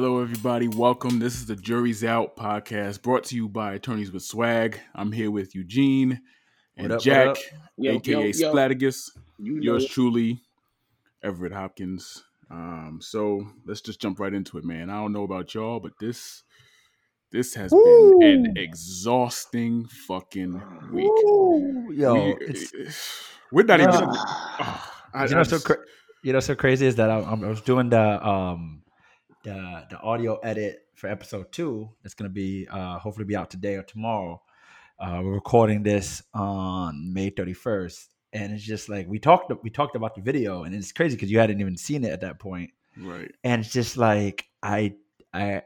Hello, everybody. Welcome. This is the Jury's Out podcast brought to you by Attorneys with Swag. I'm here with Eugene and up, Jack, up? Yo, aka yo, yo. Splatagus. You know Yours it. truly, Everett Hopkins. Um, so let's just jump right into it, man. I don't know about y'all, but this this has been an exhausting fucking week. Ooh, yo, We- it's, we're not you know, even. so- oh, I- you know I so cra- you know so crazy is that I, I was doing the um the the audio edit for episode two. It's gonna be uh hopefully be out today or tomorrow. Uh, we're recording this on May thirty first, and it's just like we talked we talked about the video, and it's crazy because you hadn't even seen it at that point, right. and it's just like I I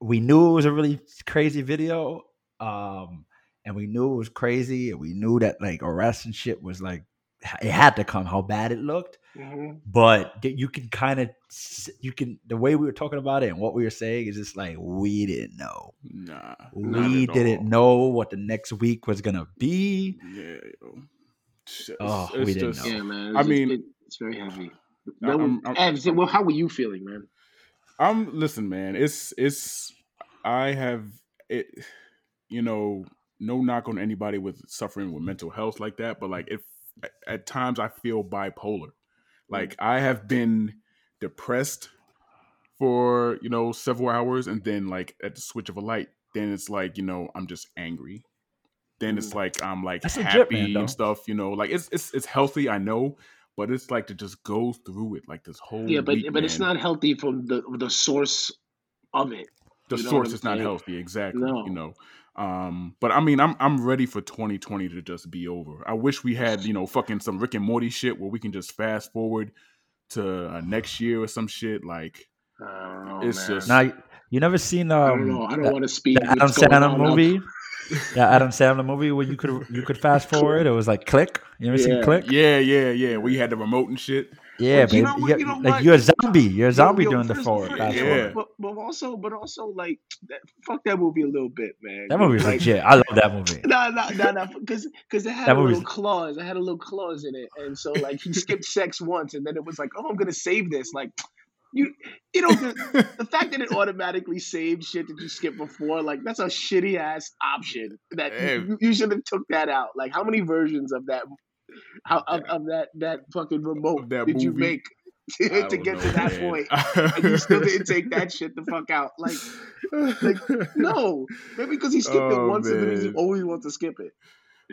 we knew it was a really crazy video, um, and we knew it was crazy, and we knew that like arrest and shit was like it had to come how bad it looked Mhm. but you can kind of you can the way we were talking about it and what we were saying is just like we didn't know Nah. we didn't all. know what the next week was gonna be Yeah. It's- Oh, it's we didn't just- know. Yeah, man. I It's, mean- it, it's very heavy. I- I'm- That, I'm- Ev, well, how were you feeling, man? I'm listen, man. It's it's I have it. You know, no knock on anybody with suffering with mental health like that, but like if at, at times I feel bipolar. Like I have been depressed for you know several hours, and then like at the switch of a light, then it's like you know I'm just angry. Then it's Mm. like I'm like That's legit, happy man, and stuff. You know, like it's it's it's healthy. I know. But it's like to just go through it like this whole Yeah, but week, but it's man not healthy from the the source of it. the source is not healthy exactly No. you know um but i mean i'm i'm ready for 2020 to just be over. I wish we had you know fucking some rick and morty shit where we can just fast forward to uh, next year or some shit like I don't know, It's man. just- now you never seen um I don't know. I don't want to speak. the adam sandler movie? The adam sandler movie where you could you could fast forward? It was like click? You ever seen click? Yeah yeah yeah. We had the remote and shit yeah But you baby. know what- You you know got- like what? you're a zombie you're a zombie yo, doing the first- forward first- yeah. But, but also, but also, like, that, fuck that movie a little bit, man. that movie was like, legit i love that movie No, no, no, no, because because it had That a little movie's- clause. It had a little clause in it, and so like he skipped sex once, and then it was like, oh, I'm gonna save this. Like, you, you know, the, the fact that it automatically saved shit that you skipped before, like that's a shitty ass option. That Hey. you, you should have took that out. Like, how many versions of that, how, of, of that that fucking remote that did you make I to get know, to that man. point? And you still didn't take that shit the fuck out. Like, like no, maybe because he skipped Oh, it once, and then he man. always wants to skip it.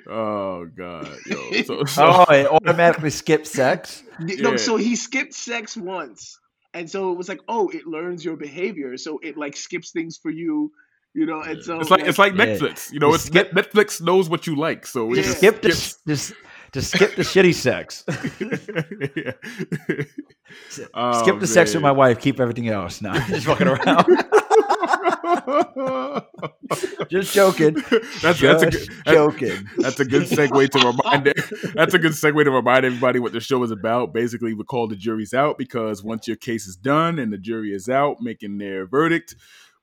oh god yo so, so oh it automatically skipped sex No, Yeah. so he skipped sex once, and so it was like, oh, it learns your behavior, so it like skips things for you, you know. And so it's like it's like Yeah. netflix you know You it's skip- netflix knows what you like so it Yeah. just skip the skips. just just skip the shitty sex. Skip Oh, the sex with my wife. Keep everything else. Nah, just fucking around. just joking. That's, that's a good, joking. That's a good segue to remind. That's a good segue to remind everybody what the show is about. Basically, we call the juries out because once your case is done and the jury is out making their verdict,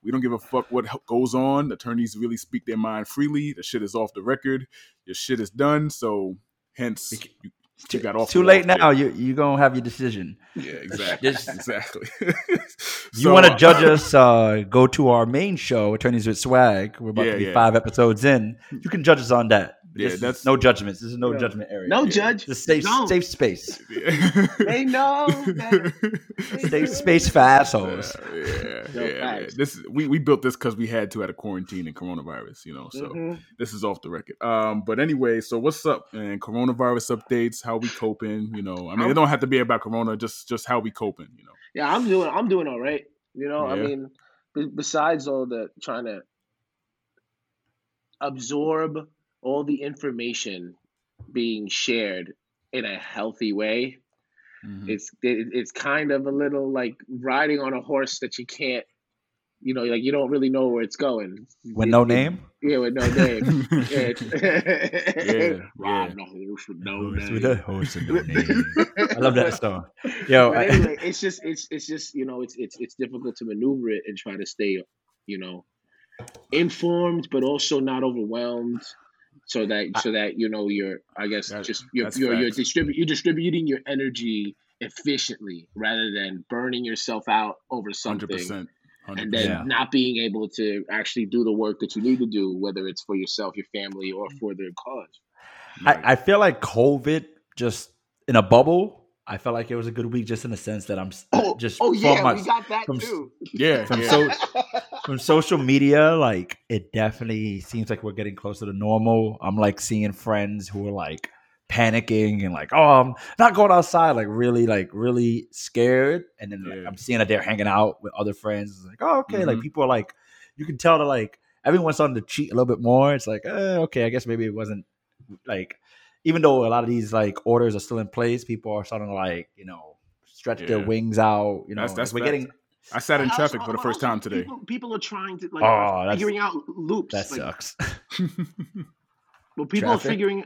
we don't give a fuck what goes on. Attorneys really speak their mind freely. The shit is off the record. Your shit is done. So, hence, you, you Too, got off. too late now. there. You you gonna have your decision. Yeah, exactly. Exactly. You So, want to uh, judge us? Uh, go to our main show, Attorneys with Swag. We're about Yeah, to be yeah. five episodes in. You can judge us on that. Yeah, This that's- no judgments. This is no Yeah. judgment area. no Yeah. judge. It's a safe no. safe space. They know that- Safe space for assholes. Yeah, yeah, Yo, yeah, man. This is, we we built this because we had to at a quarantine and coronavirus, you know. So Mhm. this is off the record. Um, but anyway, so what's up, and Coronavirus updates, how we coping? You know, I mean, it I'm- don't have to be about Corona, just just how we coping. You know, Yeah, I'm doing. I'm doing all right. You know, I mean, be- besides all the trying to absorb all the information being shared in a healthy way, Mhm. it's it, it's kind of a little like riding on a horse that you can't you know like you don't really know where it's going With It- no it- name. yeah with no name yeah, yeah. ride horse with no Horse name with a horse with no name. I love that song. Yo, I- anyway it's just it's it's just you know it's it's it's difficult to maneuver it and try to stay you know informed but also not overwhelmed so that so that you know you're I guess That- just you're you're, you're facts. distribute you're distributing your energy efficiently rather than burning yourself out over Hundred something percent. and then Yeah. not being able to actually do the work that you need to do, whether it's for yourself, your family, or mm. for the cause. I, I feel like COVID just in a bubble. I felt like it was a good week, just in the sense that I'm Oh, just oh from yeah, my- we got that from- too. yeah, from yeah. so from social media, like it definitely seems like we're getting closer to normal. I'm like seeing friends who are like panicking and like, oh, I'm not going outside, like really, like really scared. And then like, Yeah. I'm seeing that they're hanging out with other friends. It's like, oh, okay, like Mhm. people are like, you can tell that like everyone's starting to cheat a little bit more. It's like, eh, okay, I guess maybe it wasn't like, even though a lot of these like orders are still in place, people are starting to like, you know, stretch their wings out. You know, That's- that's we're facts. getting I sat in Also- traffic for the first also time today. People, people are trying to like Oh, that's- figuring out loops. that like, sucks. Well, people are Traffic? figuring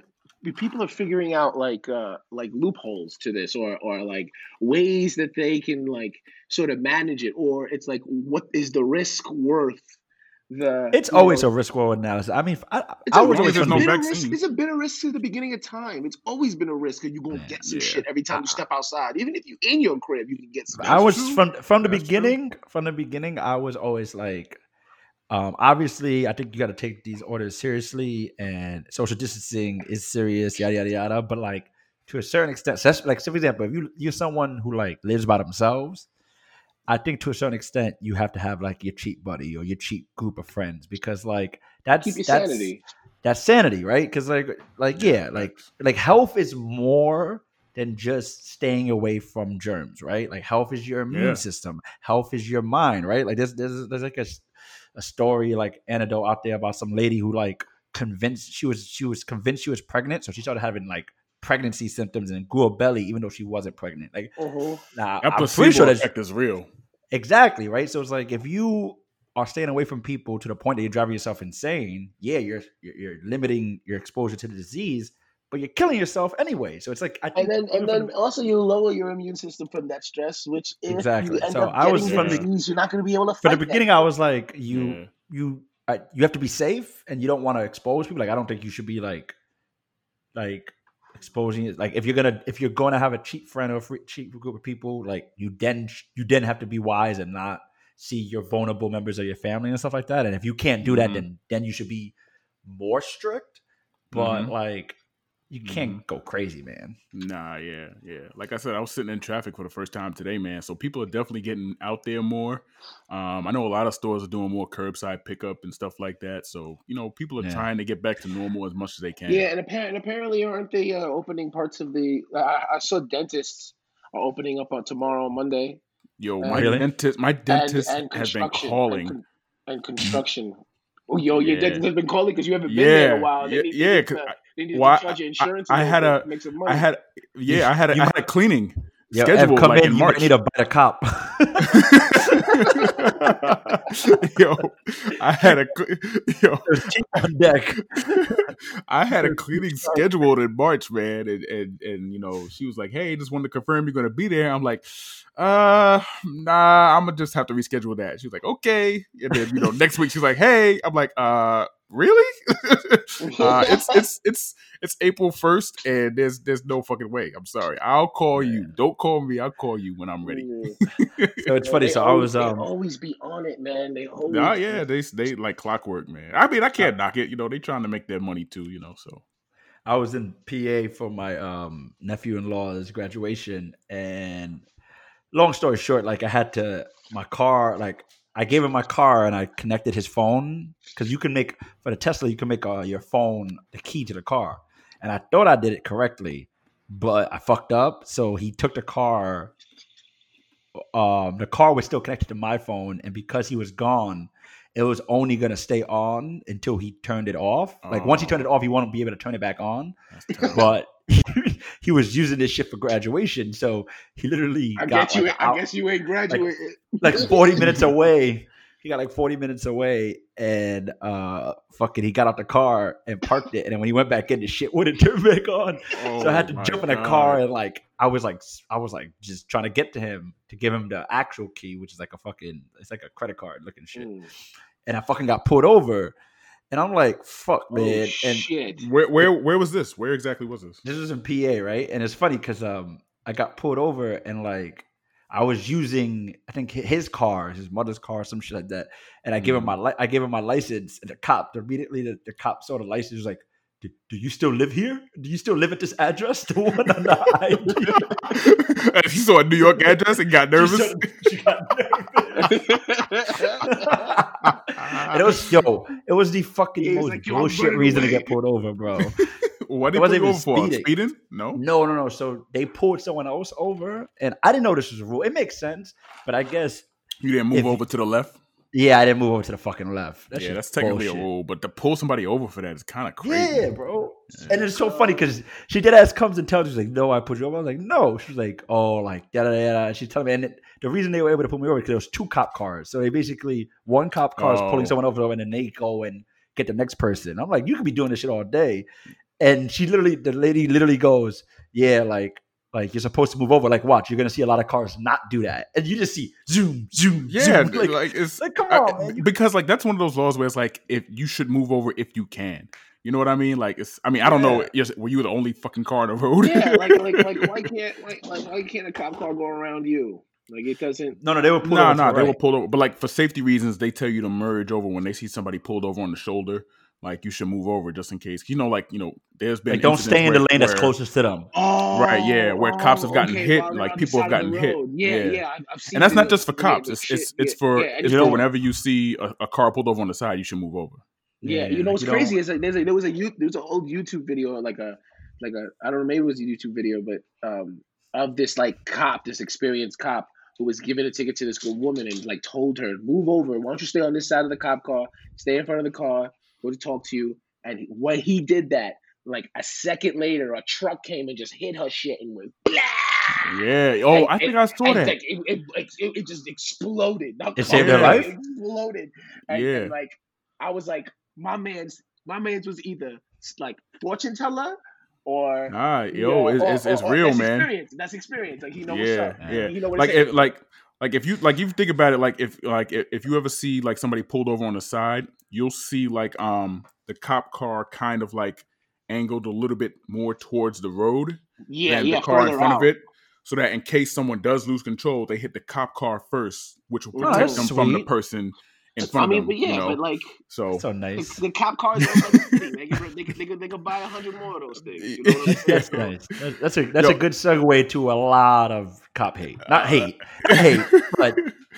people are figuring out like uh like loopholes to this or or like ways that they can like sort of manage it or it's like what is the risk worth the It's always know, a risk reward analysis. I mean, I, it's I a was always there's no been a risk. It's been a risk since the beginning of time. It's always been a risk, and you're gonna Man, get some yeah. shit every time you step outside. Even if you in your crib, you can get some. I was true. from from the That's true. beginning. From the beginning, I was always like, um, obviously, I think you got to take these orders seriously, and social distancing is serious, yada yada yada. But like to a certain extent, so that's, like so for example, if you you're someone who like lives by themselves, I think to a certain extent you have to have like your cheat buddy or your cheat group of friends because like that's Keep your that's sanity. that's sanity, right? Because like like yeah, like like health is more than just staying away from germs, right? Like health is your immune Yeah. system, health is your mind, right? Like there's there's there's like a, a story like anecdote out there about some lady who like convinced she was she was convinced she was pregnant, so she started having like pregnancy symptoms and grew a belly even though she wasn't pregnant. Like Uh-huh. now That I'm placebo pretty sure that's effect is real. Exactly, right? So it's like if you are staying away from people to the point that you're driving yourself insane, yeah, you're you're, you're limiting your exposure to the disease, but you're killing yourself anyway. So it's like I think And then, and then the- also you lower your immune system from that stress, which if Exactly. you end So up I getting was from the- disease, you're not going to be able to from fight the that. beginning, I was like, you Yeah. you I, you have to be safe, and you don't want to expose people. Like I don't think you should be like like exposing it. Like if you're gonna if you're going to have a cheap friend or a free, cheap group of people, like you then you then have to be wise and not see your vulnerable members of your family and stuff like that. And if you can't do that, Mhm. then then you should be more strict. But Mhm. like you can't Mhm. go crazy, man. Nah, yeah, yeah. Like I said, I was sitting in traffic for the first time today, man. So people are definitely getting out there more. Um, I know a lot of stores are doing more curbside pickup and stuff like that. So you know, people are Yeah. trying to get back to normal as much as they can. Yeah, and apparently, apparently, aren't they uh, opening parts of the? I, I saw dentists are opening up on tomorrow, Monday, Yo, Uh, my Really? dentist, my dentist and has been calling. and, con- and construction. Oh, yo, your Yeah. dentist has been calling because you haven't been there in a while. They yeah, yeah, They need 'cause I- need well, to charge you I- insurance. I and had make- a- make some money. I had, yeah, I had, a, You I had a cleaning Yeah, Ev, scheduled come like in. in You March. need to bite a cop. yo, I had a yo, There's on deck. I had a cleaning scheduled in March, man, and, and and you know she was like, "Hey, just wanted to confirm you're gonna be there." I'm like, "Uh, nah, I'm gonna just have to reschedule that." She was like, "Okay," and then you know next week she's like, "Hey," I'm like, "Uh, really?" uh, it's it's it's it's April first, and there's there's no fucking way. I'm sorry. I'll call you. Don't call me. I'll call you when I'm ready. So it's funny. they So I always- was they um always be on it, man. They always. Nah, yeah, they they like clockwork, man. I mean, I can't knock it. You know, they trying to make their money too. You know, so I was in PA for my um, nephew-in-law's graduation, and long story short, like I had to my car, like I gave him my car and I connected his phone because you can make for the Tesla, you can make uh, your phone the key to the car, and I thought I did it correctly, but I fucked up. So he took the car. Um, the car was still connected to my phone, and because he was gone, it was only gonna stay on until he turned it off. Like once he turned it off, he won't be able to turn it back on but he was using this shit for graduation. So he literally I got get you. like, I guess you ain't graduated. like 40 minutes away. He got like 40 minutes away and uh fucking he got out the car and parked it. And then when he went back in, the shit wouldn't turn back on. so I had to Oh jump in a car and like I was like I was like just trying to get to him to give him the actual key, which is like a fucking it's like a credit card looking shit. Mm. And I fucking got pulled over. And I'm like, fuck, Oh, man. and shit. Where where where was this? Where exactly was this? this was in PA, right? And it's funny because um I got pulled over and like I was using, I think his car, his mother's car, some shit like that, and I gave him my, li- I gave him my license, and the cop immediately, the, the cop saw the license, was like, do, do you still live here? Do you still live at this address? The one on the ID. If you saw a New York address and got nervous. She, started- she got nervous. and it was yo, it was the fucking Yeah, most like, bullshit running reason to get pulled over, bro. what It did they wasn't pull over for? speeding. Speeding? No. No, no, no. So they pulled someone else over, and I didn't know this was a rule. It makes sense, but I guess You didn't move If- over to the left? Yeah, I didn't move over to the fucking left. That's yeah, that's technically bullshit. a rule, but to pull somebody over for that is kind of crazy. Yeah, bro. And it's so funny because she did ass comes and tells you, she's like, no, I put you over. I was like, no. She's like, oh, like, yada, yada, yada. She's telling me, and it, the reason they were able to pull me over because there was two cop cars. So they basically, one cop car is Oh. pulling someone over and then they go and get the next person. I'm like, you could be doing this shit all day. And she literally, the lady literally goes, yeah, like, like you're supposed to move over. Like, watch, you're gonna see a lot of cars not do that, and you just see zoom, zoom, Yeah, zoom. Like, like, it's like, come I- on, man. Because like that's one of those laws where it's like if you should move over if you can. You know what I mean? Like it's. I mean, I don't know. Yeah. Yes, were you the only fucking car on the road? yeah, like like like why can't like, like why can't a cop car go around you? Like it doesn't. no, no, they were pulled no, over. to no, the they were pulled over. But like for safety reasons, they tell you to merge over when they see somebody pulled over on the shoulder. Like you should move over just in case. You know, like you know, there's been Like, don't stay in the where- lane that's closest to them. Oh, Right, yeah, where cops have gotten hit, while they're like, people have side of the gotten hit. Yeah, Yeah. yeah, I've, I've seen. and that's not just for cops. the It's shit- it's it's yeah, for yeah, it's you for know- whenever you see a, a car pulled over on the side, you should move over. Yeah, you know what's you crazy is like there's a, there was a you there was an old YouTube video like a like a I don't know maybe it was a YouTube video but um of this like cop this experienced cop who was giving a ticket to this woman and like told her move over why don't you stay on this side of the cop car stay in front of the car go to talk to you and when he did that like a second later a truck came and just hit her shit and went blah! Yeah. Oh, And- I think and- I saw that. like, it, it, it, it, just exploded. The It saved her life? Exploded. And, Yeah. and, like I was like, my man's my man's was either like fortune teller or Nah, yo, yeah, it's, or- it's, it's or- or real, that's man. Experience. That's experience. Like you know what's yeah, up. yeah. You know what like if like like if you like you think about it, like if like if you ever see like somebody pulled over on the side, you'll see like um the cop car kind of like angled a little bit more towards the road yeah, than yeah, the car in front out. of it. So that in case someone does lose control, they hit the cop car first, which will Oh, protect that's them from the person in front I mean, of them. but yeah, you know? but like so So nice. the cop cars, are like they, could, they, could, they, could, they could buy a hundred more of those things. You know what I'm saying? That's nice. That's a that's Yo. a good segue to a lot of cop hate. Not hate, hate, but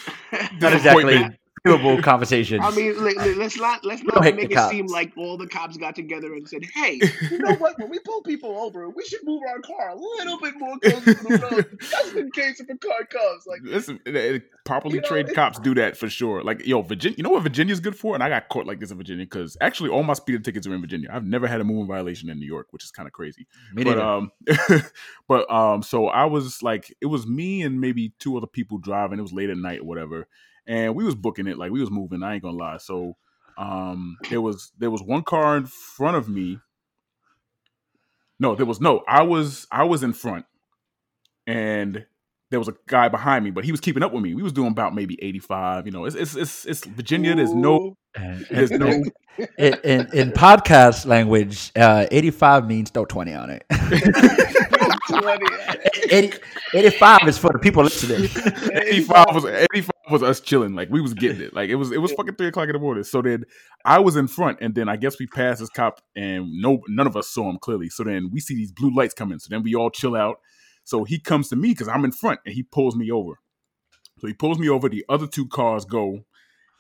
not exactly Disappointment. favorable conversations. I mean, let, let- let's not let's don't make the it seem like all the cops got together and said, "Hey, you know what? When we pull people over, we should move our car a little bit more closer to the road, just in case if a car comes." Like, Listen, it- it- properly You know, trained it- cops do that for sure. Like, yo, Virginia, you know what Virginia's good for? And I got caught like this in Virginia because actually all my speeding tickets are in Virginia. I've never had a moving violation in New York, which is kind of crazy. Me but um, but um, so I was like, it was me and maybe two other people driving. It was late at night or whatever, and we was booking it like we was moving. I ain't gonna lie. So um, there was there was one car in front of me. No, there was no. I was I was in front, and there was a guy behind me, but he was keeping up with me. We was doing about maybe eighty five. You know, it's it's it's, it's Virginia. There's no And- there's and- no in, in, in podcast language, uh, 85 means throw 20 on it. 20. 80, 85 is for the people listening. 85 was 85 was us chilling. Like we was getting it. Like it was it was fucking three o'clock in the morning. So then I was in front, and then I guess we passed this cop, and no none of us saw him clearly. So then we see these blue lights coming. So then we all chill out. So he comes to me because I'm in front, and he pulls me over. So he pulls me over. The other two cars go,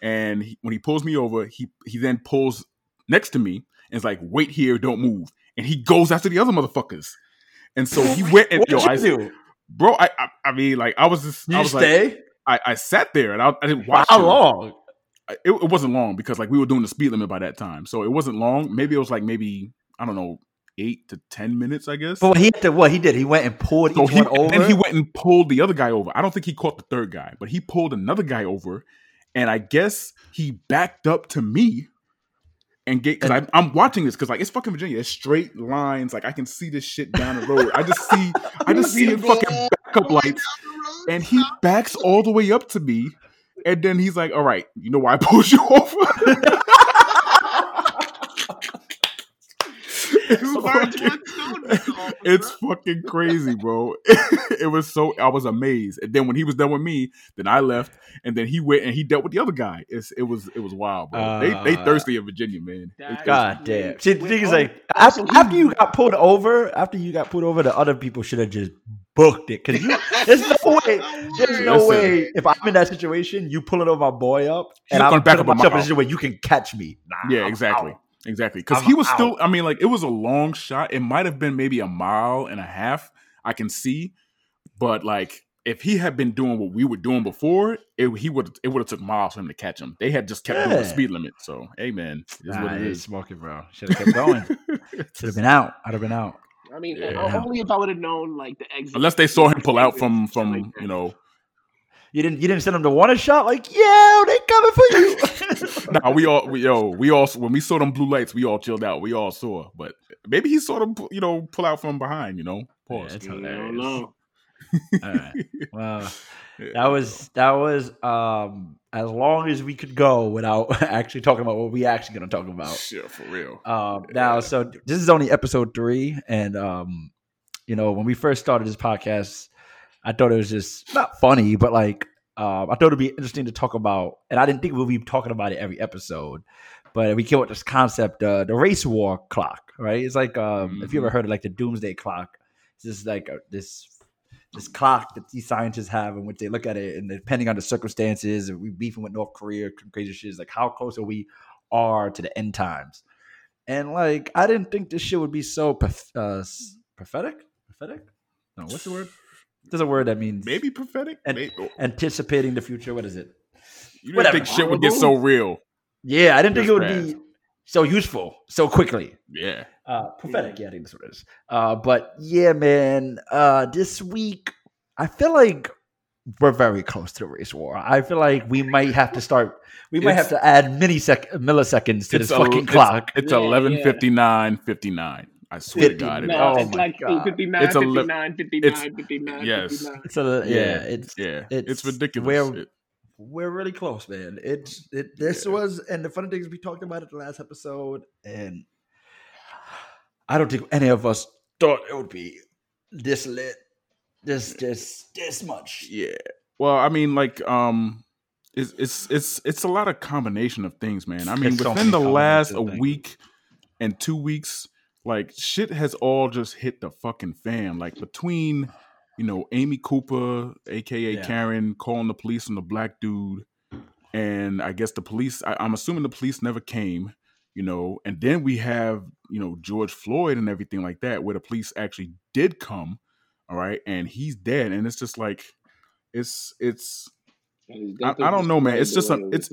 and he, when he pulls me over, he he then pulls next to me and is like, "Wait here, don't move." And he goes after the other motherfuckers. And so he went and yo, I, do? bro, I, I I mean, like I was just, I You was like? I, I sat there and I, I didn't watch how him. long? It, it wasn't long because like we were doing the speed limit by that time, so it wasn't long. Maybe it was like maybe I don't know eight to ten minutes, I guess. But he had to, what he did, he went and pulled So each he, one over. and then he went and pulled the other guy over. I don't think he caught the third guy, but he pulled another guy over, and I guess he backed up to me and get because I'm watching this because like it's fucking Virginia. It's straight lines. Like I can see this shit down the road. I just see I just see him fucking backup lights, and he backs all the way up to me, and then he's like, "All right, you know why I pulled you over." Two birds, one stone, it's fucking crazy, bro. it was so I was amazed. And then when he was done with me, then I left, and then he went and he dealt with the other guy. It's it was it was wild, bro. they they Uh, thirsty in Virginia, man. They God damn. See, the thing is like after, so he- after you got pulled over, after you got pulled over, the other people should have just booked it. Cause you there's no way. There's no Listen. way if I'm in that situation, you pulling over my boy up and I'm back back up a myself in a mile. situation where you can catch me. Nah, Yeah, I'm exactly. out. Exactly. Because he was out. still, I mean, like, it was a long shot. It might have been maybe a mile and a half, I can see. But, like, if he had been doing what we were doing before, it he would it would have took miles for him to catch him. They had just kept doing the speed limit. So, hey, man, it is Nah, what it's smoking, bro. Should have kept going. Should have been out. I'd have been out. I mean, Yeah. only if I would have known like the exit. Unless they saw him pull out from from you know. You didn't. You didn't send them to one shot. Like, yeah, they coming for you. Nah, we all we yo we all when we saw them blue lights, we all chilled out. We all saw, but maybe he saw them you know pull out from behind. You know, pause. it's I don't hilarious. know. All right. Well, Yeah, that was that was um as long as we could go without actually talking about what we actually going to talk about. shit for real. Um, now, so this is only episode three, and um, you know, when we first started this podcast, I thought it was just not funny, but like um, I thought it'd be interesting to talk about, and I didn't think we'll be talking about it every episode, but we came up with this concept, uh, the race war clock, right? It's like um, if you ever heard of like the doomsday clock, it's just like a, this this clock that these scientists have in which they look at it and depending on the circumstances, if we beefing with North Korea, crazy shit, is like how close are we are to the end times. And like, I didn't think this shit would be so uh, prophetic. Prophetic? No, what's the word? There's a word that means Maybe prophetic. And- Maybe. anticipating the future. What is it? You didn't whatever. think shit would get so real. Yeah, I didn't think it would be so useful so quickly. Yeah. Uh, prophetic, yeah, I think that's what it is. Uh, but yeah, man, uh, this week I feel like we're very close to the race war. I feel like we might have to start. We might have to add millisec- milliseconds to this a- fucking it's- clock. It's Yeah, eleven yeah. fifty nine fifty nine. I swear to God, it No, is. Oh it's my like God. 59, It's a li- 59, 59, 59, yes. 59. It's a, yeah, Yeah. it's Yeah, it's- it's, ridiculous. we're- It- we're really close, man. It's it. This Yeah. was, and the funny thing is, we talked about it the last episode, and I don't think any of us thought it would be this lit, this this this much. yeah. Well, I mean, like, um, it's it's it's it's a lot of combination of things, man. I mean, It's within many the last a things. week and two weeks, like shit has all just hit the fucking fan. Like between, you know, Amy Cooper, aka Yeah. Karen, calling the police on the black dude, and I guess the police. I, I'm assuming the police never came. You know, and then we have you know George Floyd and everything like that, where the police actually did come. All right, and he's dead, and it's just like, it's it's I- I don't know, man. It's just a- it's-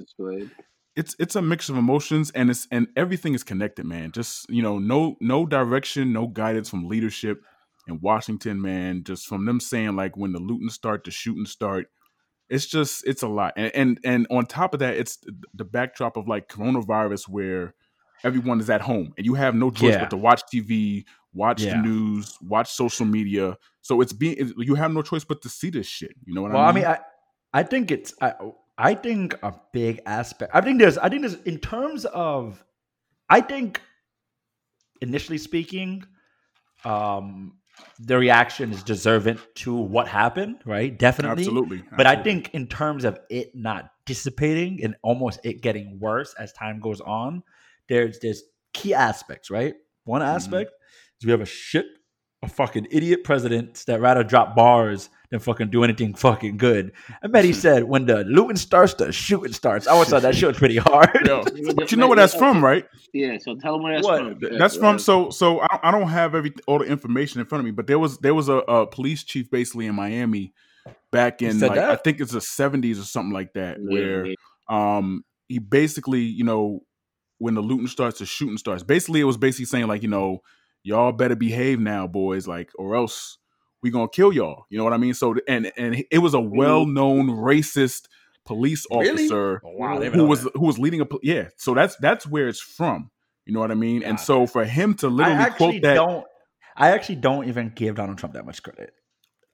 it's it's a mix of emotions and it's and everything is connected man just you know no no direction no guidance from leadership in washington man just from them saying like when the looting start the shooting start it's just it's a lot and and, and on top of that it's the backdrop of like coronavirus where everyone is at home and you have no choice Yeah. but to watch tv watch Yeah. the news watch social media so it's being you have no choice but to see this shit you know what Well, i mean? Well, I mean mean, I I think it's I I think a big aspect. I think there's I think there's in terms of I think initially speaking, um, the reaction is deserving to what happened, right? Definitely. absolutely But I think in terms of it not dissipating and almost it getting worse as time goes on, there's there's key aspects, right? One Mm-hmm. aspect is we have a shit a fucking idiot president that rather drop bars than fucking do anything fucking good. I bet he said when the looting starts, the shooting starts. I always thought that shit was pretty hard. Yo, but you know where that's from right Yeah, so tell them where that's What? from. That's from so so I, I don't have every all the information in front of me, but there was there was a, a police chief basically in Miami back in like I think it's the seventies or something like that, Yeah, where yeah. um he basically you know when the looting starts, the shooting starts. Basically, it was basically saying like you know y'all better behave now, boys, like or else we gonna kill y'all. You know what I mean? So and and it was a mm-hmm. well known racist police Really? officer Oh, wow, who was that. who was leading a yeah. So that's that's where it's from. You know what I mean? And so for him to literally quote that, don't. I actually don't even give Donald Trump that much credit.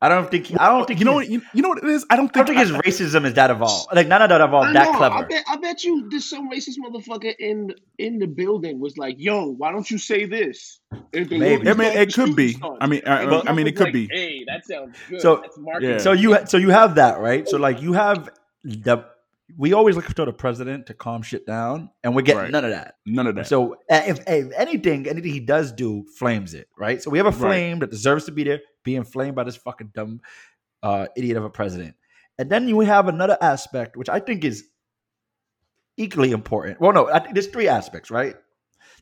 I don't think. I don't think you know what you, you know what it is. I don't think, I think, don't think his racism is that evolved. Like none of that evolved that clever. I bet, I bet you there's some racist motherfucker in in the building was like, "Yo, why don't you say this?" Maybe. I mean, it could be. sons. I mean, I, And I mean, it could like, be. Hey, that sounds good. So- That's marketing. Yeah. So you so you have that right. So like you have the we always look for the president to calm shit down, and we get Right. none of that. None of that. So if, if anything, anything he does do flames it, right? So we have a Right. flame that deserves to be there, being flamed by this fucking dumb uh, idiot of a president. And then you have another aspect, which I think is equally important. Well, no, I think there's three aspects, right?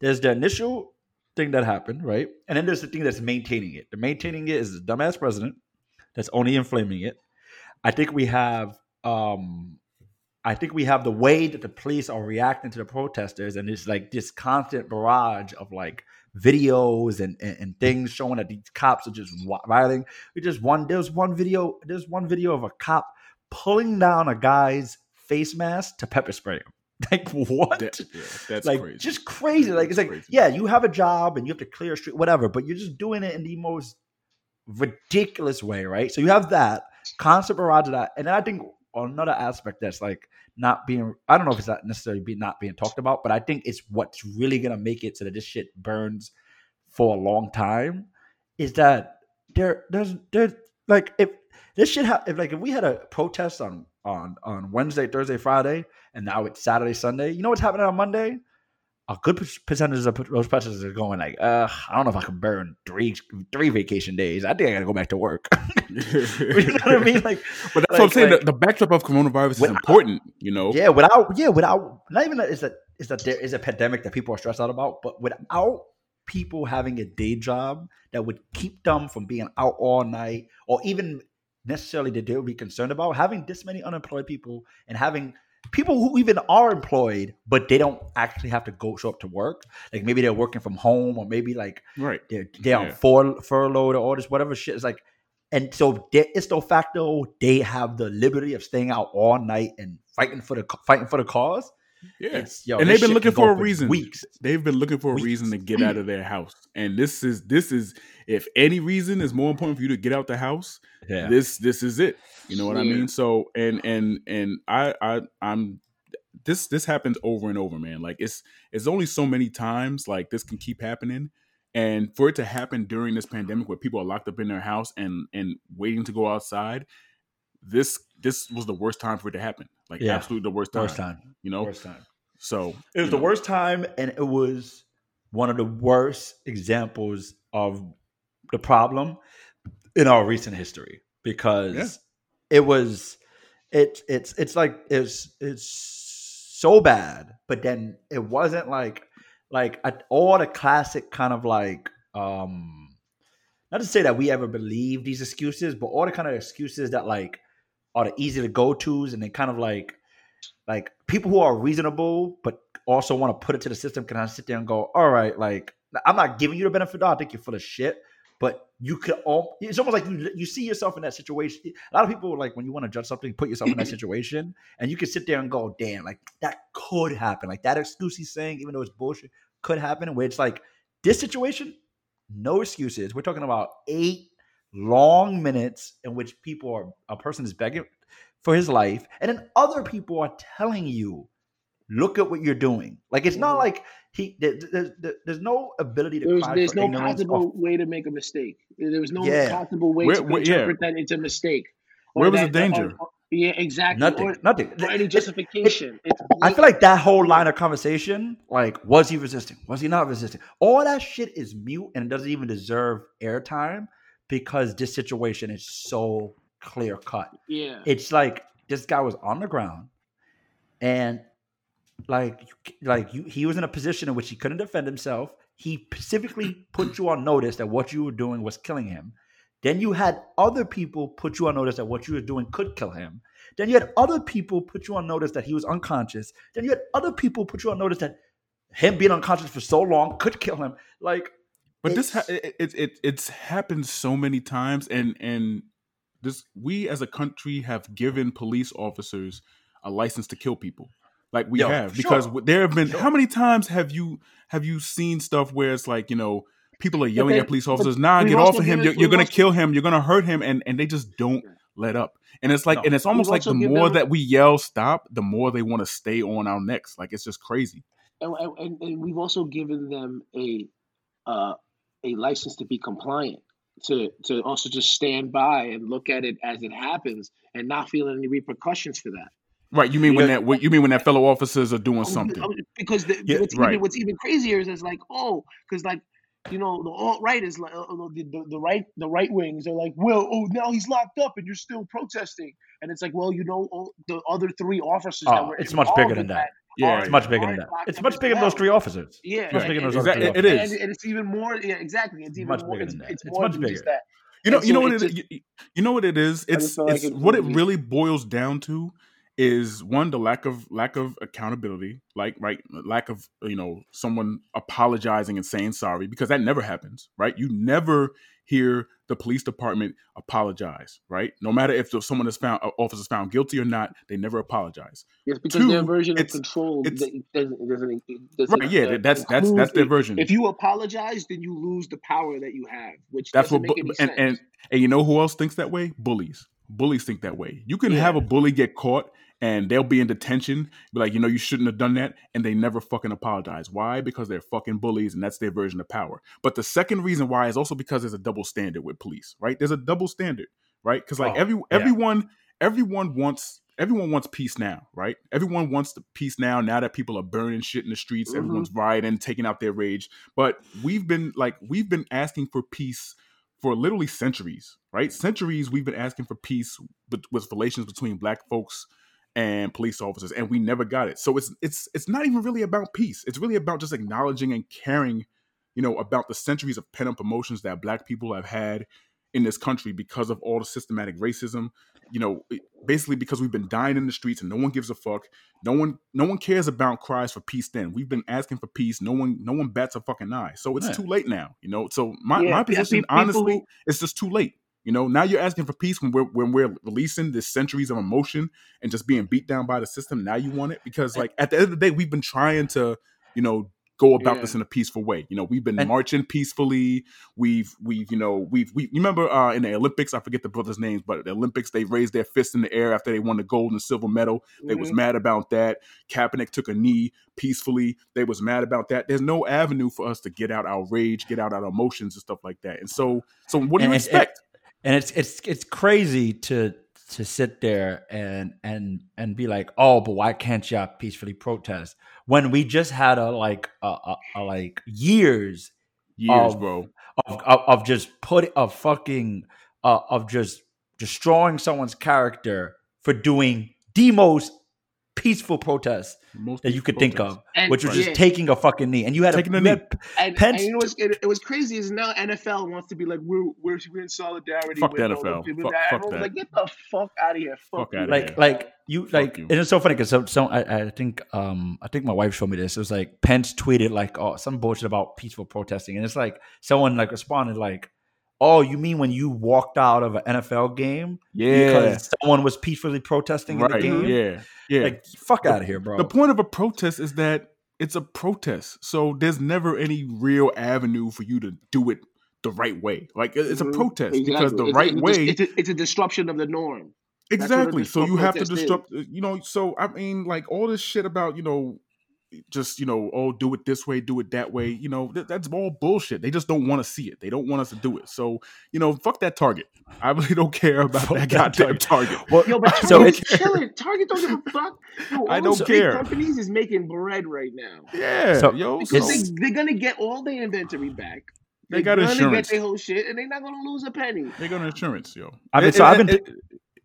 There's the initial thing that happened, right? And then there's the thing that's maintaining it. The maintaining it is the dumbass president that's only inflaming it. I think we have um I think we have the way that the police are reacting to the protesters, and it's like this constant barrage of like videos and, and, and things showing that these cops are just rioting. violating. We just one there's one video there's one video of a cop pulling down a guy's face mask to pepper spray him. Like what? That- yeah, that's like crazy. just crazy. Like it's like crazy. yeah, you have a job and you have to clear a street, whatever, but you're just doing it in the most ridiculous way, right? So you have that constant barrage of that, and then I think another aspect that's like not being I don't know if it's not necessarily be not being talked about, but I think it's what's really gonna make it so that this shit burns for a long time is that there there's there's like if this shit ha- if like if we had a protest on on on Wednesday, Thursday, Friday, and now it's Saturday, Sunday, you know what's happening on Monday? A good percentage of those protesters are going like, uh, I don't know if I can burn three three vacation days. I think I gotta go back to work. you know what I mean? Like, But that's what I'm saying. like- the, the backdrop of coronavirus is important. You know. yeah, without yeah, without not even that is that is that there is a pandemic that people are stressed out about, but without people having a day job that would keep them from being out all night, or even necessarily that they would be concerned about having this many unemployed people and having people who even are employed but they don't actually have to go show up to work. Like maybe they're working from home, or maybe like Right. they're they're on Yeah. fur, furloughed or all this whatever shit. It's like, and so is no facto. They have the liberty of staying out all night and fighting for the fighting for the cause. Yeah. Yo, and they've been looking for a reason. Weeks. They've been looking for a reason to get out of their house. And this is this is if any reason is more important for you to get out the house, Yeah. this this is it. You know what I mean? So and and and I I I'm this this happens over and over, man. Like it's it's only so many times like this can keep happening. And for it to happen during this pandemic where people are locked up in their house and and waiting to go outside, this this was the worst time for it to happen. Like Yeah. absolutely the worst time. Worst time. You know? Worst time. So It was the know, worst time, and it was one of the worst examples of the problem in our recent history because Yeah. it was it it's it's like it's it's so bad, but then it wasn't like like all the classic kind of like um not to say that we ever believe these excuses, but all the kind of excuses that like are the easy to go tos and they kind of like like people who are reasonable but also want to put it to the system can I sit there and go, all right, like I'm not giving you the benefit of the doubt. I think you're full of shit, but you could all. It's almost like you you see yourself in that situation. A lot of people like when you want to judge something, put yourself in that situation, and you can sit there and go, damn, like that could happen. Like that excuse he's saying, even though it's bullshit, could happen. Where it's like this situation, no excuses. We're talking about eight long minutes in which people are a person is begging for his life, and then other people are telling you, "Look at what you're doing." Like it's not Mhm. like he there, there- there- there's no ability to. There's, there's no possible of- way to make a mistake. There was no Yeah. possible way Where- to where- yeah. interpret that it's a mistake. Where was the danger? or- or- yeah, exactly. nothing, Or, nothing. or any It- justification. I feel like that whole line of conversation, like, was he resisting? Was he not resisting? All that shit is mute and it doesn't even deserve airtime because this situation is so clear cut. yeah. It's like this guy was on the ground and like like you he was in a position in which he couldn't defend himself. He specifically put you on notice that what you were doing was killing him. Then you had other people put you on notice that what you were doing could kill him. Then you had other people put you on notice that he was unconscious. Then you had other people put you on notice that him being unconscious for so long could kill him. Like, But this ha- it it it's happened so many times, and and this we as a country have given police officers a license to kill people, like we Yo, have sure. because there have been Sure. how many times have you have you seen stuff where it's like you know people are yelling then- at police officers, "Nah, get off of him! You're, you're gonna also- kill him! You're gonna hurt him!" And and they just don't let up. And it's like, No. and it's almost like the more them- that we yell stop, the more they want to stay on our necks. Like it's just crazy. and, and, and we've also given them a uh, a license to be compliant to to also just stand by and look at it as it happens and not feel any repercussions for that Right? You mean when that? what- You mean when that fellow officers are doing Oh, something? oh, because the, Yeah, what's, right. even, what's even crazier is it's like oh because like you know the alt right is like uh, uh, the, the, the right the right wings are like well oh now he's locked up and you're still protesting and it's like well you know all the other three officers that Oh, were it's much bigger than that. Yeah, It's much bigger than that. It's much bigger than those three officers. yeah it's Much bigger than those exactly. other It three is. officers. and, and it's even more yeah exactly it's even much more bigger it's, than that. it's It's more much than bigger. just that You know, And you know so what it's it, just- you, you know what it is. I It's just like it's it what it really- really boils down to is one the lack of lack of accountability, like right, lack of you know someone apologizing and saying sorry because that never happens, right? You never hear the police department apologize, right? No matter if someone is found uh, officer is found guilty or not, they never apologize. Yes, because their Two, version of control it's- doesn't doesn't, doesn't Right? Yeah, uh, that's that's that's their version. If you apologize, then you lose the power that you have, which That's doesn't what make bu- any and, and and you know who else thinks that way? Bullies. Bullies think that way. You can Yeah. have a bully get caught and they'll be in detention, be like, you know, you shouldn't have done that, and they never fucking apologize. Why? Because they're fucking bullies, and that's their version of power. But the second reason why is also because there's a double standard with police, right? There's a double standard, right? Because like Oh, every yeah. everyone everyone wants everyone wants peace now, right? Everyone wants the peace now. Now that people are burning shit in the streets, Mhm. everyone's rioting, taking out their rage. But we've been like we've been asking for peace for literally centuries, right? Centuries we've been asking for peace with, relations between black folks and police officers, and we never got it. So it's it's it's not even really about peace. It's really about just acknowledging and caring, you know, about the centuries of pent up emotions that black people have had in this country because of all the systematic racism. You know, basically because we've been dying in the streets and no one gives a fuck. No one no one cares about cries for peace. Then we've been asking for peace. No one no one bats a fucking eye. So it's Yeah. too late now. You know. So my Yeah, my position, people honestly, it's just too late. You know, now you're asking for peace when we're when we're releasing this centuries of emotion and just being beat down by the system. Now you want it because, like, at the end of the day, we've been trying to, you know, go about Yeah. this in a peaceful way. You know, we've been And- marching peacefully. We've we've you know we've we you remember uh, in the Olympics, I forget the brothers' names, but the Olympics they raised their fists in the air after they won the gold and silver medal. They was Mhm. mad about that. Kaepernick took a knee peacefully. They was mad about that. There's no avenue for us to get out our rage, get out our emotions and stuff like that. And so, so what do you And- and- expect? and it's it's it's crazy to to sit there and and and be like, oh, but why can't y'all peacefully protest when we just had a like a, a, a like years Years, of- bro. of of, of just put of fucking uh, of just destroying someone's character for doing the most peaceful protest Most that you could think of, And- which was yeah. just taking a fucking knee, and you had Taking a, a you knee. And, Pence- and you know what's it, it was crazy is now NFL wants to be like we're we're, we're in solidarity. Fuck with the NFL. people Fuck- that- fuck that. Like get the fuck out of here. Fuck, Fuck you. outta like here. like you like you. and it's so funny because so, some I, I think um I think my wife showed me this. It was like Pence tweeted like oh some bullshit about peaceful protesting, and it's like someone like responded like, "Oh, you mean when you walked out of an NFL game Yeah. because someone was peacefully protesting in the game? Yeah. Yeah. Like fuck out of here, bro." The point of a protest is that it's a protest. So there's never any real avenue for you to do it the right way. Like it's a Mhm. protest Exactly. because the It's- right it's, way It's a, it's a disruption of the norm. That's what a exactly. So you have to protest is. disrupt uh, you know, so I mean like all this shit about, you know, just you know, oh, do it this way, do it that way. You know, th- that's all bullshit. They just don't want to see it. They don't want us to do it. So you know, fuck that target. I really don't care about Fuck that that goddamn Target. target. Well, Yo, but so Target's it's chilling. Target don't give a fuck. Yo, I those don't care. Companies is making bread right now Yeah, So- yo. because So, they, they're gonna get all their inventory back. They They're got gonna insurance. get their whole shit, and they're not gonna lose a penny. they got insurance, yo. I mean, It- so it- I've been it-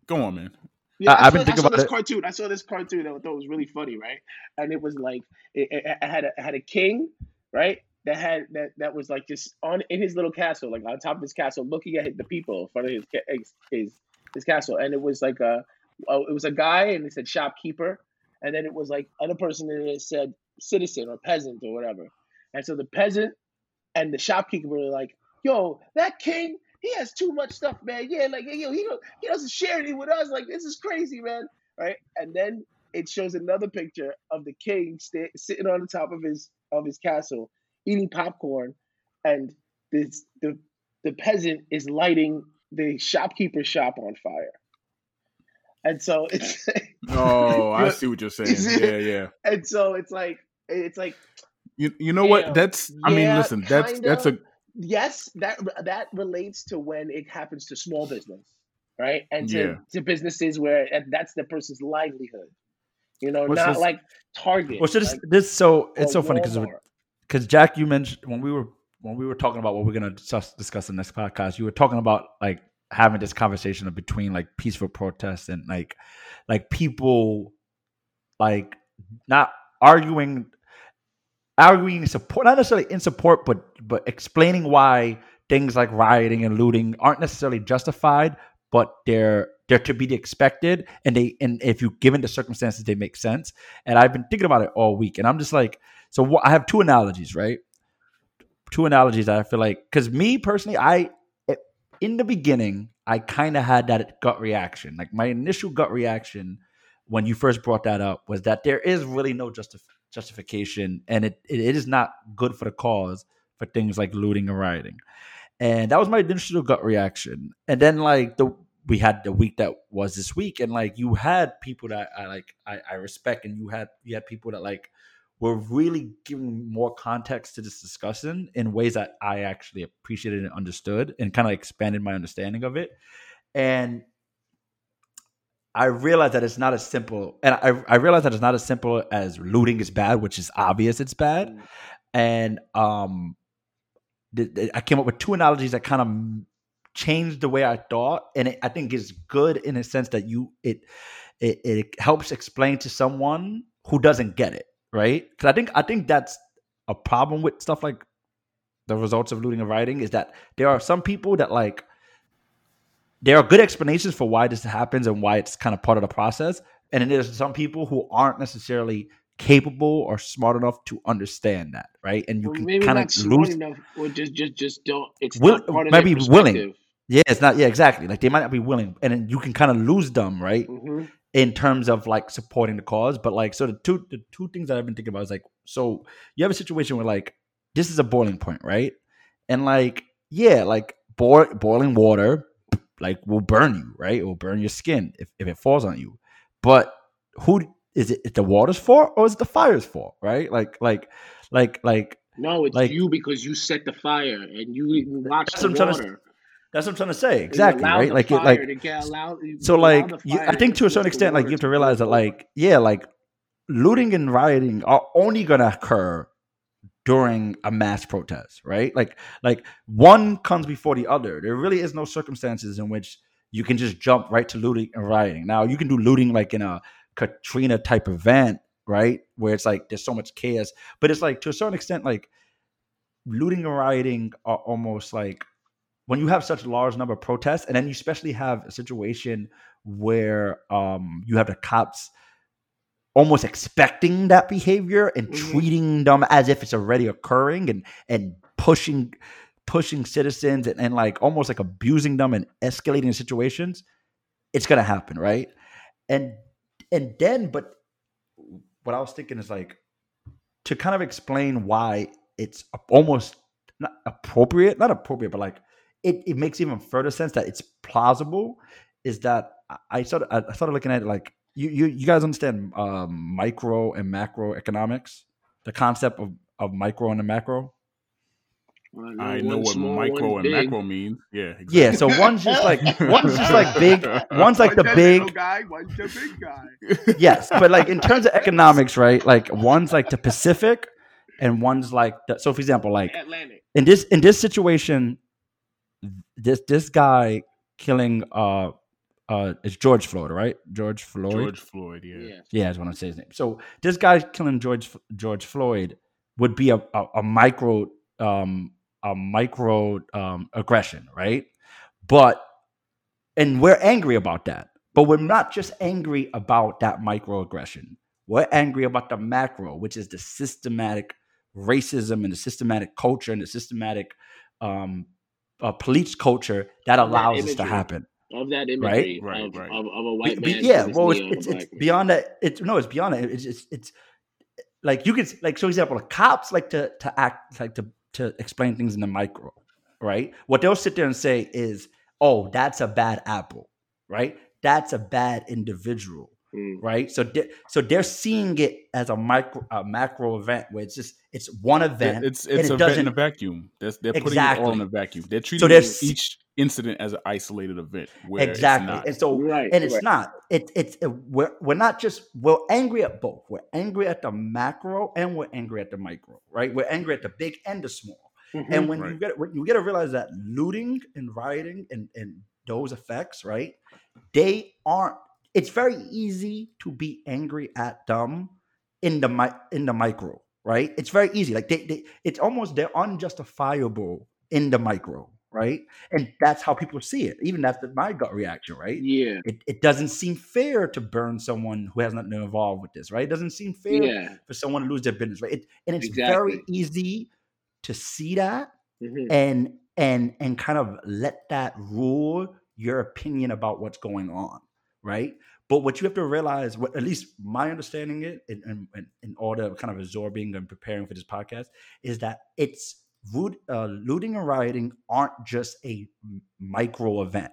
go on, man. Yeah, I- I, I've saw, been I thinking saw about this it. cartoon. I saw this cartoon that I thought was really funny, right? And it was like it, it, it had a it had a king, right? That had that that was like just on in his little castle, like on top of his castle, looking at the people in front of his his his, his castle, and it was like a oh, it was a guy, and it said shopkeeper, and then it was like other person, and it said citizen or peasant or whatever, and so the peasant and the shopkeeper were like, "Yo, that king." He has too much stuff, man. Yeah, like yo, he don't, he doesn't share any with us. Like this is crazy, man. Right? And then it shows another picture of the king sta sitting on the top of his of his castle eating popcorn, and this the the peasant is lighting the shopkeeper's shop on fire. And so it's Oh, I see what you're saying. Yeah, yeah. and so it's like it's like You you know Damn. what? That's I mean, listen, that's that's a kinda. Yes, that that relates to when it happens to small business, right? And to, Yeah. to businesses where that's the person's livelihood. You know, What's not this- like Target. Well, so this like, this so it's so funny because because Jack, you mentioned when we were when we were talking about what we're gonna discuss, discuss in the next podcast, you were talking about like having this conversation between like peaceful protests and like like people like not arguing arguing support not necessarily in support but but explaining why things like rioting and looting aren't necessarily justified but they're they're to be expected and they and if you given the circumstances they make sense. And i've been thinking about it all week and i'm just like so what, i have two analogies right? Two analogies that i feel like because me personally i in the beginning i kind of had that gut reaction. Like my initial gut reaction when you first brought that up was that there is really no justif- justification and it, it is not good for the cause for things like looting and rioting and that was my initial gut reaction and then like the we had the week that was this week and like you had people that i like i, I respect and you had you had people that like were really giving more context to this discussion in ways that i actually appreciated and understood and kind of expanded my understanding of it and I realized that it's not as simple, and I, I realized that it's not as simple as looting is bad, which is obvious it's bad. Mm. And um, I came up with two analogies that kind of changed the way I thought, and it, I think is good in a sense that you it, it it helps explain to someone who doesn't get it, right? Because I think I think that's a problem with stuff like the results of looting and rioting is that there are some people that like there are good explanations for why this happens and why it's kind of part of the process. And then there's some people who aren't necessarily capable or smart enough to understand that, right? And you Well, can kind of lose. enough, or just just just don't. It's Will- not part of maybe willing. Yeah, it's not. Yeah, exactly. Like they might not be willing, and then you can kind of lose them, right? Mhm. in terms of like supporting the cause. But like, so the two the two things that I've been thinking about is like, so you have a situation where like this is a boiling point, right? And like, yeah, like boil, boiling water, like will burn you, right? It will burn your skin if, if it falls on you. But who is it, the water's fault or is it the fire's fault, right? Like, like, like, like. No, it's Like- you because you set the fire and you watch That's the what I'm trying to- water. That's what I'm trying to say. Exactly, right? Like, it, like allowed- so like you, i think to a certain extent like you have to to realize that like yeah like looting and rioting are only gonna occur during a mass protest right like like one comes before the other there really is no circumstances in which you can just jump right to looting and rioting now you can do looting like in a katrina type event right? Where it's like there's so much chaos. But it's like to a certain extent like looting and rioting are almost like when you have such a large number of protests, and then you especially have a situation where um, you have the cops almost expecting that behavior and Mhm. treating them as if it's already occurring and and pushing pushing citizens and, and like almost like abusing them and escalating situations it's gonna happen right? And and then but what i was thinking is like to kind of explain why it's almost not appropriate not appropriate but like it, it makes even further sense that it's plausible is that I- started I started looking at it like you you, you guys understand um, micro and macro economics, the concept of, of micro and the macro. I know what small, micro and big. macro means. Yeah, Yeah, so one's just like one's just like big, one's like the big guy, one's the big guy. yes, but like in terms of economics, right? Like one's like the Pacific, and one's like the, so. For example, like Atlantic. in this in this situation, this this guy killing uh uh it's George Floyd, right? George Floyd. George Floyd. Yeah. Yeah. Yeah, I just want to say his name. So this guy killing George George Floyd would be a, a, a micro um a micro um aggression, right? But and we're angry about that. But we're not just angry about that microaggression. We're angry about the macro, which is the systematic racism and the systematic culture and the systematic um, uh, police culture that Of that allows this to happen. Of that imagery Right, of, right. Of, of a white be- man. yeah, well, it's, knee it's, it's beyond that. It's no, it's beyond that. It's it's, it's like you can like, for example, cops like to to act like to to explain things in the micro, right? What they'll sit there and say is, "Oh, that's a bad apple," right? That's a bad individual, Mm. right? So, they, so they're seeing it as a micro, a macro event where it's just it's one event. It's and it's it a vet in a vacuum. That's, they're putting it all in a vacuum. They're treating there's- each incident as an isolated event. Where exactly, It's not. and so Right. and it's right. not. It, it's it, we're we're not just we're angry at both. We're angry at the macro and we're angry at the micro, right? We're angry at the big and the small. Mhm. And when you get when you get to realize that looting and rioting and, and those effects, right? They aren't. It's very easy to be angry at them in the mi- in the micro, right? It's very easy. Like they, they it's almost they're unjustifiable in the micro, right? And that's how people see it. Even that's my gut reaction, right? yeah, It, it doesn't seem fair to burn someone who has nothing involved with this, right? It doesn't seem fair yeah, for someone to lose their business, right? It, and it's very easy to see that Mhm. and and and kind of let that rule your opinion about what's going on, right? But what you have to realize, what at least my understanding it, in, in, in- in order of kind of absorbing and preparing for this podcast, is that it's root, uh, looting and rioting aren't just a micro event.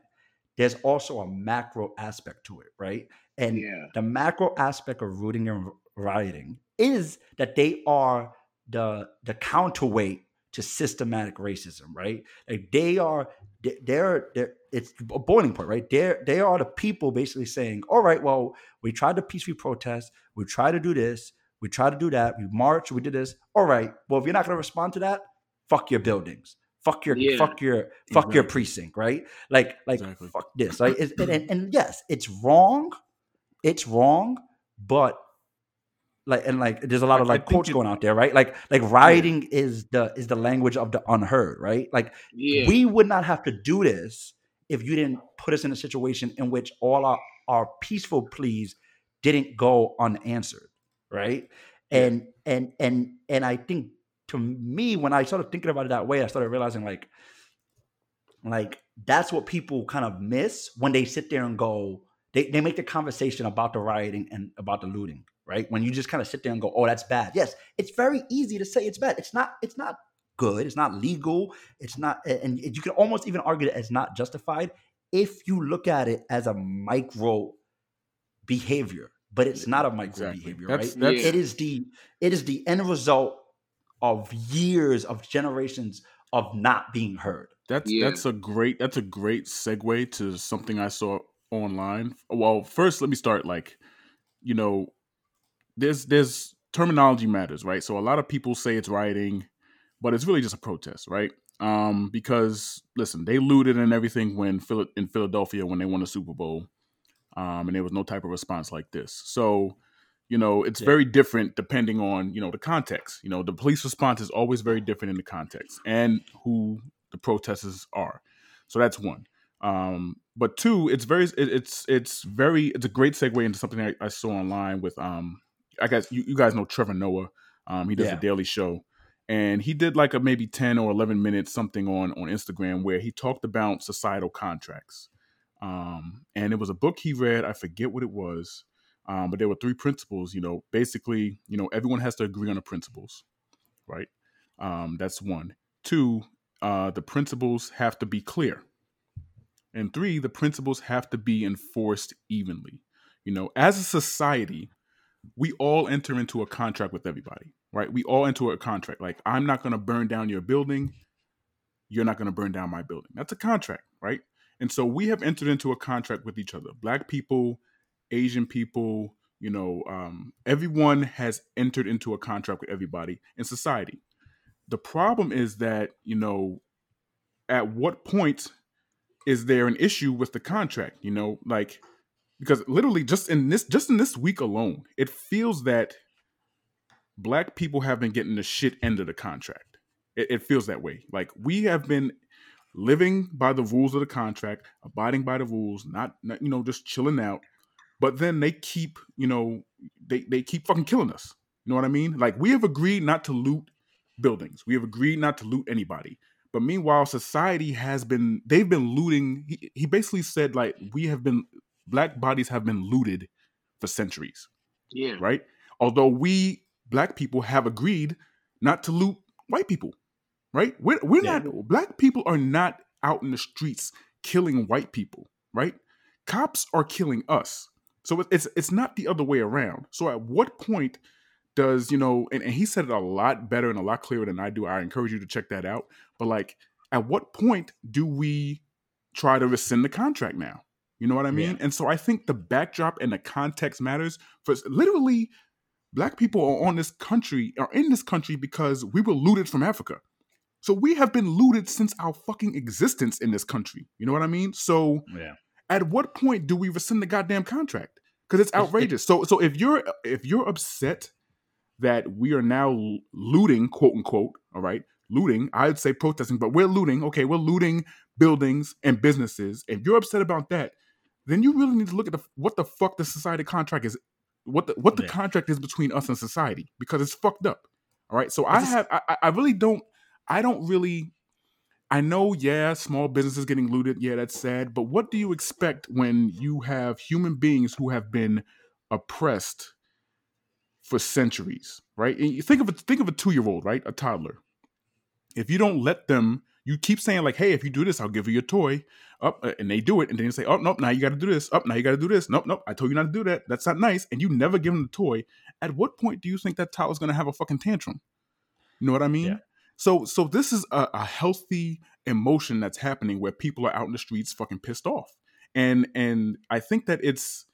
There's also a macro aspect to it, right? And yeah, the macro aspect of rooting and rioting is that they are the the counterweight to systematic racism, right? Like they are they- they're they're it's a boiling point, right? They're they are the people basically saying, all right, well, we tried to peacefully protest, we tried to do this, we tried to do that, we marched, we did this. All right, well, if you're not gonna respond to that, fuck your buildings. Fuck your Yeah. fuck your fuck your precinct, right? Like like Exactly. fuck this, right? And, and, and yes, it's wrong, it's wrong, but like and like there's a lot of like quotes going out there, right? Like like rioting is the is the language of the unheard, right? Like yeah, we would not have to do this if you didn't put us in a situation in which all our, our peaceful pleas didn't go unanswered right? And and and and i think to me when i started thinking about it that way i started realizing like like that's what people kind of miss when they sit there and go they, they make the conversation about the rioting and about the looting right? When you just kind of sit there and go oh that's bad. Yes it's very easy to say it's bad. It's not it's not good. It's not legal. It's not and you can almost even argue that it's not justified if you look at it as a micro behavior but it's not a micro Exactly. behavior That's- right? That's- it is the it is the end result of years of generations of not being heard. That's Yeah. that's a great that's a great segue to something I saw online. Well, first let me start like, you know, there's there's terminology matters, right? So a lot of people say it's rioting, but it's really just a protest, right? Um, because listen, they looted and everything when Phil- in Philadelphia when they won the Super Bowl, um, and there was no type of response like this. So, you know, it's Yeah. very different depending on you know the context. You know, the police response is always very different in the context and who the protesters are. So that's one. Um, but two, it's very it, it's it's very it's a great segue into something I, I saw online with um I guess you, you guys know Trevor Noah. Um, he does Yeah. the Daily Show, and he did like a maybe ten or eleven minutes something on on Instagram where he talked about societal contracts. Um, and it was a book he read. I forget what it was, um, but there were three principles. You know, basically, you know, everyone has to agree on the principles, right? Um, that's one. Two, uh, the principles have to be clear. And three, the principles have to be enforced evenly. You know, as a society, we all enter into a contract with everybody, right? We all enter a contract. Like, I'm not going to burn down your building. You're not going to burn down my building. That's a contract, right? And so we have entered into a contract with each other. Black people, Asian people, you know, um, everyone has entered into a contract with everybody in society. The problem is that, you know, at what point is there an issue with the contract? You know, like because literally just in this just in this week alone, it feels that black people have been getting the shit end of the contract. It, it feels that way. Like we have been living by the rules of the contract, abiding by the rules, not, not you know just chilling out. But then they keep, you know, they they keep fucking killing us. You know what I mean? Like we have agreed not to loot buildings. We have agreed not to loot anybody. But meanwhile, society has been they've been looting. He, he basically said like we have been black bodies have been looted for centuries, yeah, right? Although we black people have agreed not to loot white people. right? We're, we're Yeah. not black people are not out in the streets killing white people, right? Cops are killing us. So it's it's not the other way around. So at what point does you know? And, and he said it a lot better and a lot clearer than I do. I encourage you to check that out. But like, at what point do we try to rescind the contract now? You know what I mean? And so I think the backdrop and the context matters. For literally, black people are on this country are in this country because we were looted from Africa. So we have been looted since our fucking existence in this country. You know what I mean? So Yeah. at what point do we rescind the goddamn contract? Because it's outrageous. So so if you're if you're upset that we are now looting, quote unquote, all right, looting, I'd say protesting, but we're looting. Okay, we're looting buildings and businesses. If you're upset about that, then you really need to look at the, what the fuck the society contract is, what the what the Yeah. contract is between us and society, because it's fucked up. All right, so I just- have I, I- I really don't I don't really I know, yeah, small businesses getting looted. Yeah, that's sad. But what do you expect when you have human beings who have been oppressed for centuries, right? And you think of a think of a two year old, right, a toddler. If you don't let them, you keep saying like, "Hey, if you do this, I'll give you a toy." Up, uh, and they do it, and then you say, "Oh, nope, now you got to do this." Up, now you got to do this. Nope, nope, I told you not to do that. That's not nice. And you never give them the toy. At what point do you think that toddler's going to have a fucking tantrum? You know what I mean? Yeah. So, so this is a, a healthy emotion that's happening where people are out in the streets fucking pissed off, and and I think that it's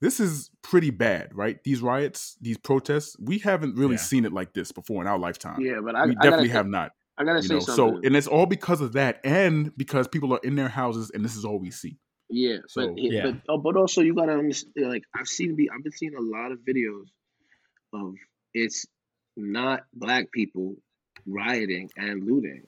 this is pretty bad, right? These riots, these protests, we haven't really Yeah. seen it like this before in our lifetime. Yeah, but I, we definitely say- have not. I gotta You say know, so and it's all because of that, and because people are in their houses, and this is all we see. Yeah, So- but, yeah. Yeah. but oh, but also you gotta understand. Like I've seen, the, I've been seeing a lot of videos of it's not black people rioting and looting.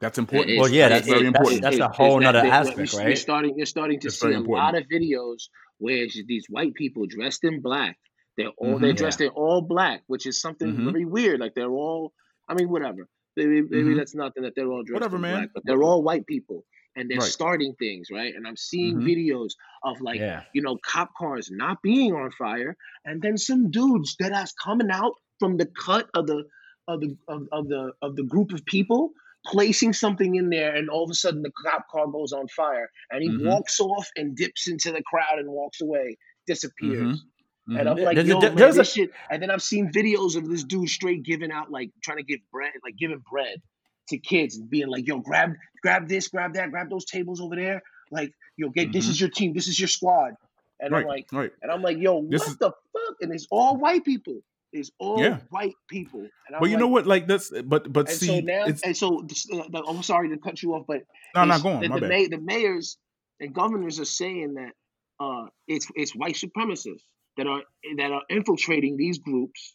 That's important. It's- Well, yeah, it's- that's very it's- important. That's, it's- a whole other that- that- aspect, you're, right? You're starting, you're starting to It's see a lot of videos where it's these white people dressed in black. They're all they're dressed dressed in all black, which is something Mhm. very weird. Like they're all, I mean, whatever. Maybe, maybe Mhm. that's nothing that they're all dressed Whatever, man. black, but they're all white people and they're Right. starting things, right? And I'm seeing Mhm. videos of like yeah. you know, cop cars not being on fire, and then some dudes that ass coming out from the cut of the of the of, of the of the group of people, placing something in there, and all of a sudden the cop car goes on fire, and he Mhm. walks off and dips into the crowd and walks away, disappears. And I'm Mhm. like, There's a- yo, man, there's a- this shit. And then I've seen videos of this dude straight giving out, like trying to give bread, like giving bread to kids, and being like, yo, grab, grab this, grab that, grab those tables over there. Like, yo, get this Mhm. is your team, this is your squad. And right, I'm like, right. and I'm like, yo, This what is- the fuck? And it's all white people. It's all Yeah. white people. And I'm But you like, know what? Like that's but but And see, so now, and so uh, the- I'm sorry to cut you off, but no, it's- not going. The, My the, bad. may, the mayors and governors are saying that uh, it's it's white supremacists that are that are infiltrating these groups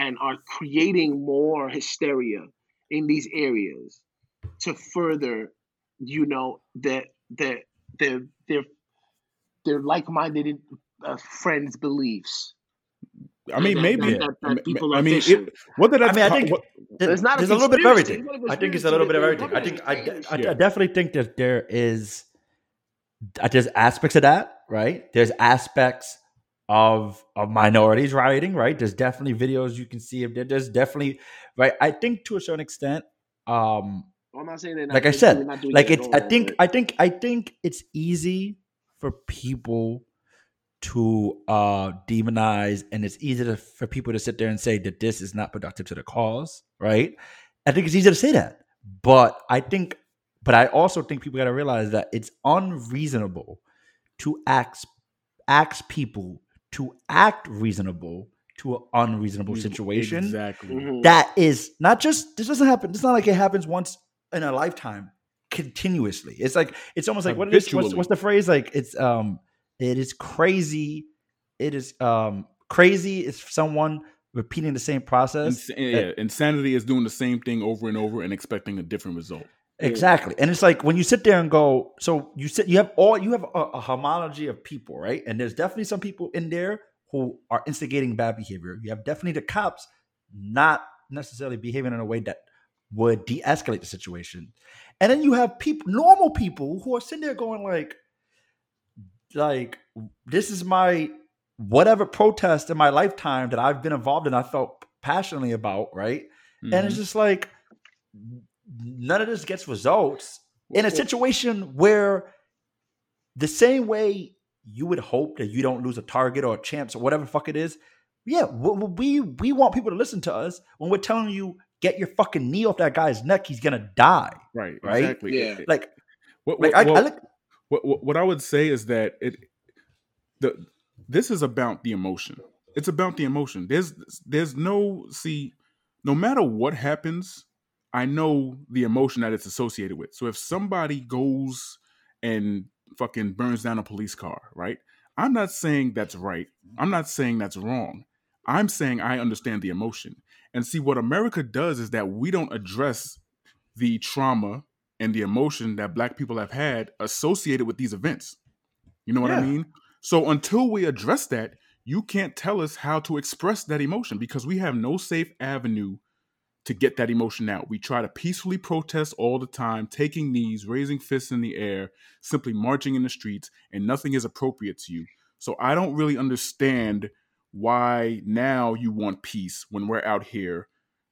and are creating more hysteria in these areas to further, you know, that the their their their like-minded uh, friends' beliefs. I mean, that- maybe. that- that- that I people mean, I mean, it, what did I? I mean, I co- think- what- There's not a there's a little bit of everything. It's not a I think it's a little bit of everything. I think I, I, Yeah. I definitely think that there is there's aspects of that, right? There's aspects of of minorities rioting, right? There's definitely videos you can see of. There's definitely right. I think to a certain extent, um, I'm not saying they're not like I said, doing like it it's. I think I think I think it's easy for people to uh demonize and it's easy to, for people to sit there and say that this is not productive to the cause right i think it's easy to say that but i think but i also think people got to realize that it's unreasonable to ask ask people to act reasonable to an unreasonable situation Exactly. Mhm. that is not just this doesn't happen. It's not like it happens once in a lifetime continuously. It's like it's almost like what it is. What's, what's the phrase? Like it's um it is crazy. It is um crazy is someone repeating the same process. Ins- yeah, insanity is doing the same thing over and over and expecting a different result. Exactly. And it's like when you sit there and go, so you sit, you have all, you have a, a homology of people, right? And there's definitely some people in there who are instigating bad behavior. You have definitely the cops not necessarily behaving in a way that would de escalate the situation. And then you have people, normal people who are sitting there going, like, like, this is my whatever protest in my lifetime that I've been involved in, I felt passionately about, right? and Mm-hmm. it's just like none of this gets results in a situation where the same way you would hope that you don't lose a target or a chance or whatever the fuck it is. Yeah, we we, we want people to listen to us when we're telling you get your fucking knee off that guy's neck. He's gonna die. right, right? exactly. Yeah. Like, what, like what- I, I well- look. what, what what I would say is that it the this is about the emotion. It's about the emotion. There's there's no see no matter what happens, I know the emotion that it's associated with. So if somebody goes and fucking burns down a police car, right? I'm not saying that's right. I'm not saying that's wrong. I'm saying I understand the emotion. And see what America does is that we don't address the trauma and the emotion that black people have had associated with these events. You know what I mean? So until we address that, you can't tell us how to express that emotion because we have no safe avenue to get that emotion out. We try to peacefully protest all the time, taking knees, raising fists in the air, simply marching in the streets, and nothing is appropriate to you. So I don't really understand why now you want peace when we're out here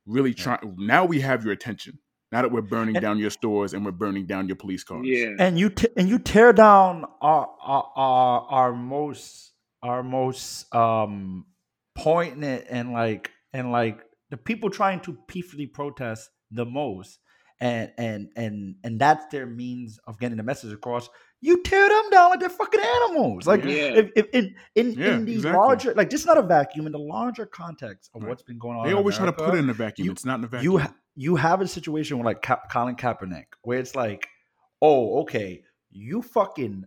really trying. Now we have your attention. Now that we're burning And- down your stores and we're burning down your police cars. Yeah. and you t- and you tear down our our our, our most our most um poignant and like and like the people trying to peacefully protest the most and and and and that's their means of getting the message across you tear them down like they're fucking animals like Yeah. If, if in in, Yeah, in the exactly. larger like this not a vacuum in the larger context of Right. what's been going on They always try to put it in a vacuum. you- it's not in a vacuum. you ha- you have a situation with like Ka- Colin Kaepernick where it's like, oh, okay, you fucking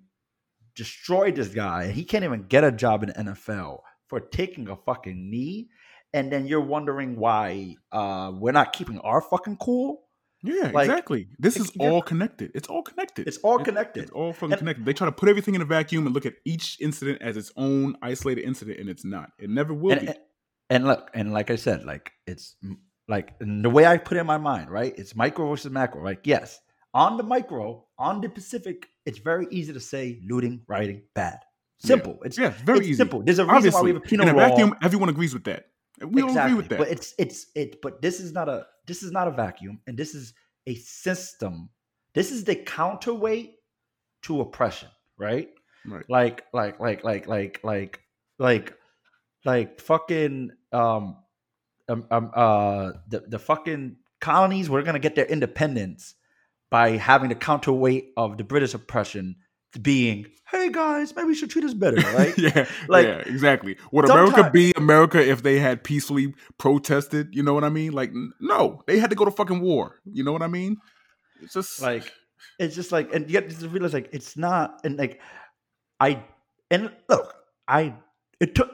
destroyed this guy and he can't even get a job in the NFL for taking a fucking knee, and then you're wondering why uh we're not keeping our fucking cool. yeah, like, exactly. This is all connected. It's all connected. It's all connected. It's all fucking And- connected. They try to put everything in a vacuum and look at each incident as its own isolated incident, and it's not. It never will and, be. and- and look, and like I said, like it's like the way I put it in my mind, right? It's micro versus macro. Like, yes, on the micro, on the Pacific, it's very easy to say looting, rioting, bad. Simple. It's yeah, very it's easy. simple. There's a reason Obviously, why we have a penal in a vacuum, everyone agrees with that. We all agree with that. But it's it's it. But this is not a this is not a vacuum, and this is a system. This is the counterweight to oppression, right? right. Like like like like like like like like fucking um um, um uh the the fucking colonies were gonna get their independence by having the counterweight of the British oppression being, hey guys, maybe we should treat us better, right? yeah, Like, yeah, exactly. Would America be America if they had peacefully protested? You know what I mean? Like, no, they had to go to fucking war. You know what I mean? It's just like it's just like and yet to realize like it's not and like i and look i it took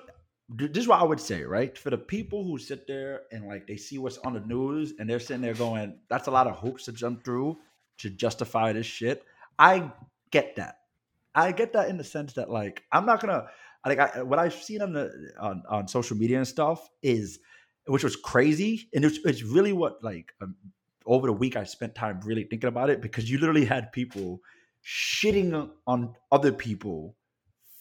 this is what i would say right for the people who sit there and like they see what's on the news and they're sitting there going that's a lot of hoops to jump through to justify this shit i get that i get that in the sense that like i'm not gonna like I, what i've seen on the on, on social media and stuff is which was crazy and it's, it's really what like um, over the week I spent time really thinking about it because you literally had people shitting on other people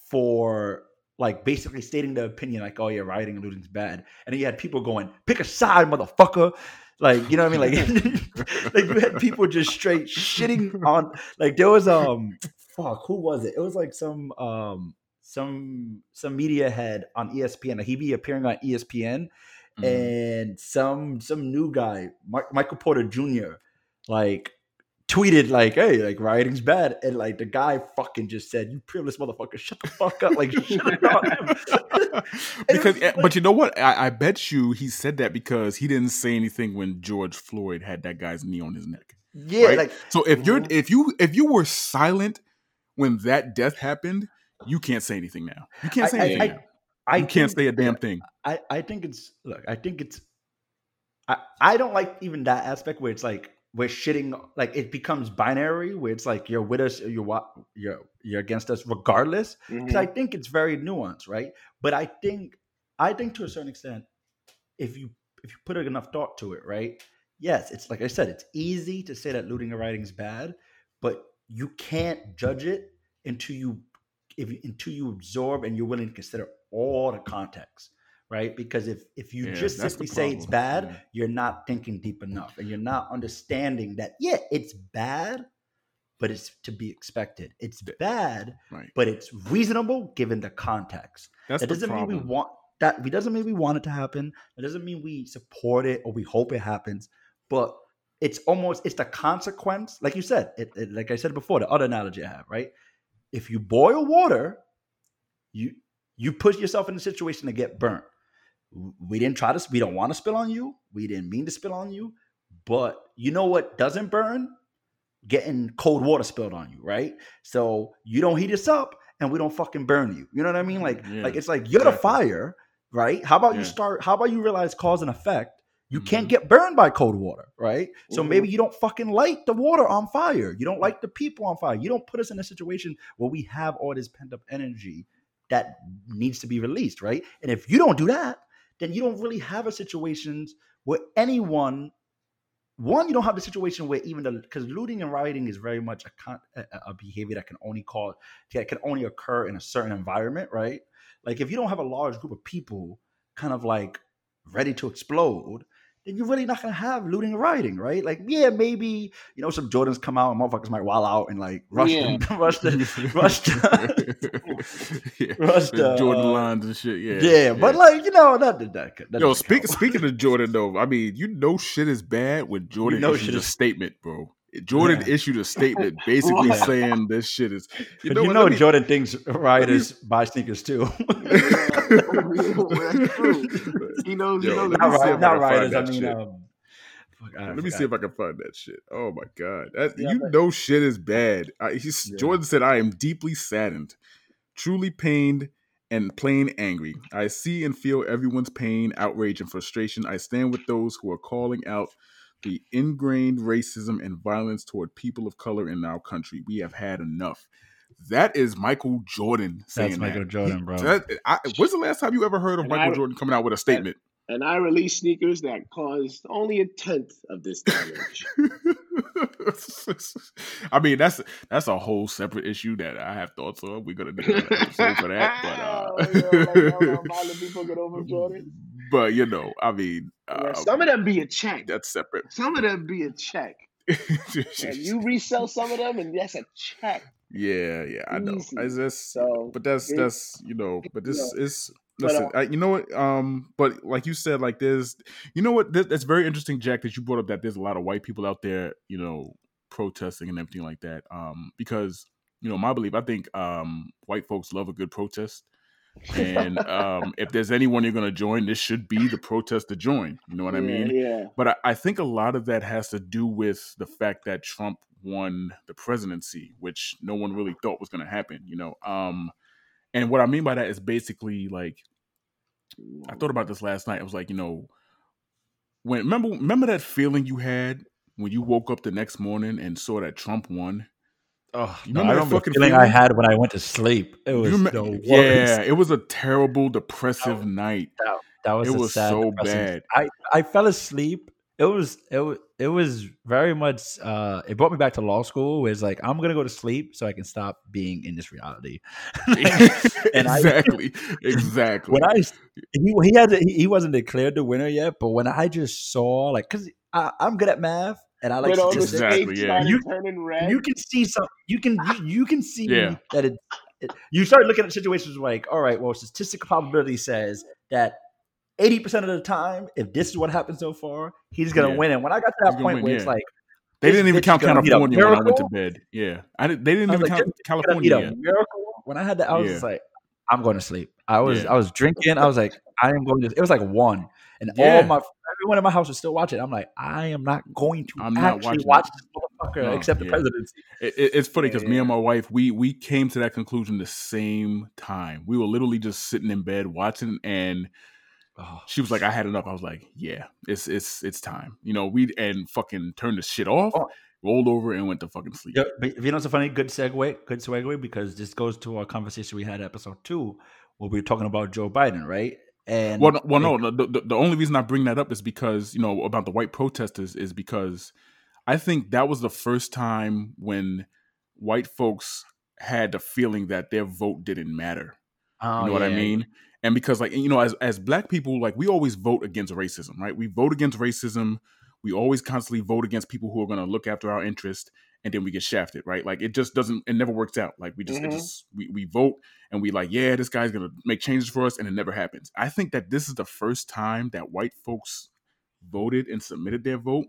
for like basically stating their opinion like oh yeah rioting and looting's bad and then you had people going pick a side motherfucker like you know what I mean? Like like you had people just straight shitting on like there was um fuck who was it it was like some um some some media head on ESPN like he be appearing on ESPN Mhm. and some some new guy, Mark, Michael Porter Jr., like tweeted like, "Hey, like rioting's bad," and like the guy fucking just said, "You privileged motherfucker, shut the fuck up!" Like, on him. because, eh, like- but you know what? I, I bet you he said that because he didn't say anything when George Floyd had that guy's knee on his neck. yeah, Right? like So if you're if you if you were silent when that death happened, you can't say anything now. You can't say I- anything I- now. I You can't say a damn thing. I, I think it's look, I think it's I, I don't like even that aspect where it's like we're shitting like it becomes binary where it's like you're with us you're wa- you're you're against us regardless. Because Mhm. I think it's very nuanced, right? But I think I think to a certain extent, if you if you put enough thought to it, right? Yes, it's like I said, it's easy to say that looting and writing is bad, but you can't judge it until you if until you absorb and you're willing to consider all the context, right? Because if if you Yeah, just simply say it's bad, Yeah. you're not thinking deep enough, and you're not understanding that yeah, it's bad, but it's to be expected. It's bad, Right. but it's reasonable given the context. That's that doesn't mean we want that. we doesn't mean we want it to happen. It doesn't mean we support it or we hope it happens. But it's almost it's the consequence. Like you said, it, it- like I said before, the other analogy I have, right? If you boil water, you you put yourself in a situation to get burnt. We didn't try to. We don't want to spill on you. We didn't mean to spill on you. But you know what doesn't burn? Getting cold water spilled on you, right? So you don't heat us up, and we don't fucking burn you. You know what I mean? Like, Yeah, like it's like you're the fire, right? How about you start? How about you realize cause and effect? You can't Mhm. get burned by cold water, right? So Mhm. maybe you don't fucking light the water on fire. You don't light the people on fire. You don't put us in a situation where we have all this pent up energy that needs to be released, right? And if you don't do that, then you don't really have a situations where anyone one you don't have the situation where even the because looting and rioting is very much a, con, a a behavior that can only cause that can only occur in a certain environment right like if you don't have a large group of people kind of like ready to explode then you're really not gonna have looting and rioting, right? Like, yeah, maybe you know some Jordans come out and motherfuckers might wall out and like rush Yeah. the, rush the rush the, yeah. rush The Jordan uh, lines and shit. Yeah. yeah, but like you know, that that, that, that Yo, doesn't speak, speaking of Jordan though, I mean, you know shit is bad when Jordan know issues shit a statement, bro. Jordan Yeah. issued a statement basically saying this shit is. But know you know, me- Jordan thinks rioters buy sneakers too. That's true. He knows. Yo, he knows let not me see if I not can find rioters. I that mean, shit. um, fuck, I Let me see if I can find that shit. Oh my god, that, Yeah, you but- know shit is bad. I, he's, Yeah. Jordan said, "I am deeply saddened, truly pained, and plain angry. I see and feel everyone's pain, outrage, and frustration. I stand with those who are calling out." The ingrained racism and violence toward people of color in our country. We have had enough. That is Michael Jordan saying That's Michael that. Jordan, He- bro. that- I, when's the last time you ever heard of And Michael I- Jordan coming out with a statement? And I released sneakers that caused only a tenth of this damage. I mean, that's that's a whole separate issue that I have thoughts on. We're gonna do another episode for that, but Oh, uh, yeah, like, people get over Jordan. But you know, I mean, Yeah, uh, some of them be a check. that's separate. Some of them be a check. And you resell some of them, and that's a check. yeah, yeah, I know. Easy. I just, So, but that's that's you know, but this you is But, listen. uh, I, you know what? Um, but like you said, like there's, you know what? That, that's very interesting, Jack. That you brought up that there's a lot of white people out there, you know, protesting and everything like that. Um, because you know, my belief, I think um, white folks love a good protest. And um, if there's anyone you're going to join, this should be the protest to join. You know what I mean? Yeah. But I, I think a lot of that has to do with the fact that Trump won the presidency, which no one really thought was going to happen. You know, um, and what I mean by that is basically like I thought about this last night. I was like, you know, when remember remember that feeling you had when you woke up the next morning and saw that Trump won. Oh, You no, remember I remember fucking the feeling I had when I went to sleep. It was the worst. yeah, it was a terrible, depressive night. That was It was sad, so bad. I I fell asleep. It was it was it was very much. uh It brought me back to law school. Where it's like I'm gonna go to sleep so I can stop being in this reality. I exactly, exactly. when I he he had he, he wasn't declared the winner yet, but when I just saw like because I'm good at math and I like when all the statistics. Exactly, yeah. You- turning red. you can see some you can you, ah. you can see Yeah. that it, it you start looking at situations like all right well statistical probability says that 80% of the time if this is what happened so far he's gonna Yeah. win and when i got to that gonna point win, where it's like They didn't even count is gonna need a California when I went to bed. Yeah, I did, they didn't I even like, count this bitch gonna California. yet. miracle when i had that i was Yeah. just like i'm going to sleep i was Yeah. i was drinking i was like i am going to it was like one and Yeah. all my everyone in my house was still watching i'm like i am not going to I'm not actually watching watch it. this motherfucker No, except the yeah. presidency It, it- it's funny Yeah, because me and my wife we we came to that conclusion the same time. We were literally just sitting in bed watching, and oh. she was like, "I had enough." I was like, "Yeah, it's it's it's time." You know, we and fucking turned the shit off, Oh. rolled over, and went to fucking sleep. Yeah, but you know what's a funny good segue, good segue because this goes to our conversation we had episode two where we were talking about Joe Biden, right? And Well, no, well, no. The, the, the only reason I bring that up is because you know about the white protesters is because I think that was the first time when white folks had the feeling that their vote didn't matter. Oh, You know what I yeah. mean? and because like you know as as black people like we always vote against racism right we vote against racism we always constantly vote against people who are going to look after our interest and then we get shafted right? Like it just doesn't it never works out. Like we just, Mhm. just we, we vote and we like yeah this guy's to make changes for us and it never happens. I think that this is the first time that white folks voted and submitted their vote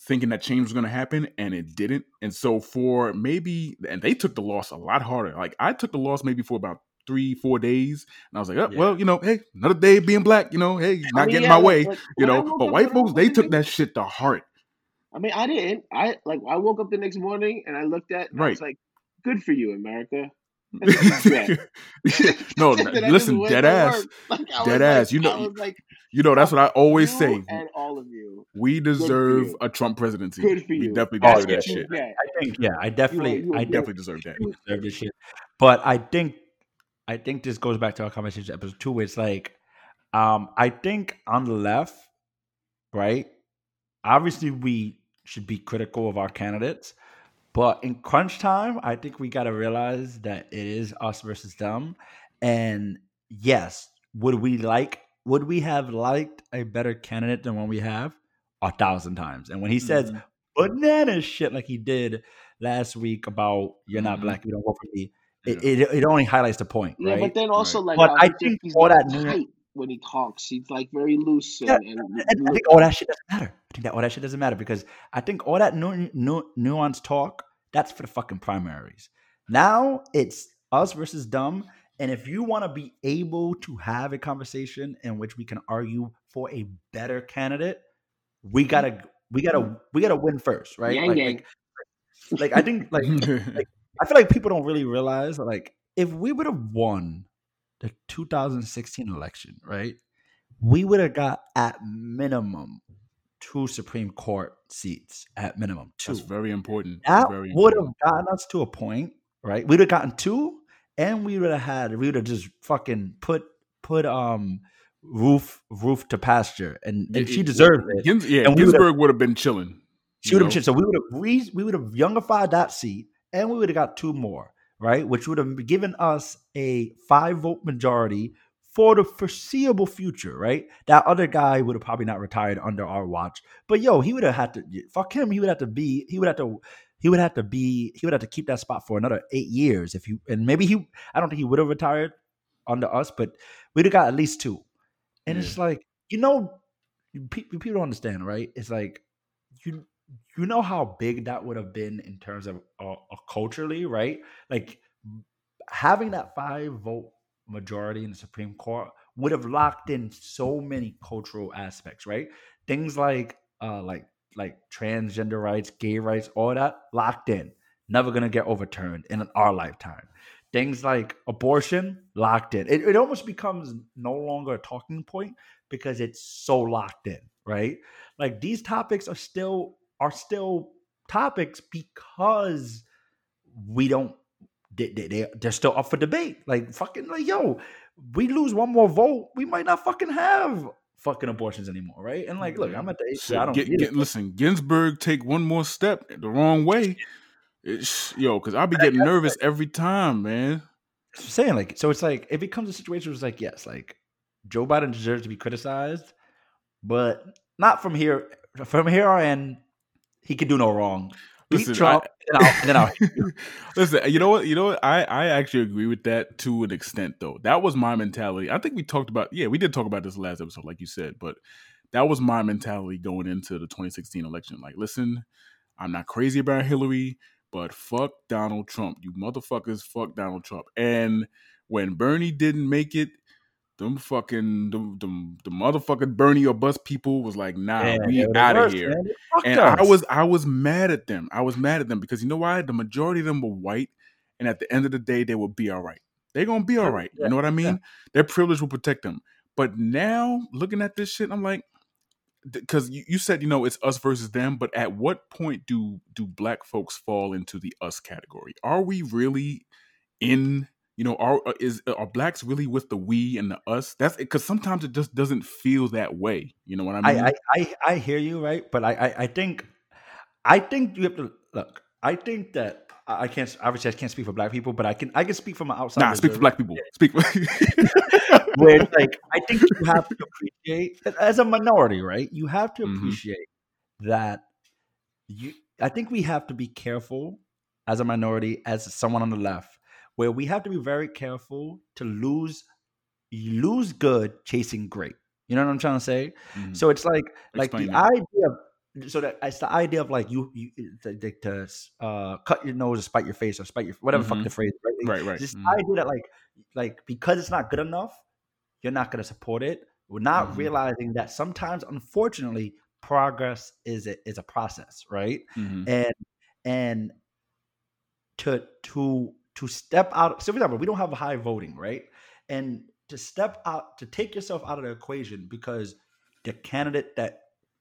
thinking that change was going to happen and it didn't. And so for maybe and they took the loss a lot harder. Like i took the loss maybe for about three four days and i was like oh, Yeah. well you know hey another day being black you know hey not I mean, getting yeah, my way like, you know? but white folks they took that shit to heart I mean, I didn't. I like I woke up the next morning and I looked at and I was Right. like, "Good for you, America." That's what you get. no That n- just listen dead ass. Like, Dead was ass. Like, You know- like, you know that's what i always say and all of you. we deserve you. a trump presidency Good for we you. definitely Oh, deserve That's that shit you get. I think yeah, I definitely, you- I you- definitely deserve that deserve this shit. But I think, I think this goes back to our conversation episode two. Where it's like, um, I think on the left, right? Obviously, we should be critical of our candidates, but in crunch time, I think we got to realize that it is us versus them. And yes, would we like? Would we have liked a better candidate than one we have? A thousand times. And when he says Mhm. banana shit like he did last week about you're not Mhm. black, you don't vote for me. It, it, it only highlights the point, Yeah, right? but then also like, But I just- think he's all that- when he talks. He's like very loose and, Yeah, and, and I think all that shit doesn't matter. I think that all that shit doesn't matter because I think all that nu- nu- nuanced talk that's for the fucking primaries. Now it's us versus dumb, and if you want to be able to have a conversation in which we can argue for a better candidate, we gotta we gotta we gotta win first, right? Yang Like, yang. like, like I think like I feel like people don't really realize like if we would have won the 2016 election, right? We would have got at minimum two Supreme Court seats at minimum. Two. that's very important that very would have gotten us to a point, right? We'd have gotten two, and we would have had we would have just fucking put put um Ruth Ruth to pasture, and, and Yeah, she it- deserved it. Gins- yeah And ginsburg would have been chilling She would have changed. So we would have re- we would have youngified that seat, and we would have got two more, right? Which would have given us a five vote majority for the foreseeable future, right? That other guy would have probably not retired under our watch, but yo, he would have had to fuck him. He would have to be. He would have to. He would have to be. He would have to keep that spot for another eight years if you. And maybe he. I don't think he would have retired under us, but we'd have got at least two. And Yeah. it's like you know, people don't understand, right? It's like you you know how big that would have been in terms of uh, uh, culturally, right? Like having that five vote majority in the Supreme Court would have locked in so many cultural aspects, right? Things like uh like like transgender rights, gay rights, all that locked in, never gonna get overturned in our lifetime. Things like abortion locked in. It, it almost becomes no longer a talking point because it's so locked in, right? Like these topics are still are still topics because we don't they, they, they they're still up for debate. Like fucking like yo, we lose one more vote, we might not fucking have fucking abortions anymore, right? And like, look, I'm at the age Shit, I don't get- get- listen, Ginsburg take one more step the wrong way. It's, yo, because I'll be getting nervous every time, man. I'm saying like so it's like if it becomes a situation where it's like yes like joe biden deserves to be criticized but not from here from here on he can do no wrong beat Listen, trump and I'll, and I'll Listen, you know what? You know what? I, I actually agree with that to an extent, though. That was my mentality. I think we talked about, yeah, we did talk about this last episode, like you said, but that was my mentality going into the 2016 election. Like, listen, I'm not crazy about Hillary, but fuck Donald Trump. You motherfuckers, fuck Donald Trump. And when Bernie didn't make it, them fucking, them, them, the motherfucking Bernie or bust people was like, nah, Man, we they were the out of here man. They fucked and I was I was mad at them. I was mad at them because you know why? The majority of them were white, and at the end of the day, they will be all right. They're gonna be all right. Yeah, You know what I mean? yeah. Their privilege will protect them. But now, looking at this shit, I'm like, because you, you said you know it's us versus them, but at what point do do black folks fall into the us category? Are we really in? You know, are uh, is are blacks really with the we and the us? That's because sometimes it just doesn't feel that way. You know what I mean? I, I, I, hear you, right? But I, I, I think, I think you have to look. I think that I can't obviously I can't speak for black people, but I can I can speak from an outside. Nah, speak for black people. Speak. For- where like I think you have to appreciate as a minority, right? You have to Mhm. appreciate that you I think we have to be careful as a minority, as someone on the left, where we have to be very careful to lose you lose good chasing great. You know what I'm trying to say? Mhm. So it's like like Explain the that. idea of so that it's the idea of like you you to, to, uh, cut your nose or spite your face or spite your whatever the Mhm. fuck the phrase right? right, right. This Mhm. idea that like like because it's not good enough, you're not going to support it. We're not Mhm. realizing that sometimes, unfortunately, progress is a, is a process, right? Mhm. And and to to to step out. So for example, we don't have high voting, right? And to step out to take yourself out of the equation because the candidate that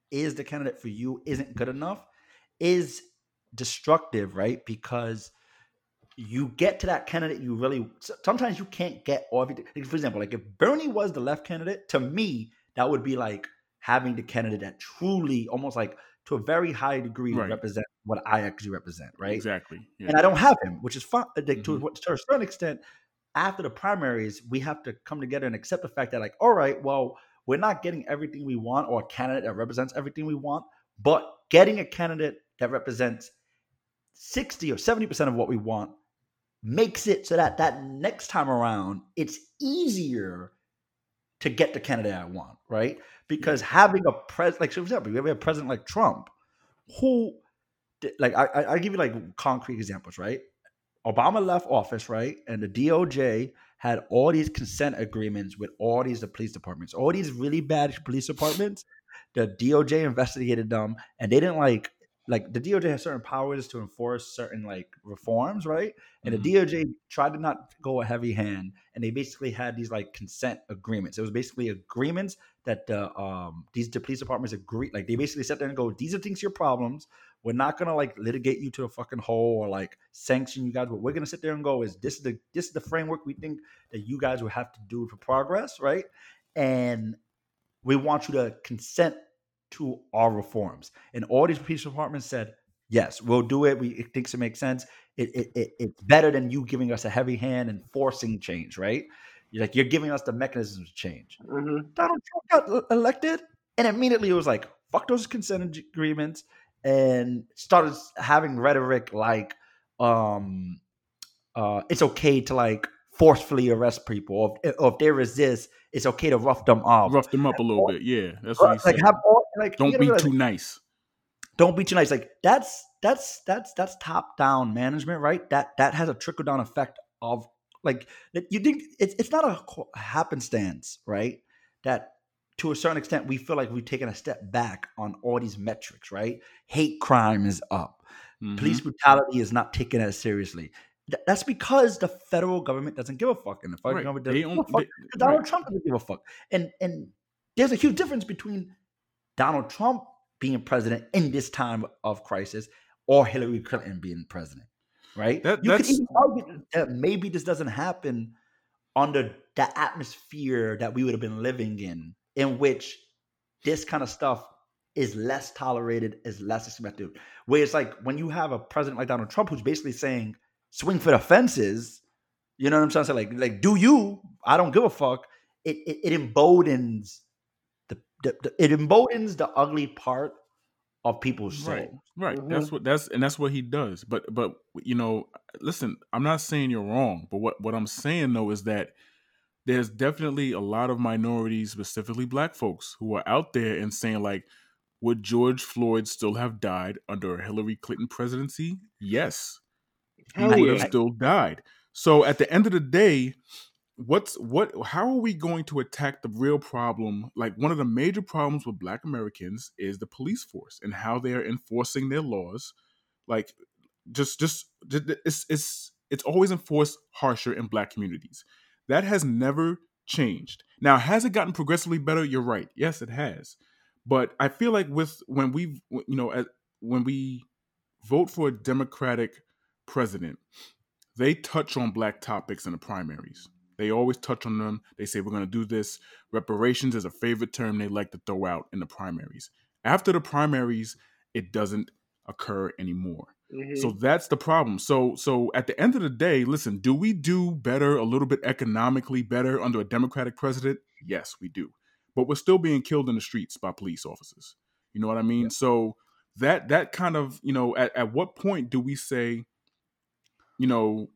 is the candidate for you isn't good enough is destructive, right? Because you get to that candidate you really sometimes you can't get all. Like, for example, like if Bernie was the left candidate, to me, that would be like having the candidate that truly almost like to a very high degree Right. represent what I actually represent, right? Exactly. Yeah. and I don't have him, which is fun. Like, to, Mhm. what- to a certain extent, after the primaries, we have to come together and accept the fact that, like, all right, well, we're not getting everything we want or a candidate that represents everything we want, but getting a candidate that represents 60 or 70% of what we want makes it so that that next time around, it's easier to get the candidate I want, right? Because having a pres like for example, we have a president like Trump, who like I I I give you like concrete examples, right? Obama left office, right? And the DOJ had all these consent agreements with all these the police departments, all these really bad police departments. The DOJ investigated them, and they didn't like like the DOJ has certain powers to enforce certain like reforms, right? And Mhm. the DOJ tried to not go a heavy hand, and they basically had these like consent agreements. It was basically agreements that the um these the police departments agree like they basically sat there and go, these are things your problems. We're not gonna like litigate you to a fucking hole or like sanction you guys. What we're gonna sit there and go is this is the this is the framework we think that you guys will have to do for progress, right? And we want you to consent to our reforms. And all these police departments said, yes, we'll do it. We it thinks it makes sense. It, it, it it's better than you giving us a heavy hand and forcing change, right? You're like you're giving us the mechanisms to change. hmm Donald Trump got elected, and immediately it was like, fuck those consent agreements, and started having rhetoric like, um, uh, it's okay to like forcefully arrest people, or if, or if they resist, it's okay to rough them up. Rough them up a little bit. Yeah, that's what he like said. have all like Don't be realize, too nice. don't be too nice. Like that's that's that's that's top down management, right? That that has a trickle down effect of like you think it's it's not a happenstance, right? That to a certain extent we feel like we've taken a step back on all these metrics, right? Hate crime is up. Mhm. Police brutality is not taken as seriously. Th- That's because the federal government doesn't give a fuck, and the federal Right. government doesn't give a fuck. they- Donald right. Trump doesn't give a fuck. And and there's a huge difference between Donald Trump being president in this time of crisis or Hillary Clinton being president, right? That- you could even argue that maybe this doesn't happen under the atmosphere that we would have been living in, in which this kind of stuff is less tolerated, is less expected. Where it's like when you have a president like Donald Trump who's basically saying, swing for the fences, you know what I'm trying to say? Like, like, do you? I don't give a fuck. It it, it emboldens the, the, the it emboldens the ugly part of people's soul. Right, right. Mhm. That's what that's and that's what he does. But but you know, listen, I'm not saying you're wrong, but what what I'm saying though is that there's definitely a lot of minorities, specifically black folks, who are out there and saying like, would George Floyd still have died under a Hillary Clinton presidency? Yes, he would yeah. have still died. So at the end of the day, what's what how are we going to attack the real problem? Like one of the major problems with black americans is the police force and how they are enforcing their laws. Like just just just- it's it's it's always enforced harsher in black communities. That has never changed. Now has it gotten progressively better? You're right. Yes it has. But i feel like with when we you know as, when we vote for a democratic president they touch on black topics in the primaries they always touch on them. They say we're going to do this. Reparations is a favorite term they like to throw out in the primaries. After the primaries, it doesn't occur anymore. Mhm. So that's the problem. So so at the end of the day, listen, do we do better a little bit economically better under a democratic president? Yes, we do. But we're still being killed in the streets by police officers. You know what I mean? So that that kind of, you know, at, at what point do we say, you know,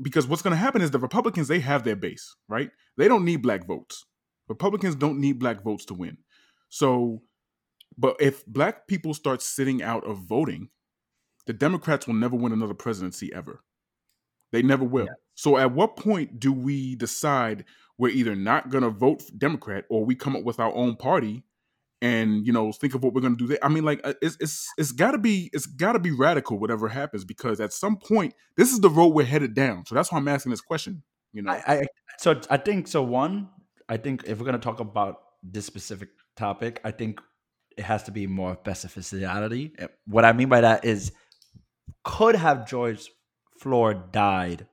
because what's going to happen is the Republicans they have their base, right? They don't need black votes. Republicans don't need black votes to win. So but if black people start sitting out of voting, the Democrats will never win another presidency ever. They never will. Yeah. So at what point do we decide we're either not going to vote Democrat or we come up with our own party and you know think of what we're going to do there? I mean like uh, it's it's it's got to be it's got to be radical whatever happens because at some point this is the road we're headed down. So that's why I'm asking this question, you know. I, I so I think so. One, I think if we're gonna talk about this specific topic, I think it has to be more specificity. What I mean by that is, could have George Floyd died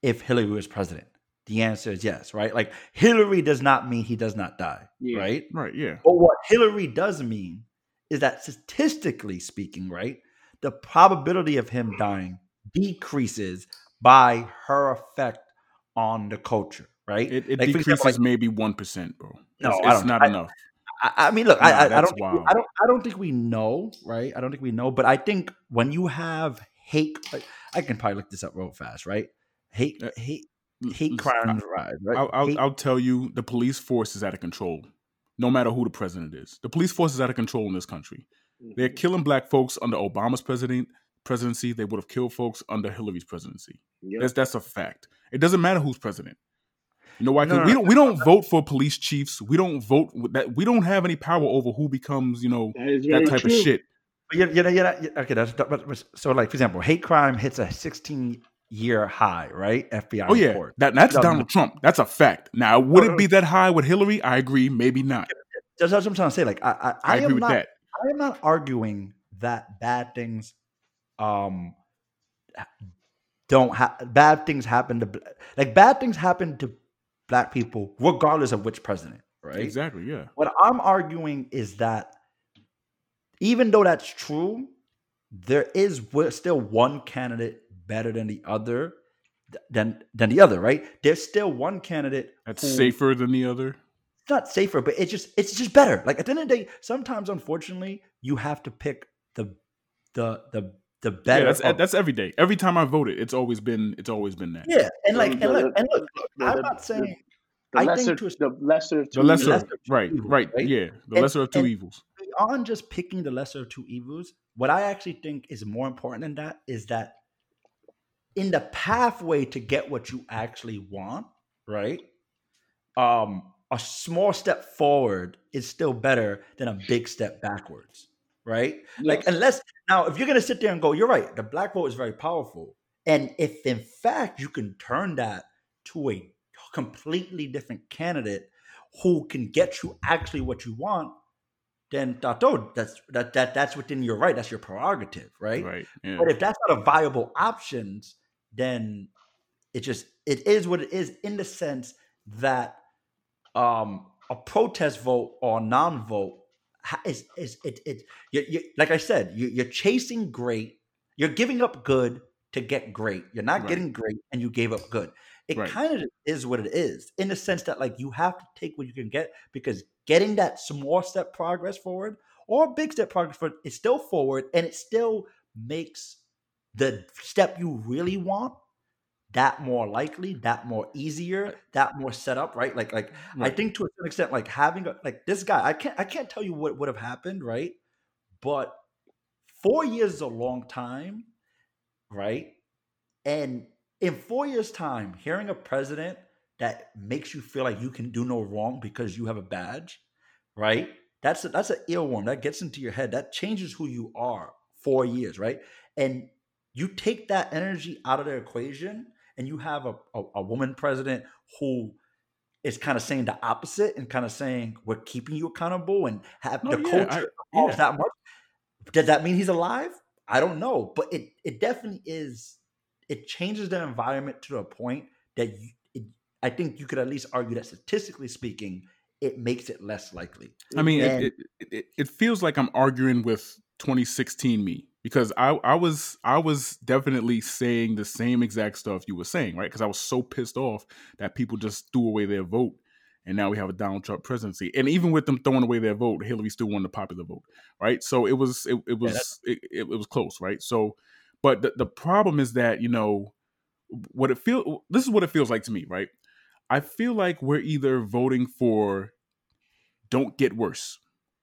if Hillary was president? The answer is yes, right? Like Hillary does not mean he does not die, Yeah. right? right, yeah. But what Hillary does mean is that statistically speaking, right, the probability of him dying decreases by her effect on the culture, right? It, it Like, decreases example, like- maybe 1%, bro. No, it's, it's don't- I- enough. I, I mean, look, Nah, I, I, I don't, think we. I don't, I don't think we know, right? I don't think we know, but I think when you have hate, like, I can probably look this up real fast, right? Hate, Uh, hate, L- hate l- crimes rise, right? I'll, I'll, Hate- I'll tell you, the police force is out of control. No matter who the president is, the police force is out of control in this country. They're Mhm. killing black folks under Obama's president presidency. They would have killed folks under Hillary's presidency. Yep. That's that's a fact. It doesn't matter who's president. You know why? 'Cause No, no, we don't we don't vote for police chiefs. We don't vote that. We don't have any power over who becomes you know That is very that type true. of shit. But you you know, you know, okay, that's but- but- so. Like for example, hate crime hits a 16 year high, right? FBI Oh yeah, report. that that's. Donald Trump. That's a fact. Now, would it be that high with Hillary? I agree. Maybe not. That's, what I'm trying to say. Like I, I, I, I, agree am with not, that. I am not arguing that bad things, um, don't have bad things happen to like bad things happen to black people regardless of which president, right? Exactly. Yeah. What I'm arguing is that even though that's true, there is still one candidate better than the other than than the other, right? There's still one candidate That's who- safer than the other. it's not safer, but it's just it's just better. Like at the end of the day, sometimes unfortunately, you have to pick the the the the Yeah, better. that's of- that's every day. Every time I voted, it's always been it's always been that. yeah, and like and look and look, the- I'm not saying The I lesser, think to a- the lesser of two The lesser, evils. lesser right, evils, right, right? yeah, the And- lesser of two evils. beyond just picking the lesser of two evils, what I actually think is more important than that is that in the pathway to get what you actually want, right? Um, a small step forward is still better than a big step backwards, right? Like unless now if you're gonna sit there and go, you're right, the black vote is very powerful. And if in fact you can turn that to a completely different candidate who can get you actually what you want, then that's that that that's within your right. That's your prerogative, right? Right. Yeah. But if that's not a viable options, then it just it is what it is in the sense that um a protest vote or non-vote is is it it you, you, like I said, you, you're chasing great, you're giving up good to get great. You're not Right. getting great, and you gave up good. It Right. kind of is what it is in the sense that like you have to take what you can get because getting that small step progress forward or big step progress forward is still forward and it still makes the step you really want that more likely, that more easier, that more set up, right? Like like I think to a certain extent, like having a, like this guy, I can't I can't tell you what would have happened, right? But four years is a long time, right? And in four years' time, hearing a president that makes you feel like you can do no wrong because you have a badge, right? That's a, that's an earworm that gets into your head. That changes who you are. Four years, right? And you take that energy out of the equation, and you have a, a, a woman president who is kind of saying the opposite and kind of saying we're keeping you accountable and have No, the yeah, culture I- yeah. that much. Does that mean he's alive? I don't know, but it it definitely is. It changes the environment to a point that you, it, I think you could at least argue that statistically speaking, it makes it less likely. I mean, And- it, it, it, it feels like I'm arguing with 2016 me. Because I I was I was definitely saying the same exact stuff you were saying, right? Because I was so pissed off that people just threw away their vote, and now we have a Donald Trump presidency. And even with them throwing away their vote, Hillary still won the popular vote, right? So it was it, it was it, it, it was close, right? So, but the, the problem is that you know what it feel. This is what it feels like to me, right? I feel like we're either voting for don't get worse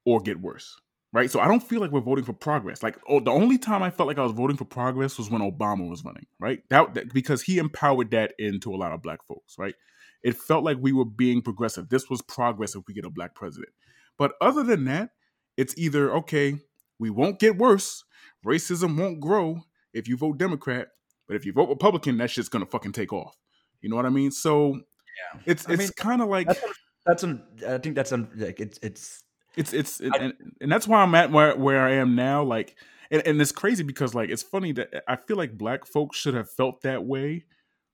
or get worse right? So I don't feel like we're voting for progress. Like, oh, the only time I felt like I was voting for progress was when Obama was running, right? That, that, because he empowered that into a lot of black folks, right? It felt like we were being progressive. This was progress if we get a black president. But other than that, it's either okay, we won't get worse, racism won't grow if you vote Democrat, but if you vote Republican, that shit's gonna fucking take off. You know what I mean? So yeah. it's I it's kind of like that's, that's an, I think that's an, like it's it's it's it's I, and, and that's why I'm at where where I am now. Like, and, and it's crazy because like it's funny that I feel like black folks should have felt that way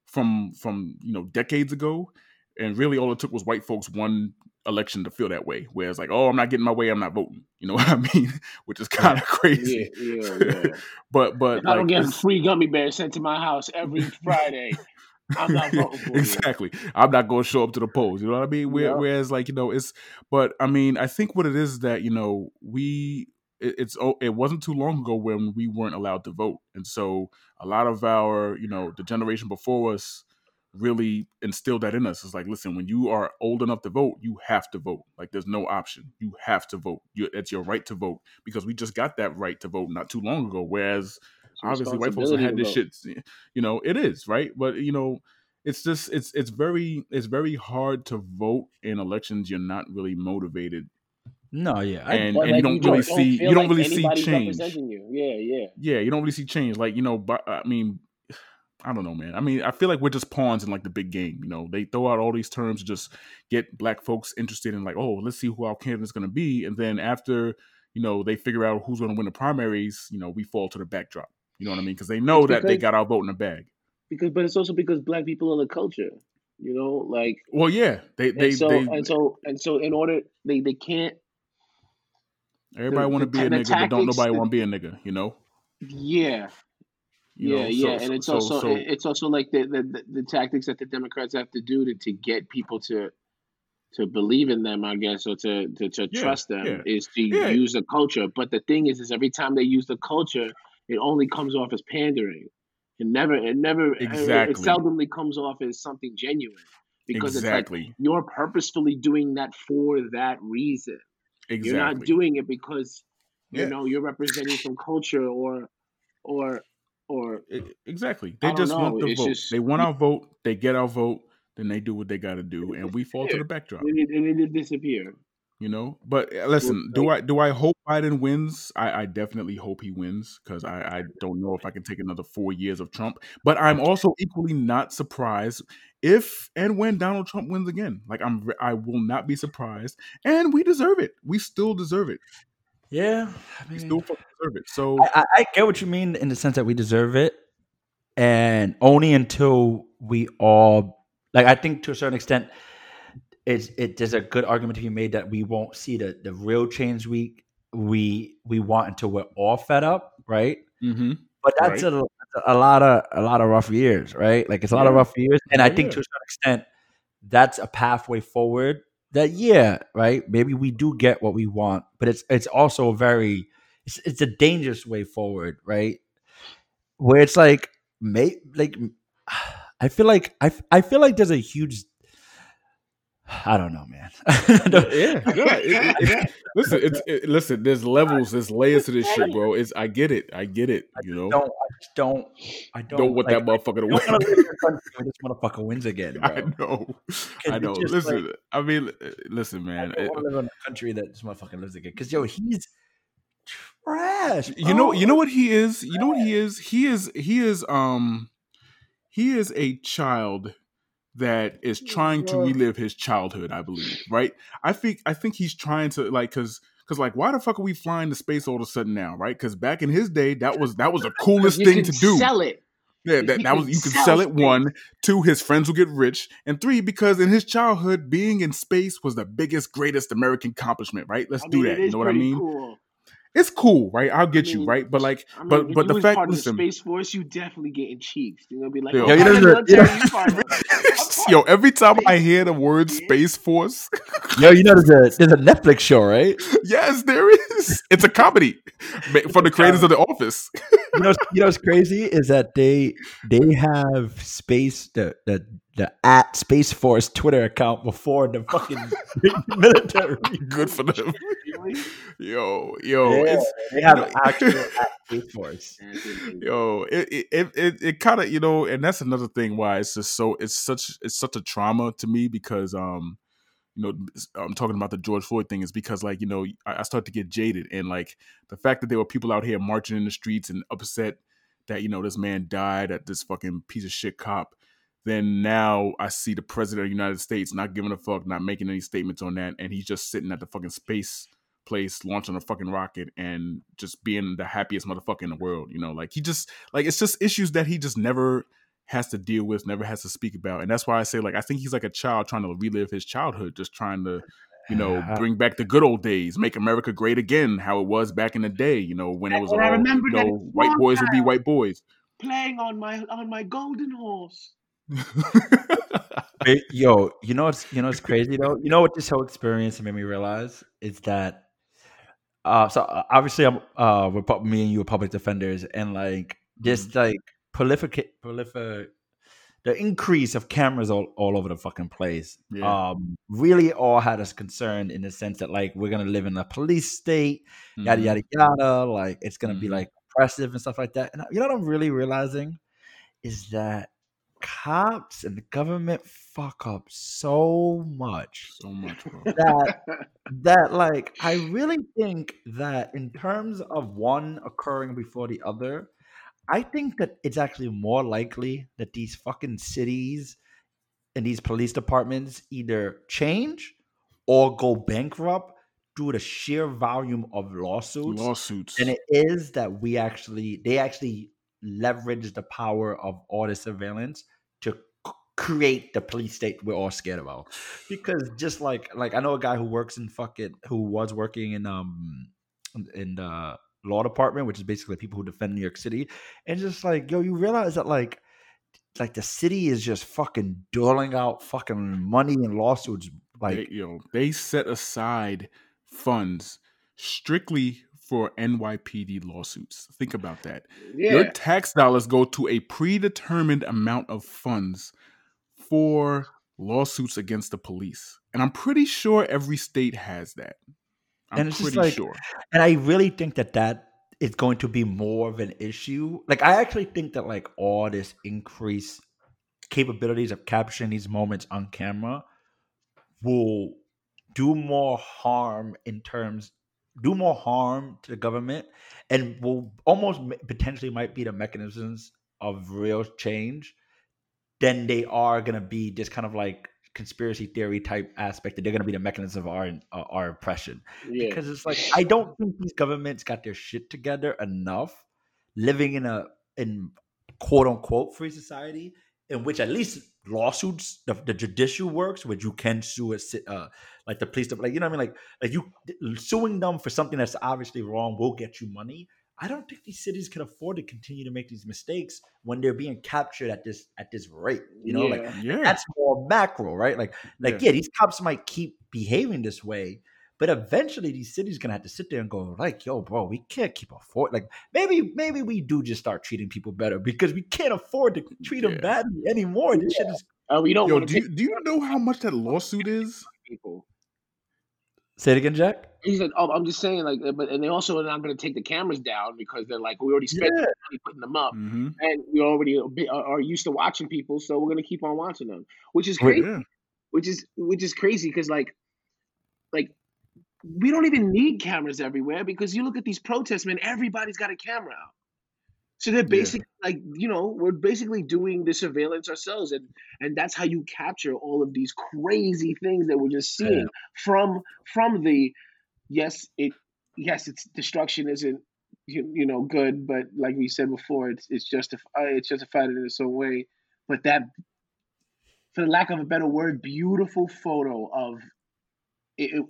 from from you know decades ago, and really all it took was white folks one election to feel that way. Where it's like, oh, I'm not getting my way, I'm not voting. You know what I mean? Which is kind of crazy. Yeah, yeah, yeah. but but I don't get free gummy bears sent to my house every Friday. I'm not voting for exactly. I'm not going to show up to the polls. You know what I mean? Yep. Whereas, like you know, it's. But I mean, I think what it is that you know we it, it's oh, it wasn't too long ago when we weren't allowed to vote, and so a lot of our you know the generation before us really instilled that in us. It's like, listen, when you are old enough to vote, you have to vote. Like, there's no option. You have to vote. You, it's your right to vote because we just got that right to vote not too long ago. Whereas obviously white folks have had this shit you know it is right but you know it's just it's it's very it's very hard to vote in elections you're not really motivated no, yeah, and, and like you don't you really don't, see you don't like really see change. You. Yeah, yeah, yeah. You don't really see change. Like you know, but I mean, I don't know, man. I mean, I feel like we're just pawns in like the big game. You know, they throw out all these terms to just get black folks interested in like, oh, let's see who our candidate's going to be, and then after you know they figure out who's going to win the primaries, you know, we fall to the backdrop. You know what I mean? Because they know because, that they got our vote in the bag. Because, but it's also because black people are the culture. You know, like well, yeah, they they and so they, and so and so in order they they can't. Everybody want to be a nigga, but don't nobody want to be a nigga. You know. Yeah. You yeah, know, yeah, and it's so, also so, it's also like the, the the tactics that the Democrats have to do to, to get people to to believe in them, I guess, or to to, to yeah, trust them yeah. is to yeah. use the culture. But the thing is, is every time they use the culture, it only comes off as pandering. It never, it never, exactly. it, seldomly comes off as something genuine because exactly. it's like you're purposefully doing that for that reason. Exactly. You're not doing it because you yeah. know you're representing some culture or or or exactly. They just know. want the it's vote. Just, they want our vote. They get our vote. Then they do what they got to do, and we fall to the backdrop. And it, and it disappear. You know, but uh, listen, do I do I hope Biden wins? I, I definitely hope he wins because I, I don't know if I can take another four years of Trump. But I'm also equally not surprised if and when Donald Trump wins again. Like I'm, I will not be surprised, and we deserve it. We still deserve it. Yeah, I mean, we still deserve it. So I, I get what you mean in the sense that we deserve it, and only until we all like. I think to a certain extent it's it there's a good argument to be made that we won't see the the real change we we we want until we're all fed up, right? Mm-hmm. But that's right. a, a lot of a lot of rough years, right? Like it's a lot yeah. of rough years, and I think to a certain extent, that's a pathway forward. That yeah, right? Maybe we do get what we want, but it's it's also a very it's, it's a dangerous way forward, right? Where it's like, may like I feel like I I feel like there's a huge I don't know, man. yeah, it, it, listen, it's it, listen. There's levels, there's layers to this shit, bro. It's I get it, I get it. You know, I don't, I don't, I don't, don't want like, that motherfucker to win. this motherfucker wins again. Bro. I know, I know. Listen, like, I mean, uh, listen, man. I want to live in a country that this motherfucker lives again. Because yo, he's trash. Bro. You know, you know what he is. You know what he is. He is. He is. Um, he is a child that is trying to relive his childhood, I believe, right? I think I think he's trying to like cuz cuz like why the fuck are we flying to space all of a sudden now, right? Cuz back in his day that was that was the coolest thing to do. Sell it. Yeah, that, that was you can sell it one, two, his friends will get rich, and three, because in his childhood, being in space was the biggest, greatest American accomplishment, right? Let's I do that. You know what I mean? Cool. It's cool, right? I'll get I you, right? But like, I mean, but but the was fact, part of the listen, space force, you definitely getting cheeks. You're gonna be like, Yo. oh, Yo, you know of the- the you know- military, you part of it. yo, every time I hear the word Space Force, Yo, you know there's a there's a Netflix show, right? yes, there is. It's a comedy for the creators of The Office. You know, you know what's crazy is that they they have space the the the at Space Force Twitter account before the fucking military. Good for them. Really? Yo, yo, Yeah, it's they have you know- actual at Force. yo it it it, it, it kind of you know and that's another thing why it's just so it's such it's such a trauma to me because um you know i'm talking about the george floyd thing is because like you know i, I start to get jaded and like the fact that there were people out here marching in the streets and upset that you know this man died at this fucking piece of shit cop then now i see the president of the united states not giving a fuck not making any statements on that and he's just sitting at the fucking space place launching a fucking rocket and just being the happiest motherfucker in the world you know like he just like it's just issues that he just never has to deal with never has to speak about and that's why i say like i think he's like a child trying to relive his childhood just trying to you know bring back the good old days make america great again how it was back in the day you know when it was all I you remember that know white boys would be white boys Playing on my on my golden horse. Yo, you know what's you know what's crazy though? You know what this whole experience made me realize is that uh so uh, obviously I'm uh me and you are public defenders and like this like prolific prolifer the increase of cameras all, all over the fucking place Yeah. um really all had us concerned in the sense that like we're gonna live in a police state yada Mhm. yada yada like it's gonna be Mhm. like oppressive and stuff like that and you know what i'm really realizing is that cops and the government fuck up so much so much bro. that that like i really think that in terms of one occurring before the other i think that it's actually more likely that these fucking cities and these police departments either change or go bankrupt due to the sheer volume of lawsuits lawsuits. and it is that we actually they actually leverage the power of all the surveillance create the police state we're all scared about because just like like i know a guy who works in fucking who was working in um in the law department which is basically people who defend new york city and just like yo you realize that like like the city is just fucking doling out fucking money and lawsuits like they, you know, they set aside funds strictly for NYPD lawsuits. Think about that. Your tax dollars go to a predetermined amount of funds for lawsuits against the police. And I'm pretty sure every state has that. I'm And it's pretty like- sure. and I really think that that is going to be more of an issue. Like I actually think that like all this increased capabilities of capturing these moments on camera will do more harm in terms do more harm to the government and will almost potentially might be the mechanisms of real change than they are going to be this kind of like conspiracy theory type aspect that they're going to be the mechanism of our uh, our oppression Yeah. because it's like I don't think these governments got their shit together enough, living in a in quote unquote free society in which at least lawsuits the, the judicial works, which you can sue a uh, like the police, like you know what I mean, like like you suing them for something that's obviously wrong will get you money. I don't think these cities can afford to continue to make these mistakes when they're being captured at this at this rate. You know, like Yeah. Yeah. that's more macro, right? Like, like yeah. these cops might keep behaving this way, but eventually these cities gonna have to sit there and go, like, yo, bro, we can't keep afford. Like, maybe, maybe we do just start treating people better because we can't afford to treat them Yeah. badly anymore. This shit is. Uh, we don't Yo, do to you, do you know how much that lawsuit is? people. Say it again, Jack. He said, "Oh, I'm just saying, like, but and they also are not going to take the cameras down because they're like, we already spent Yeah. money putting them up, Mm-hmm. and we already are used to watching people, so we're going to keep on watching them, which is crazy. Yeah. Which is which is crazy because like, like, we don't even need cameras everywhere because you look at these protests, man. Everybody's got a camera out. So they're Yeah. basically like, you know, we're basically doing the surveillance ourselves, and and that's how you capture all of these crazy things that we're just Yeah. seeing from from the yes, it yes, it's destruction isn't you, you know good, but like we said before, it's it's justified uh, it's justified in its own way. But that, for the lack of a better word, beautiful photo of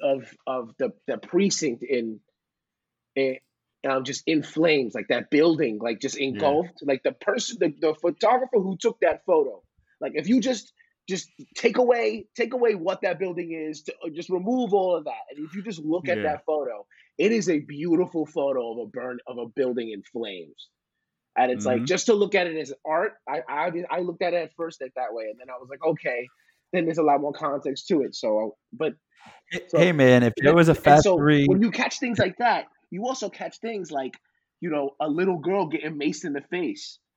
of of the the precinct in in um, just in flames, like that building, like just engulfed. Like the person, the, the photographer who took that photo. Like if you just just take away take away what that building is, to, uh, just remove all of that, and if you just look at Yeah. that photo, it is a beautiful photo of a burn of a building in flames. And it's like Mhm. just to look at it as art. I, I I looked at it at first at that way, and then I was like, okay, then there's a lot more context to it. So, but So- hey man, if there was a fast so factory, when you catch things like that, you also catch things like you know a little girl getting maced in the face.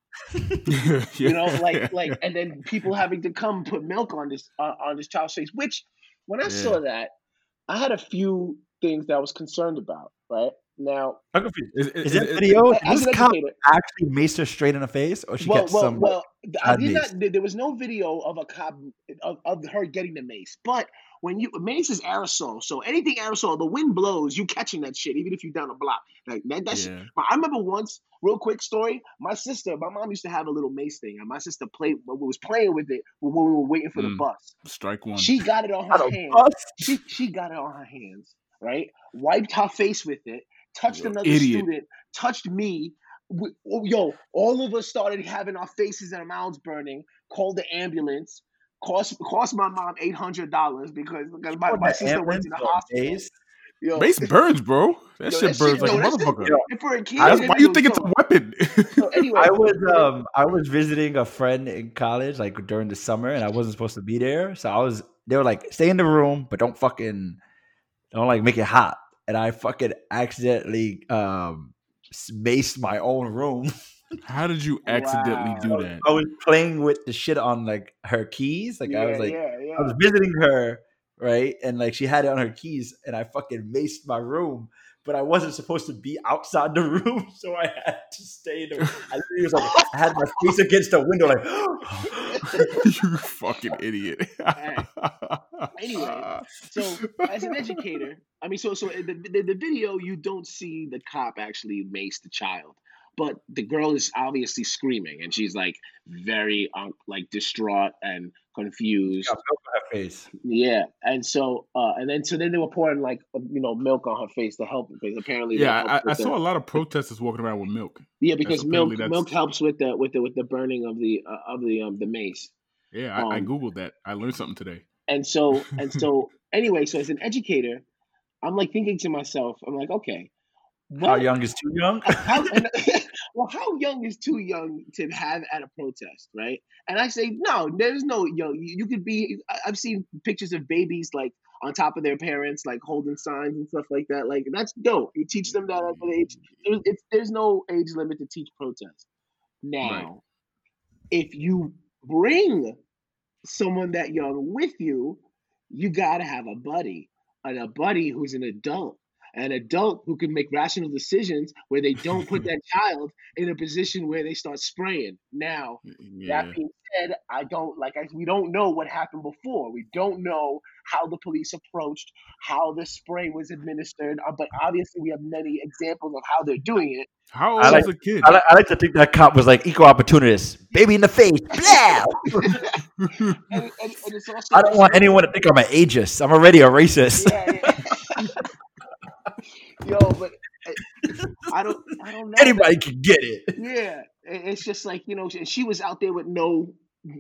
You know, like like, and then people having to come put milk on this uh, on this child's face. Which, when I Yeah. saw that, I had a few things that I was concerned about. Right now, I'm confused. Is, Is that is- video? Did as this cop actually mace her straight in the face, or she well, got well, some? well, I did mace. not. There was no video of a cop of, of her getting the mace, but when you mace is aerosol, so anything aerosol, the wind blows, you catching that shit, even if you're down a block. Like that, that shit. yeah. I remember once, real quick story. My sister, my mom used to have a little mace thing, and my sister played was playing with it when we were waiting for the Mm. bus. Strike one. She got it on her hands. bus? She she got it on her hands, right? Wiped her face with it, touched You another idiot. student, touched me. We- oh, Yo, all of us started having our faces and our mouths burning. Called the ambulance. Cost cost my mom eight hundred dollars because because my, my sister went to the hospital. mace? Yo, Mace burns, bro. That Yo, shit that burns shit- like yo, a that shit- motherfucker. Yo, and for a kid, That's it why you think it's a weapon. so anyway, I was um I was visiting a friend in college like during the summer and I wasn't supposed to be there. So I was they were like, stay in the room, but don't fucking don't like make it hot. And I fucking accidentally um maced my own room. How did you accidentally Wow. do that? I was playing with the shit on like her keys. Like yeah, I was like yeah, yeah. I was visiting her, right? And like she had it on her keys, and I fucking maced my room. But I wasn't supposed to be outside the room, so I had to stay in the I was like I had my face against the window, like you fucking idiot. Anyway, so as an educator, I mean, so so in the, the the video you don't see the cop actually mace the child, but the girl is obviously screaming and she's like very um, like distraught and confused. got milk on her face. Yeah, and so uh, and then so then they were pouring like uh, you know milk on her face to help because apparently yeah, I, I with the- saw a lot of protesters walking around with milk. yeah because milk that's- milk helps with the with the with the burning of the uh, of the um the mace. Yeah, I, I Um, googled that. I learned something today. And so and so anyway, so as an educator, I'm like thinking to myself, I'm like, okay, How what- young is too young? how, and- well, how young is too young to have at a protest, right? And I say, no, there's no young. You, you could be. I've seen pictures of babies like on top of their parents, like holding signs and stuff like that. Like that's dope. You teach them that at that age. There's, it's, there's no age limit to teach protest. Now, if you bring someone that young with you, you gotta have a buddy, and a buddy who's an adult, an adult who can make rational decisions where they don't put that child in a position where they start spraying. Now, Yeah. that being said, I don't like I, we don't know what happened before. We don't know how the police approached, how the spray was administered, uh, but obviously we have many examples of how they're doing it. How old I like- is a kid? I like, I like to think that cop was like equal opportunist, baby in the face. Blah! And, and, and it's also I don't want anyone to think I'm an ageist. I'm already a racist. Yeah, yeah. Yo, but uh, I don't, I don't know. Anybody can get it. Yeah, it's just like you know, and she was out there with no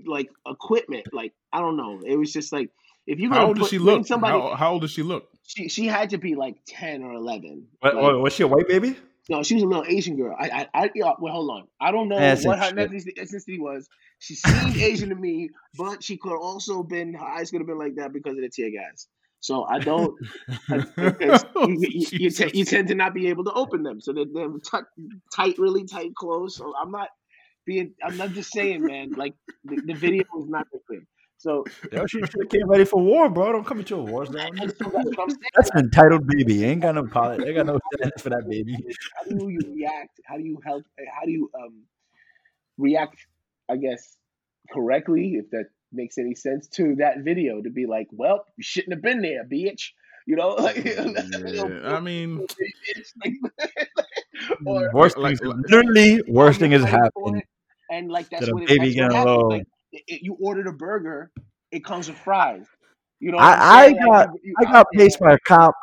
like equipment. Like I don't know. It was just like if you How old does she look? somebody, How, how old does she look? she she had to be like ten or eleven. What, Like, was she a white baby? no, she was a little Asian girl. I, I, I yeah, well, hold on. I don't know That's what her ethnicity ethnicity was. She seemed Asian to me, but she could also been her eyes could have been like that because of the tear gas. So I don't. because you, you, you, you, tend to not be able to open them, so they're, they're tight, tight, really tight closed. So I'm not being. I'm not just saying, man. Like the, the video is not that clear. So Yo, she should have came ready for war, bro. Don't come into a war zone. that's what I'm saying. That's an entitled baby. Ain't got no pilot. Ain't got no sense for that baby. How do you react? How do you help? How do you um react? I guess correctly, if that makes any sense to that video, to be like, well, you shouldn't have been there, bitch. You know, like, Yeah, I mean, or Worst like- thing, like- literally, worst thing has Fighting for happened. And like that's That a what, it, baby that's what getting low. Like it, it- you ordered a burger, it comes with fries. You know, I- I'm I saying? Like, got- you- you I got there. paced by a cop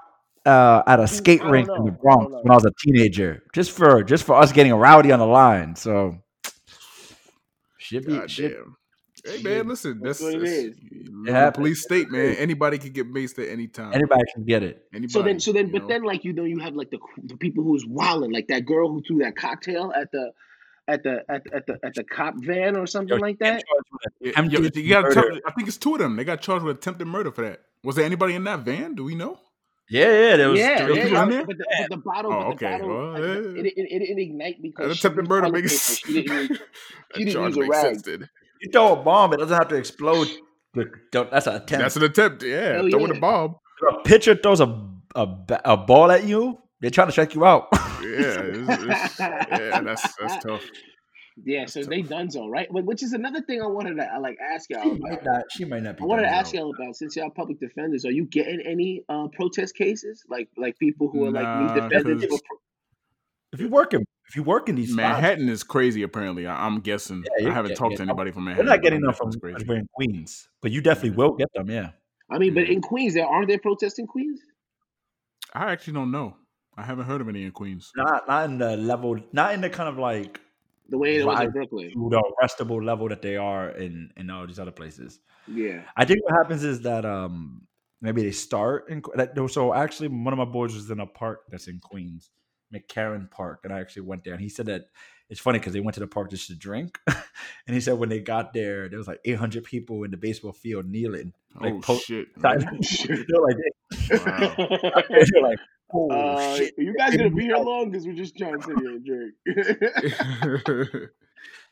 uh, at a skate I don't rink in the Bronx know. when I was a teenager, just for just for us getting rowdy on the line. So should be God should, damn. Hey shit. man, listen, That's that's, what it that's is. the happens. police state, man. Anybody can get maced at any time. anybody can get it. Anybody. So then, so then, but know? then, like you know, you have like the the people who's wilding, like that girl who threw that cocktail at the at the at, the- at the at the cop van or something Yo, like that. charged with Yeah, yo, you gotta tell, I think it's two of them. They got charged with attempted murder for that. Was there anybody in that van? Do we know? Yeah, yeah, there was yeah, yeah, people yeah. in there? But the, but the bottle, Oh, but the okay. bottle, Well, like, yeah. it, eh. it, it didn't ignite because she attempted murder makes. She didn't. she didn't use a rag. sense. Then You throw a bomb, it doesn't have to explode. Don't- That's an attempt. that's an attempt. Yeah, Hell throwing yeah. a bomb. If a pitcher throws a, a a ball at you, they're trying to check you out. Yeah, it's, it's, yeah, that's that's tough. Yeah, so they done so right, But- which is another thing I wanted to uh, like ask y'all she about. might not. She might not be. I wanted to ask y'all about since y'all public defenders, are you getting any uh, protest cases like like people who are like Nah, me defenders? 'cause- for- If you work in, if you work in these spots, Manhattan is crazy. Apparently, I, I'm guessing. Yeah, I haven't getting talked it. to anybody from Manhattan. we're not getting I'm them from crazy. in Queens, but you definitely Yeah. will get them. Yeah. I mean, but in Queens, there aren't there protests in Queens? I actually don't know. I haven't heard of any in Queens. Not not in the level, not in the kind of like The way it was in Brooklyn. the arrestable level that they are in in all these other places. Yeah. I think what happens is that um maybe they start in Que- that, so actually one of my boys was in a park that's in Queens, McCarren Park, and I actually went there and he said that it's funny because they went to the park just to drink, and he said when they got there there was like 800 people in the baseball field kneeling, like oh po- shit! they're man. like Wow. they're like oh Uh, shit. you guys gonna be here long because we're just trying to sit here and drink.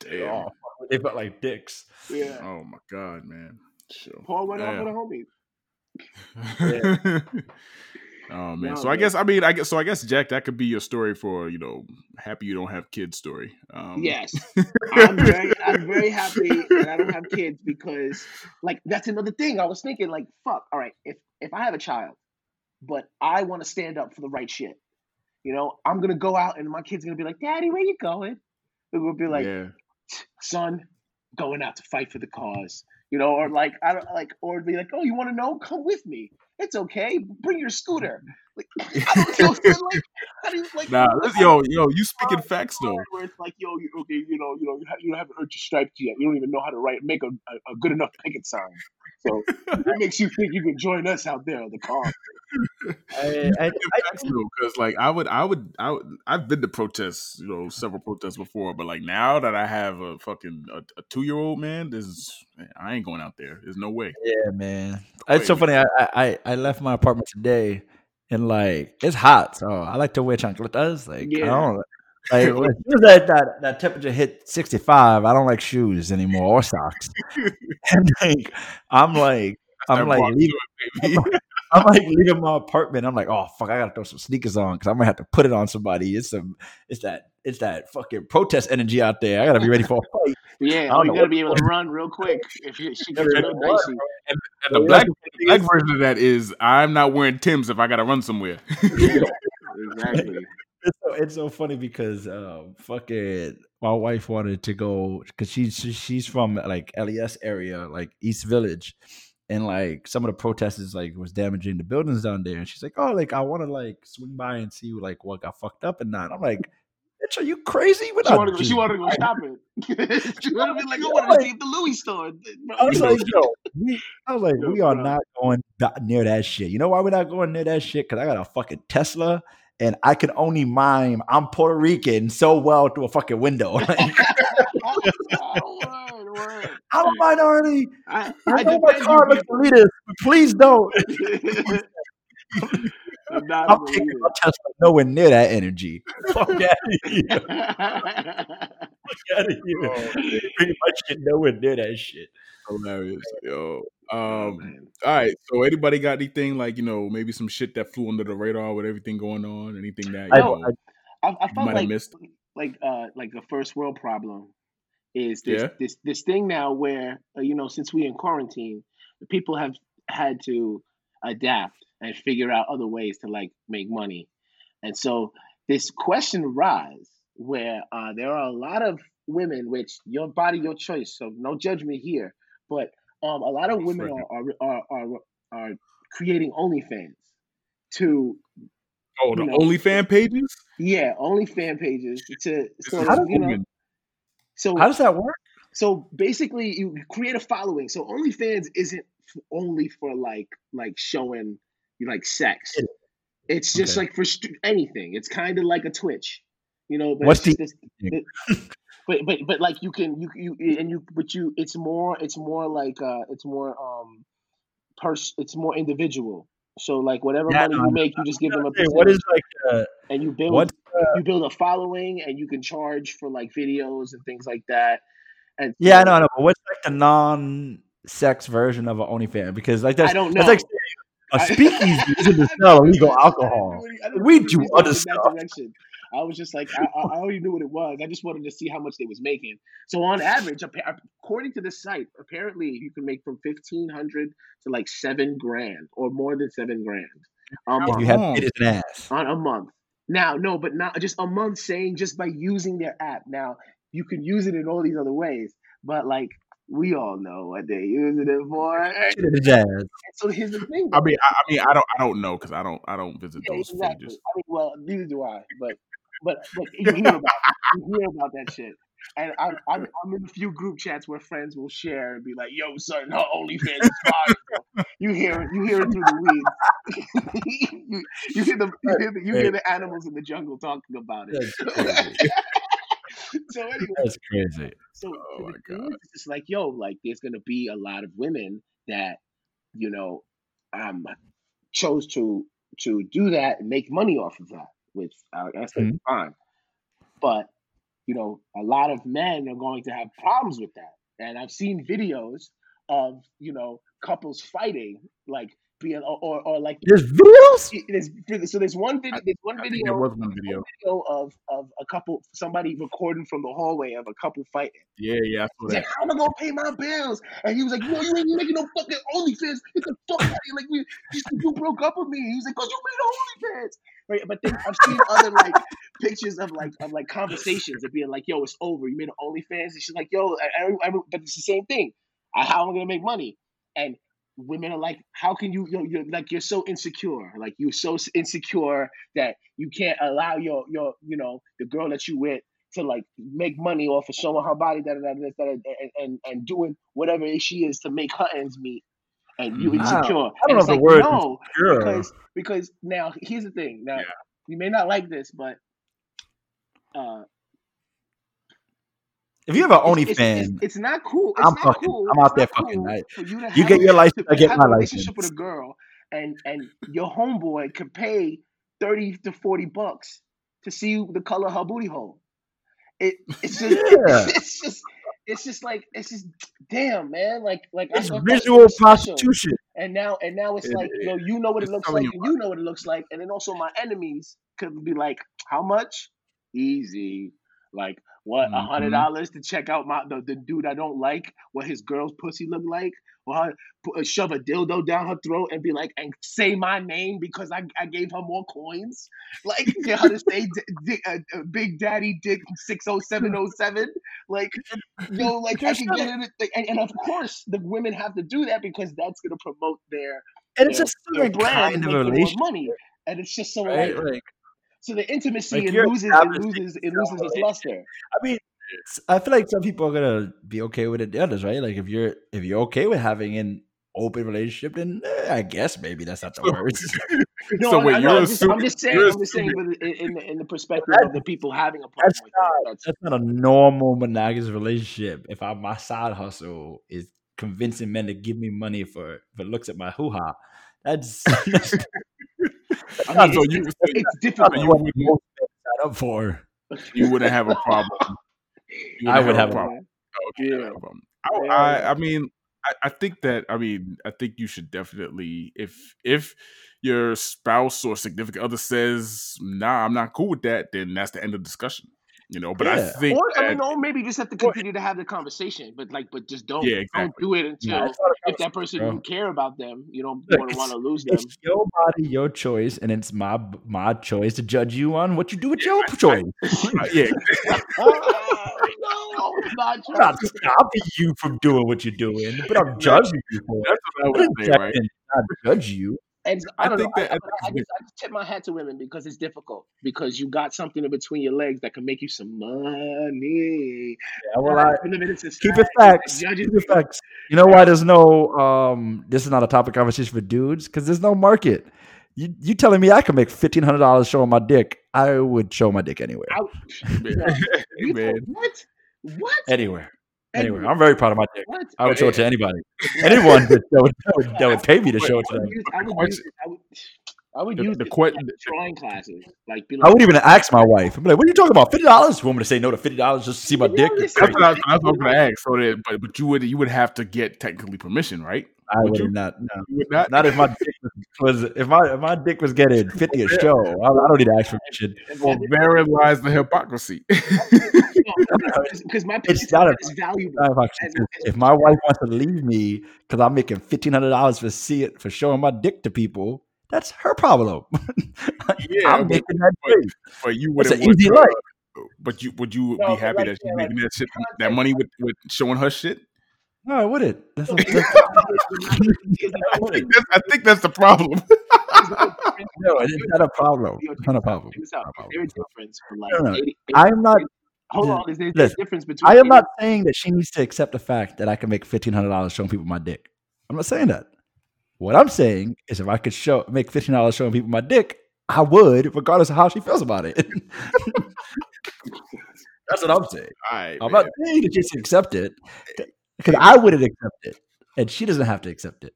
Damn. Oh, they felt like dicks. yeah. Oh my god, man. Sure. Paul went out Damn. with a homie. Oh man. No, so I guess I mean I guess so I guess Jack that could be your story for you know happy you don't have kids story. Um, Yes, I'm very, I'm very happy that I don't have kids because, like, that's another thing. I was thinking, like, fuck. All right, if if I have a child, but I want to stand up for the right shit, you know, I'm gonna go out and my kid's gonna be like, "Daddy, where you going?" It will be like, yeah. "Son, going out to fight for the cause," you know, or like, I don't like, or be like, "Oh, you want to know? Come with me. It's okay. Bring your scooter." Like, I don't know, like, how do you like? Nah, how this, do you- yo, yo, you speaking facts though. where it's like, yo, you, okay, you know, you know, you, ha- you haven't earned your stripes yet. You don't even know how to write, make a, a, a good enough picket sign. So what makes you think you can join us out there on the car? I, I, because like I would, I would, I would, I've been to protests, you know, several protests before, but like now that I have a fucking a, a two year old man, this is man, I ain't going out there. There's no way. Yeah, man. It's so Wait. funny. I, I I left my apartment today, and like it's hot, so I like to wear chancletas. Like I Yeah. don't like soon that, that that temperature hit sixty five. I don't like shoes anymore or socks. and like I'm like I'm like leaving, to it, baby. I'm like leaving my apartment. I'm like, oh fuck, I gotta throw some sneakers on because I'm gonna have to put it on somebody. It's some it's that it's that fucking protest energy out there. I gotta be ready for a fight. Yeah, don't you gotta be able to run real quick if you, she gets Never real been run, dicey. And the black, the black version of that is I'm not wearing Tim's if I gotta run somewhere. Exactly. it's so, it's so funny because um, fucking my wife wanted to go because she's she's from like LES area, like East Village, and like some of the protesters like was damaging the buildings down there, and she's like, "Oh, like I want to like swing by and see like what got fucked up and not." I'm like, "Bitch, are you crazy?" We're She wanted, to, she wanted to go shopping. she wanted to be like, I wanted to if the Louis store. I was like, "Yo, we, I was like, we are not going near that shit." You know why we're not going near that shit? Because I got a fucking Tesla. And I can only mime I'm Puerto Rican so well through a fucking window. Like, word, word. I'm a minority. I, I I know my car looks elitist, but please don't. I'm not I'm a taking my Tesla nowhere near that energy. Fuck out of here. Fuck out of here. Oh, Bring my shit nowhere near that shit. hilarious, yo. Oh, Um, man. all right. So anybody got anything like you know maybe some shit that flew under the radar with everything going on? Anything that you I- know, I, I you felt might have like missed? like uh like a first world problem is this Yeah. this this thing now where uh, you know since we in quarantine the people have had to adapt and figure out other ways to like make money and so this question arises where uh, there are a lot of women which your body your choice so no judgment here but um, a lot of women are, are are are are creating OnlyFans to Oh, the you know, OnlyFan pages. yeah, only fan pages to so This How is you know women. So How does that work? so basically you create a following. So OnlyFans isn't only for like like showing you like sex. It's just Okay. like for st- anything. It's kind of like a Twitch, you know. But What's the- just the- but but but like you can you you and you but you it's more it's more like uh it's more um pers it's more individual. So like whatever Yeah, money no, you make, you just give them a Hey, what percentage, is like uh, and you build what's you build a following, and you can charge for like videos and things like that. And yeah, so- know, I know. But what's like the non-sex version of an OnlyFans? Because like that's I don't that's like know. a speakeasy is to sell illegal alcohol. any- We do other stuff. direction. I was just like, I, I already knew what it was. I just wanted to see how much they was making. So on average, according to the site, apparently you can make from fifteen hundred to like seven grand or more than seven grand um, If you have Oh. titties and ass. on a month. Now, no, but not just a month saying just by using their app. Now, you can use it in all these other ways, but like we all know what they're using it for. Shit in the jazz. so here's the thing. I mean, I, I mean, I don't, I don't know because I don't, I don't visit Yeah, those exactly. pages. I mean, well, neither do I, but but but you hear about you hear about that shit. And I'm, I'm I'm in a few group chats where friends will share and be like, "Yo, son, her OnlyFans is fire." You hear it, you hear it through the weeds. you, you hear the you hear the, you hear the animals in the jungle talking about it. So anyway, That's crazy. so, Oh my God. is, it's like, yo, like there's gonna be a lot of women that, you know, um, chose to to do that and make money off of that, which uh, that's Mhm. fine. But you know, a lot of men are going to have problems with that, and I've seen videos of you know couples fighting, like being or or, or like There's videos. there's so there's one video there's one think there was one video. video of of a couple somebody recording from the hallway of a couple fighting. Yeah, yeah, I saw He's like, how am I gonna pay my bills? And he was like, no, you ain't making no fucking OnlyFans. Get the fuck out of here. Like, we, you, you broke up with me. He was like, cause you made OnlyFans. Right. But then I've seen other like pictures of like of like conversations of being like, yo, it's over. You made an OnlyFans. And she's like, yo, but it's the same thing. How am I gonna make money? And women are like, how can you, you're, you're like, you're so insecure. Like, you're so insecure that you can't allow your, your, you know, the girl that you with to like make money off of showing her body, da, and, and and doing whatever she is to make her ends meet, and you Mhm. I don't and know the like word no, Sure. because because now here's the thing. Now Yeah. you may not like this, but uh, If you have an it's, it's, it's, it's not cool. It's I'm not fucking- cool. I'm out it's there fucking cool night. You You get your license, I get my a relationship license. with a girl, and and your homeboy could pay thirty to forty bucks to see the color of her booty hole. It it's just Yeah. it's just it's just like it's just damn man like like it's visual prostitution. and now and now it's It- like yo you know what it looks like you you know what it looks like. And then also my enemies could be like how much? Easy. Like what a hundred Mhm. dollars to check out my the, the dude I don't like what his girl's pussy look like or her, put, uh, shove a dildo down her throat and be like and say my name because I, I gave her more coins? Like get her to say D- D- uh, uh, Big Daddy Dick six oh seven oh seven? Like yo know, like I can get it and, and of course the women have to do that because that's gonna promote their And it's their, a their brand kind of relationship, money. and it's just so right? like Like, so the intimacy like it loses it loses it loses its luster. I mean, I feel like some people are gonna be okay with it. The others, right? Like if you're if you're okay with having an open relationship, then eh, I guess maybe that's not the worst. No, So I, wait, I, you're I'm, just, I'm just saying. you're I'm just saying, assuming- in, in, the, in the perspective of the people having a That's problem with not that. That's, that's not a normal monogamous relationship. If I my side hustle is convincing men to give me money for for looks at my hoo ha, that's, that's I mean, so it's, you, it's, it's not difficult. what most men sign up for. you wouldn't have a problem. You I wouldn't have a problem. Okay, you Yeah. wouldn't have a problem. I, Yeah, I. I mean, I, I think that I mean, I think you should definitely if if your spouse or significant other says, "Nah, I'm not cool with that," then that's the end of the discussion. You know, but I think Or I mean, or maybe you just have to continue to have the conversation, but like, but just don't Yeah, don't do it until Nah, it's not a if that person bro. you care about them, you don't want to want it's- lose them. It's your body, your choice, and it's my my choice to judge you on what you do with your choice. Uh, yeah, no, it's not I'm not true. stopping you from doing what you're doing, but I'm judging you for it. that's what I I would say, step right? in, not judge you. And I I don't think know. that- I, I I, I, just, I just tip my hat to women because it's difficult because you got something in between your legs that can make you some money. Yeah, well, I, In the minute keep it facts. Keep it facts. You know why there's no um this is not a topic conversation for dudes? Because there's no market. You you telling me I can make fifteen hundred dollars showing my dick? I would show my dick anywhere. I- Man, You man. what? What? Anywhere. Anywhere. Anywhere. I'm very proud of my dick. What? I would show it to anybody. Anyone that, that would, that, would, that would pay me to show it to them. I would use. I would, I would The- use the it que- the- drawing classes. Like, be I wouldn't even ask my wife. I'm like, what are you talking about? Fifty dollars? You want me to say no to fifty dollars just to see my dick? That's what I, was- that's what I was gonna ask. So that, but but you would you would have to get technically permission, right? I Would would not. No. Would not. Not if my dick was, was if my if my dick was getting fifty a show. I, I don't need to ask permission. if Well, I did- therein lies the hypocrisy. because my It's not a- is valuable. Not if, I- As- as- if my wife wants to leave me because I'm making fifteen hundred dollars for see it for showing my dick to people, that's her problem. Yeah, I'm but- making that but- but you wouldn't. an easy life. But you would you No, be happy like, that she's yeah, like, making that shit that money with with showing her shit? No, I wouldn't. That's a, that's, I think that's, I think that's the problem. no, it's not a problem. It's not a problem. Check this out. Not a problem. There's a difference for like. No, no. 80 I'm not. Hold on. There's, there's a difference between. I am not saying that she needs to accept the fact that I can make fifteen hundred dollars showing people my dick. I'm not saying that. What I'm saying is, if I could show make fifteen dollars showing people my dick, I would, regardless of how she feels about it. That's what I'm saying. All right, I'm man. not saying that she should accept it eh, because I wouldn't accept it, and she doesn't have to accept it.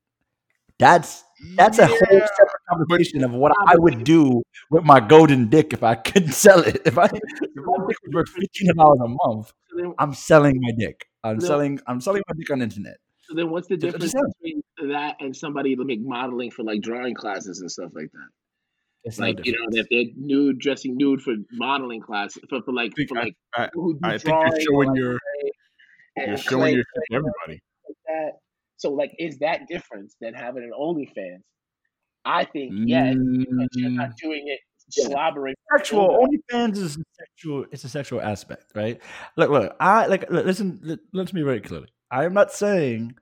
That's that's a whole separate conversation of what I would do with my golden dick if I couldn't sell it. If I if my dick was worth fifteen hundred dollars a month, I'm selling my dick. I'm No. selling. I'm selling my dick on the internet. so then what's the difference between that and somebody like modeling for like drawing classes and stuff like that? It's no Like you know, if they're nude, dressing nude for modeling class, for, for like for I- like I- people who do I think drawing you're showing like, your clay you're showing clay your shit to everybody. like that. So like, is that different than having an OnlyFans? I think yes, because you're Mm, not doing it Yeah. slobbering. sexual OnlyFans is a sexual. It's a sexual aspect, right? Look, look. I like. look, Listen. li- Listen to me very clearly. I am not saying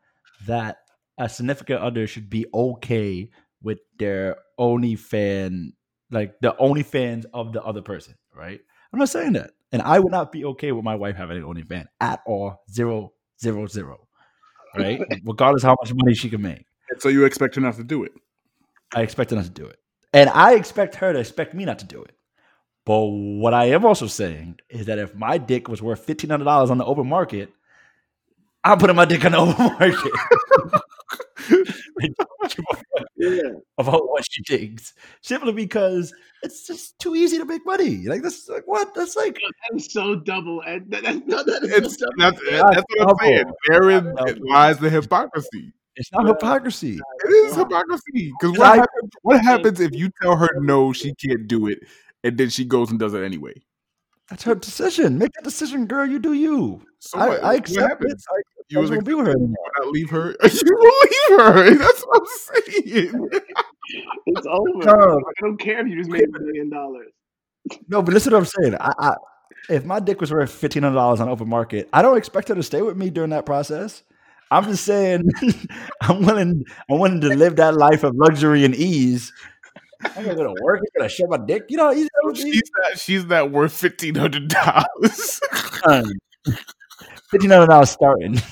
that a significant other should be okay with their OnlyFan, like the OnlyFans of the other person, right? I'm not saying that, and I would not be okay with my wife having an OnlyFans at all. Zero, zero, zero. Right? Regardless how much money she can make. So you expect her not to do it? I expect her not to do it. And I expect her to expect me not to do it. But what I am also saying is that if my dick was worth fifteen hundred dollars on the open market, I'm putting my dick on the open market. I a fuck Yeah, about what she thinks. Simply because it's just too easy to make money. Like this like what? That's like that is so double. And that, that, no, that is It's so double. that's, Not that's what I'm saying. double. Therein Not lies the hypocrisy. it's not hypocrisy. It is hypocrisy. Because what I- happens, what happens if you tell her no, she can't do it, and then she goes and does it anyway? That's her decision. Make that decision, girl. You do you. So I, what, I what accept it. I, You I was won't be with her anymore. not leave her. You will leave her. That's what I'm saying. It's over. No. I don't care if you just made a million dollars. No, but listen to what I'm saying. I, I if my dick was worth fifteen hundred dollars on open market, I don't expect her to stay with me during that process. I'm just saying, I'm willing. I'm willing to live that life of luxury and ease. I'm gonna go to work. I'm gonna show my dick. You know, easy. she's not. She's not worth fifteen hundred dollars. Fifteen hundred dollars starting.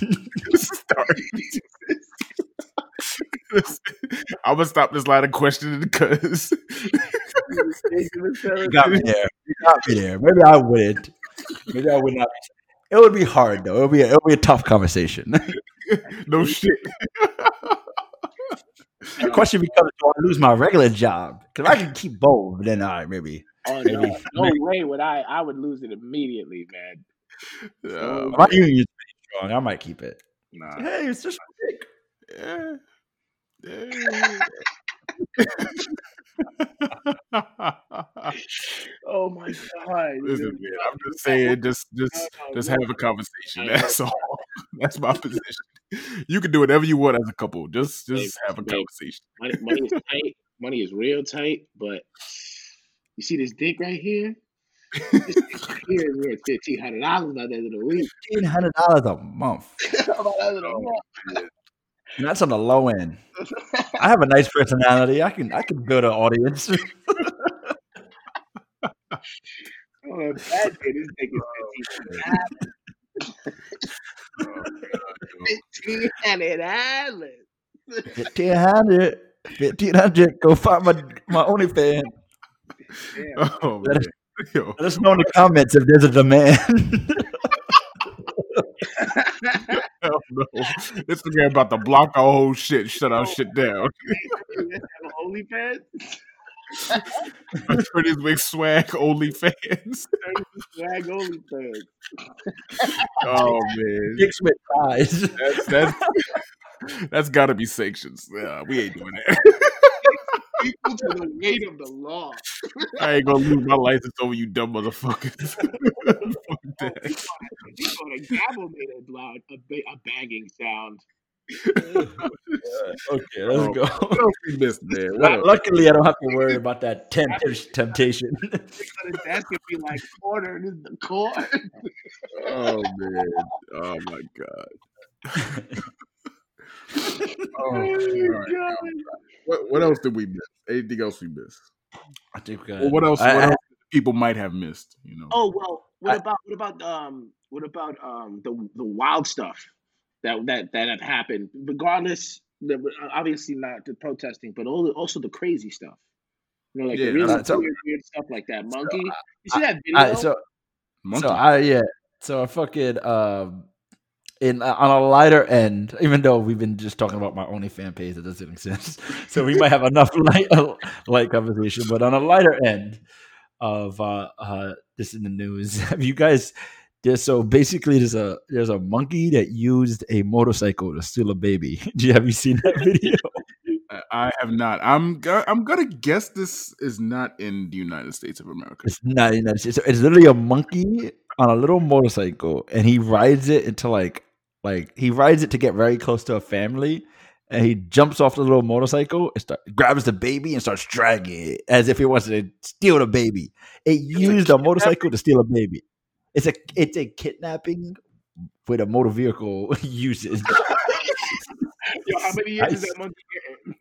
I'm gonna stop this line of questioning because You got me there. You got me there. Maybe I wouldn't. Maybe I would not. It would be hard though. It would be. A, it would be a tough conversation. no shit. the question becomes: Do I lose my regular job? Because I can keep both. Then all right, maybe. Oh no, Maybe. no way would I. I would lose it immediately, man. Uh, My union pretty strong. I might keep it. nah. Hey, it's just my dick. Yeah. Yeah. Oh my god. Listen, man, I'm just saying, just just just have a conversation. That's all. That's my position. You can do whatever you want as a couple. Just just have a conversation. Money, money is tight. Money is real tight, but you see this dick right here? This dick right here is worth fifteen hundred dollars by the end of the week. Fifteen hundred dollars a month. by the the month. And that's on the low end. I have a nice personality. I can I can build an audience. Oh, a bad kid is taking fifteen hundred dollars. Fifteen hundred. Fifteen hundred. Go find my my OnlyFans. Damn. Oh man. Us- Yo, Let us know in the comments if there's a demand. hell no. This nigga about to block our whole shit, shut our shit down. Let's have OnlyFans. Turn his big swag OnlyFans. Swag OnlyFans. Oh man. Dicks with ties. That's that's that's gotta be sanctions. Yeah, we ain't doing that. Equal to the weight of the law. I ain't gonna lose my license over you dumb motherfuckers. Fuck Oh, that. he thought, he thought a gavel made a loud, a, ba- a banging sound. okay, let's Oh, go. What else we missed, man? Luckily, I don't have to worry about that tempt- temptation. That's gonna be like corner in the court. Oh man. Oh my god. Oh, all right. God. What what else did we miss? Anything else we missed? I think Well, what else? I- what I- else people might have missed? You know. Oh well, what I- about what about um what about um the the wild stuff that that that have happened? Regardless, the, obviously not the protesting, but all, also the crazy stuff. You know, like Yeah, the really so- weird, weird stuff like that. Monkey, you see that video? I, so Monkey. So I yeah. So I fucking um in uh, on a lighter end, even though we've been just talking about my only fan page, that doesn't make sense. So we might have enough light light conversation, but on a lighter end of uh uh this in the news, have you guys there's so basically there's a there's a monkey that used a motorcycle to steal a baby. Do you have you seen that video? I- have not. I'm I'm gonna guess this is not in the United States of America. It's not in that shit. So it's literally a monkey on a little motorcycle, and he rides it into like like he rides it to get very close to a family, and he jumps off the little motorcycle and start, grabs the baby and starts dragging it as if he wants to steal the baby. It used a motorcycle to steal a baby. It's a it's a kidnapping with a motor vehicle uses. Yo, how many years I is that monkey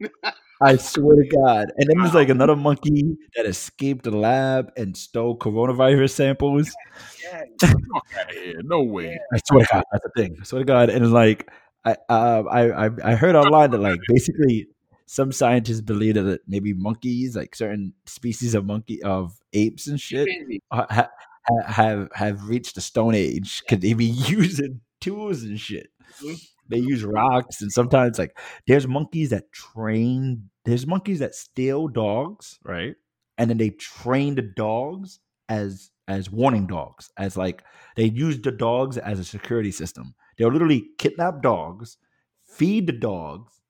getting? I swear to God. And then there's like another monkey that escaped the lab and stole coronavirus samples. yeah, Fuck out of here. No way. I swear to God, that's the thing. I swear to God, and it's like I uh, I I heard online that like basically some scientists believe that maybe monkeys, like certain species of monkey of apes and shit, ha- ha- ha- have have reached the Stone Age because they be using tools and shit. Mhm. They use rocks and sometimes like there's monkeys that train. There's monkeys that steal dogs, right? And then they train the dogs as as warning dogs, as like they use the dogs as a security system. They'll literally kidnap dogs, feed the dogs,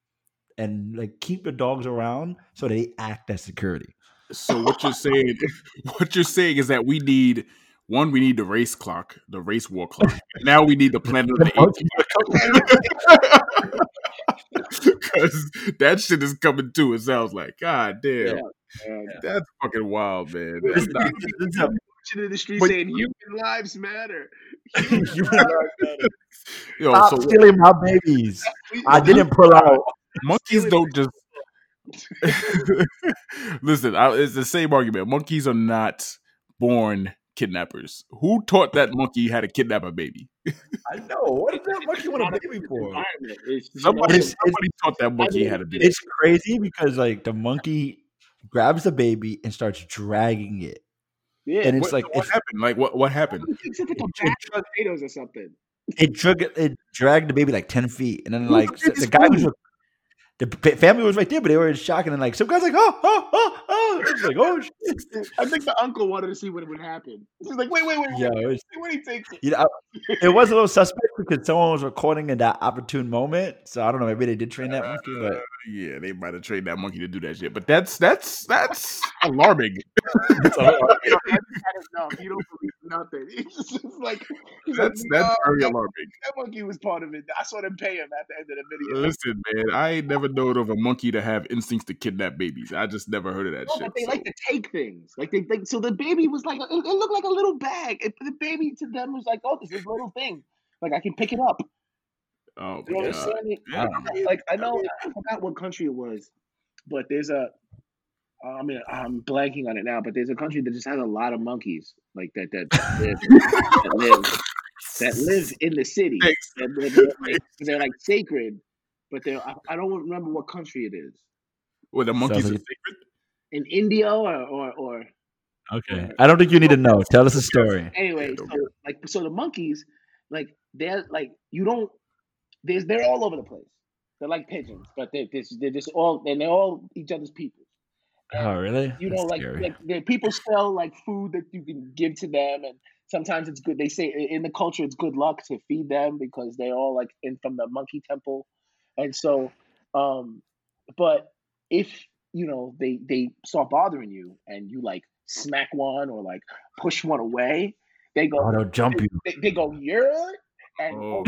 and like keep the dogs around so they act as security. So what you're saying, what you're saying is that we need one. We need the race clock, the race war clock. Now we need the Planet of the Apes because that shit is coming too. It sounds like God damn. Yeah. That's fucking wild, man. That's not, in the street But- saying human lives matter. yo, Stop so stealing my babies. I didn't pull out. monkeys don't just listen. I, it's the same argument. Monkeys are not born kidnappers. Who taught that monkey how to kidnap a baby? I know. What is that monkey want a baby for? It's, you know, Somebody, It's- somebody taught that monkey how to do that. It's crazy because like the monkey grabs the baby and starts dragging it, yeah. and it's What, like what it's, happened? Like what? What happened? It's like a bag of potatoes or something. it drug it dragged the baby like ten feet, and then like the the guy who? Was the family was right there, but they were in shock, and then like some guys like oh oh oh oh, it's like oh shit. I think the uncle wanted to see what would happen. He's like, wait, wait, wait, wait. yeah, it was, See what he takes it. you know, it was a little suspect because someone was recording in that opportune moment. So I don't know, maybe they did train that monkey, but Yeah, they might have trained that monkey to do that shit. But that's that's that's alarming. it's a- You know, Evan had enough. You don't believe nothing. Just like, he's like, That's that's "No, very that, alarming. that monkey was part of it. I saw them pay him at the end of the video. Listen, man, I ain't never known of a monkey to have instincts to kidnap babies. I just never heard of that No, shit. but they so- like to take things. Like they think so. The baby was like, it, it looked like a little bag. It, the baby to them was like, oh, this is a little thing. Like I can pick it up. Oh You my know god. what I'm saying? Yeah. Like I know I forgot what country it was, but there's a. I mean, I'm blanking on it now, but there's a country that just has a lot of monkeys, like that that that live, that live, that live in the city. Thanks. That they're, they're like, they're like sacred, but they're I, I don't remember what country it is. Well, the monkeys Sounds are sacred. In India or or, or Okay. I don't think you need to know. Tell us a story. anyway, so like so the monkeys, like they're like you don't there's they're all over the place. They're like pigeons, but they're just they're just all and they're all each other's people. Oh, really? You know, That's like scary. like the people sell like food that you can give to them, and sometimes it's good. They say in the culture it's good luck to feed them because they're all like in from the monkey temple, and so, um, but if you know they they start bothering you and you like smack one or like push one away, they go oh, they'll jump you. they, they go you're and Oh.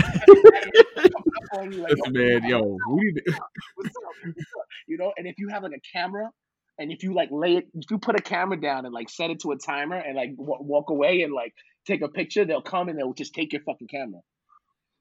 on you like, Listen, man, yo, we need to, what's up? What's up? You know, and if you have like a camera, and if you like lay it, if you put a camera down and like set it to a timer and like w- walk away and like take a picture, they'll come and they'll just take your fucking camera.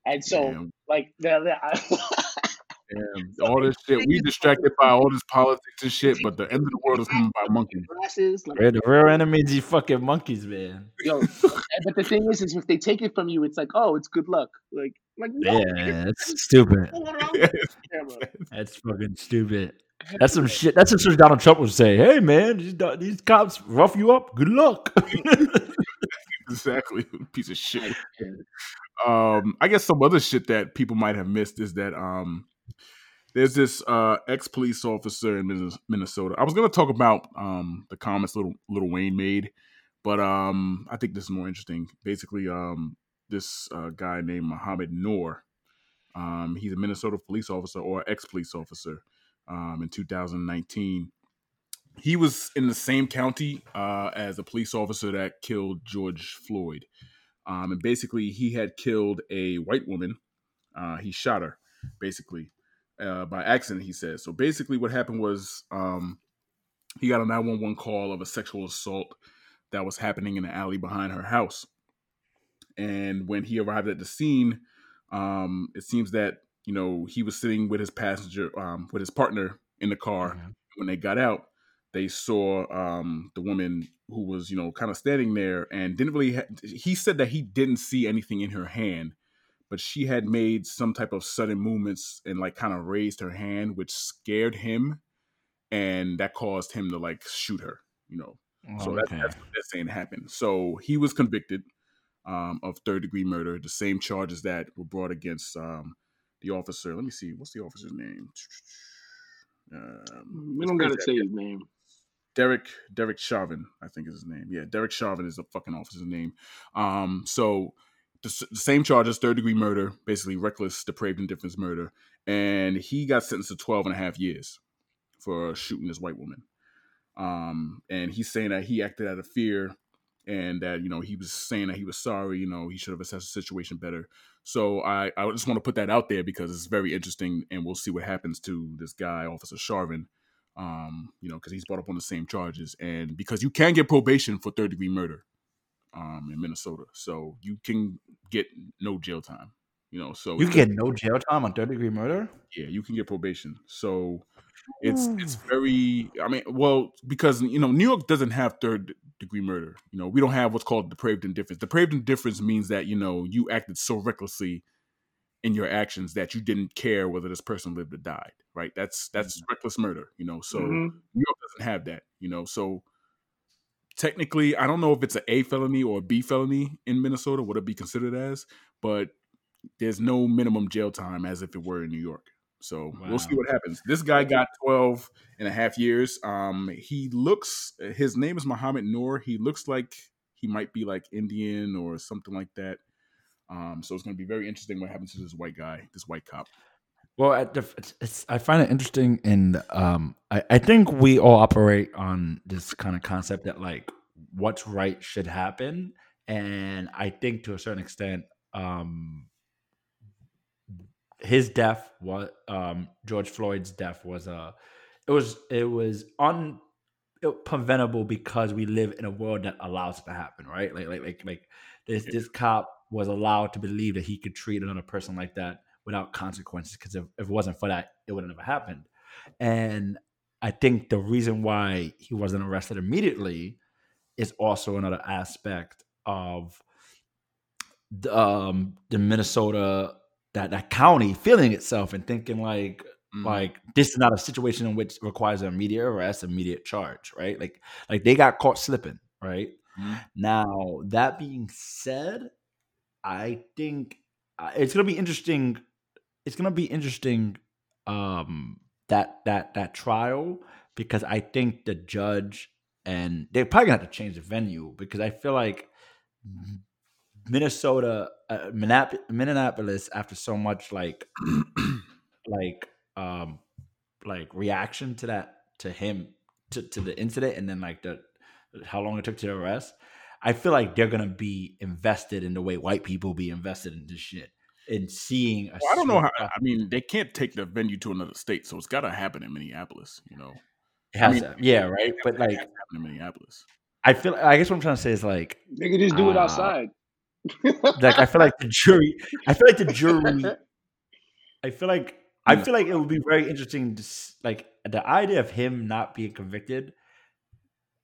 And so, Damn. like, they're, they're, damn, all this shit. We distracted by all this politics and shit, but the end of the world is coming by monkeys. glasses, like, We're the real enemies, you fucking monkeys, man. yo. But the thing is, is if they take it from you, it's like, oh, it's good luck. Like, like no, Yeah, that's stupid. go around with the camera. That's fucking stupid. That's some shit. That's some shit Donald Trump would say. Hey, man, these, these cops rough you up. Good luck. exactly, piece of shit. Um, I guess some other shit that people might have missed is that um, there's this uh ex police officer in Minnesota. I was gonna talk about um the comments little Lil Wayne made, but um I think this is more interesting. Basically, um this uh, guy named Mohamed Noor, um he's a Minnesota police officer or ex police officer, um in 2019. He was in the same county uh, as a police officer that killed George Floyd. Um, and basically, he had killed a white woman. Uh, he shot her, basically, uh, by accident, he says. So basically, what happened was um, he got a 911 call of a sexual assault that was happening in the alley behind her house. And when he arrived at the scene, um, it seems that, you know, he was sitting with his passenger, um, with his partner in the car. When they got out, they saw um, the woman who was, you know, kind of standing there and didn't really. Ha- he said that he didn't see anything in her hand, but she had made some type of sudden movements and like kind of raised her hand, which scared him, and that caused him to like shoot her. You know, so that, okay. that's what they're saying happened. So he was convicted um, of third degree murder, the same charges that were brought against um, the officer. Let me see, what's the officer's name? Um, We don't gotta say his name. Derek Derek Chauvin, I think is his name. Yeah, Derek Chauvin is the fucking officer's name. Um, so the, the same charges, third degree murder, basically reckless, depraved indifference murder, and he got sentenced to 12 and a half years for shooting this white woman. Um, and he's saying that he acted out of fear and that you know he was saying that he was sorry. You know he should have assessed the situation better. So I I just want to put that out there because it's very interesting, and we'll see what happens to this guy, Officer Chauvin um, you know, because he's brought up on the same charges, and because you can get probation for third degree murder, um, in Minnesota, so you can get no jail time. You know, so You get no jail time on third degree murder? yeah, you can get probation. So it's it's very. I mean, well, because you know, New York doesn't have third degree murder. You know, we don't have what's called depraved indifference. Depraved indifference means that you know you acted so recklessly in your actions that you didn't care whether this person lived or died. Right? That's that's reckless murder. You know, so. Mhm. New York doesn't have that, you know. So technically, I don't know if it's an A felony or a B felony in Minnesota, what it be considered as, but there's no minimum jail time as if it were in New York. So we'll see what happens. This guy got 12 and a half years. Um, he looks, his name is Mohamed Noor. He looks like he might be like Indian or something like that. Um, so it's going to be very interesting what happens to this white guy, this white cop. Well, at the, it's, it's, I find it interesting, and um, I, I think we all operate on this kind of concept that like what's right should happen, and I think to a certain extent, um, his death was um, George Floyd's death was a it was it was un preventable because we live in a world that allows it to happen, right? Like like like like this this cop was allowed to believe that he could treat another person like that without consequences because if, if it wasn't for that, it would have never happened. And I think the reason why he wasn't arrested immediately is also another aspect of the, um, the Minnesota that that county feeling itself and thinking like mm. like this is not a situation in which requires an immediate arrest, immediate charge, right? Like like they got caught slipping, right? Mm. Now that being said, I think uh, it's gonna be interesting. It's gonna be interesting um, that that that trial because I think the judge and they're probably gonna have to change the venue because I feel like Minnesota, uh, Minneapolis, after so much like, like, um, like reaction to that to him to, to the incident, and then like the how long it took to arrest. I feel like they're gonna be invested in the way white people be invested in this shit and seeing. Well, I don't know how. I mean, they can't take the venue to another state, so it's got to happen in Minneapolis. You know, it has I mean, to, yeah, right. But like in Minneapolis, I feel. I guess what I'm trying to say is like they could just do uh, it outside like I feel like the jury. I feel like the jury. I feel like I feel like it would be very interesting. To, like the idea of him not being convicted.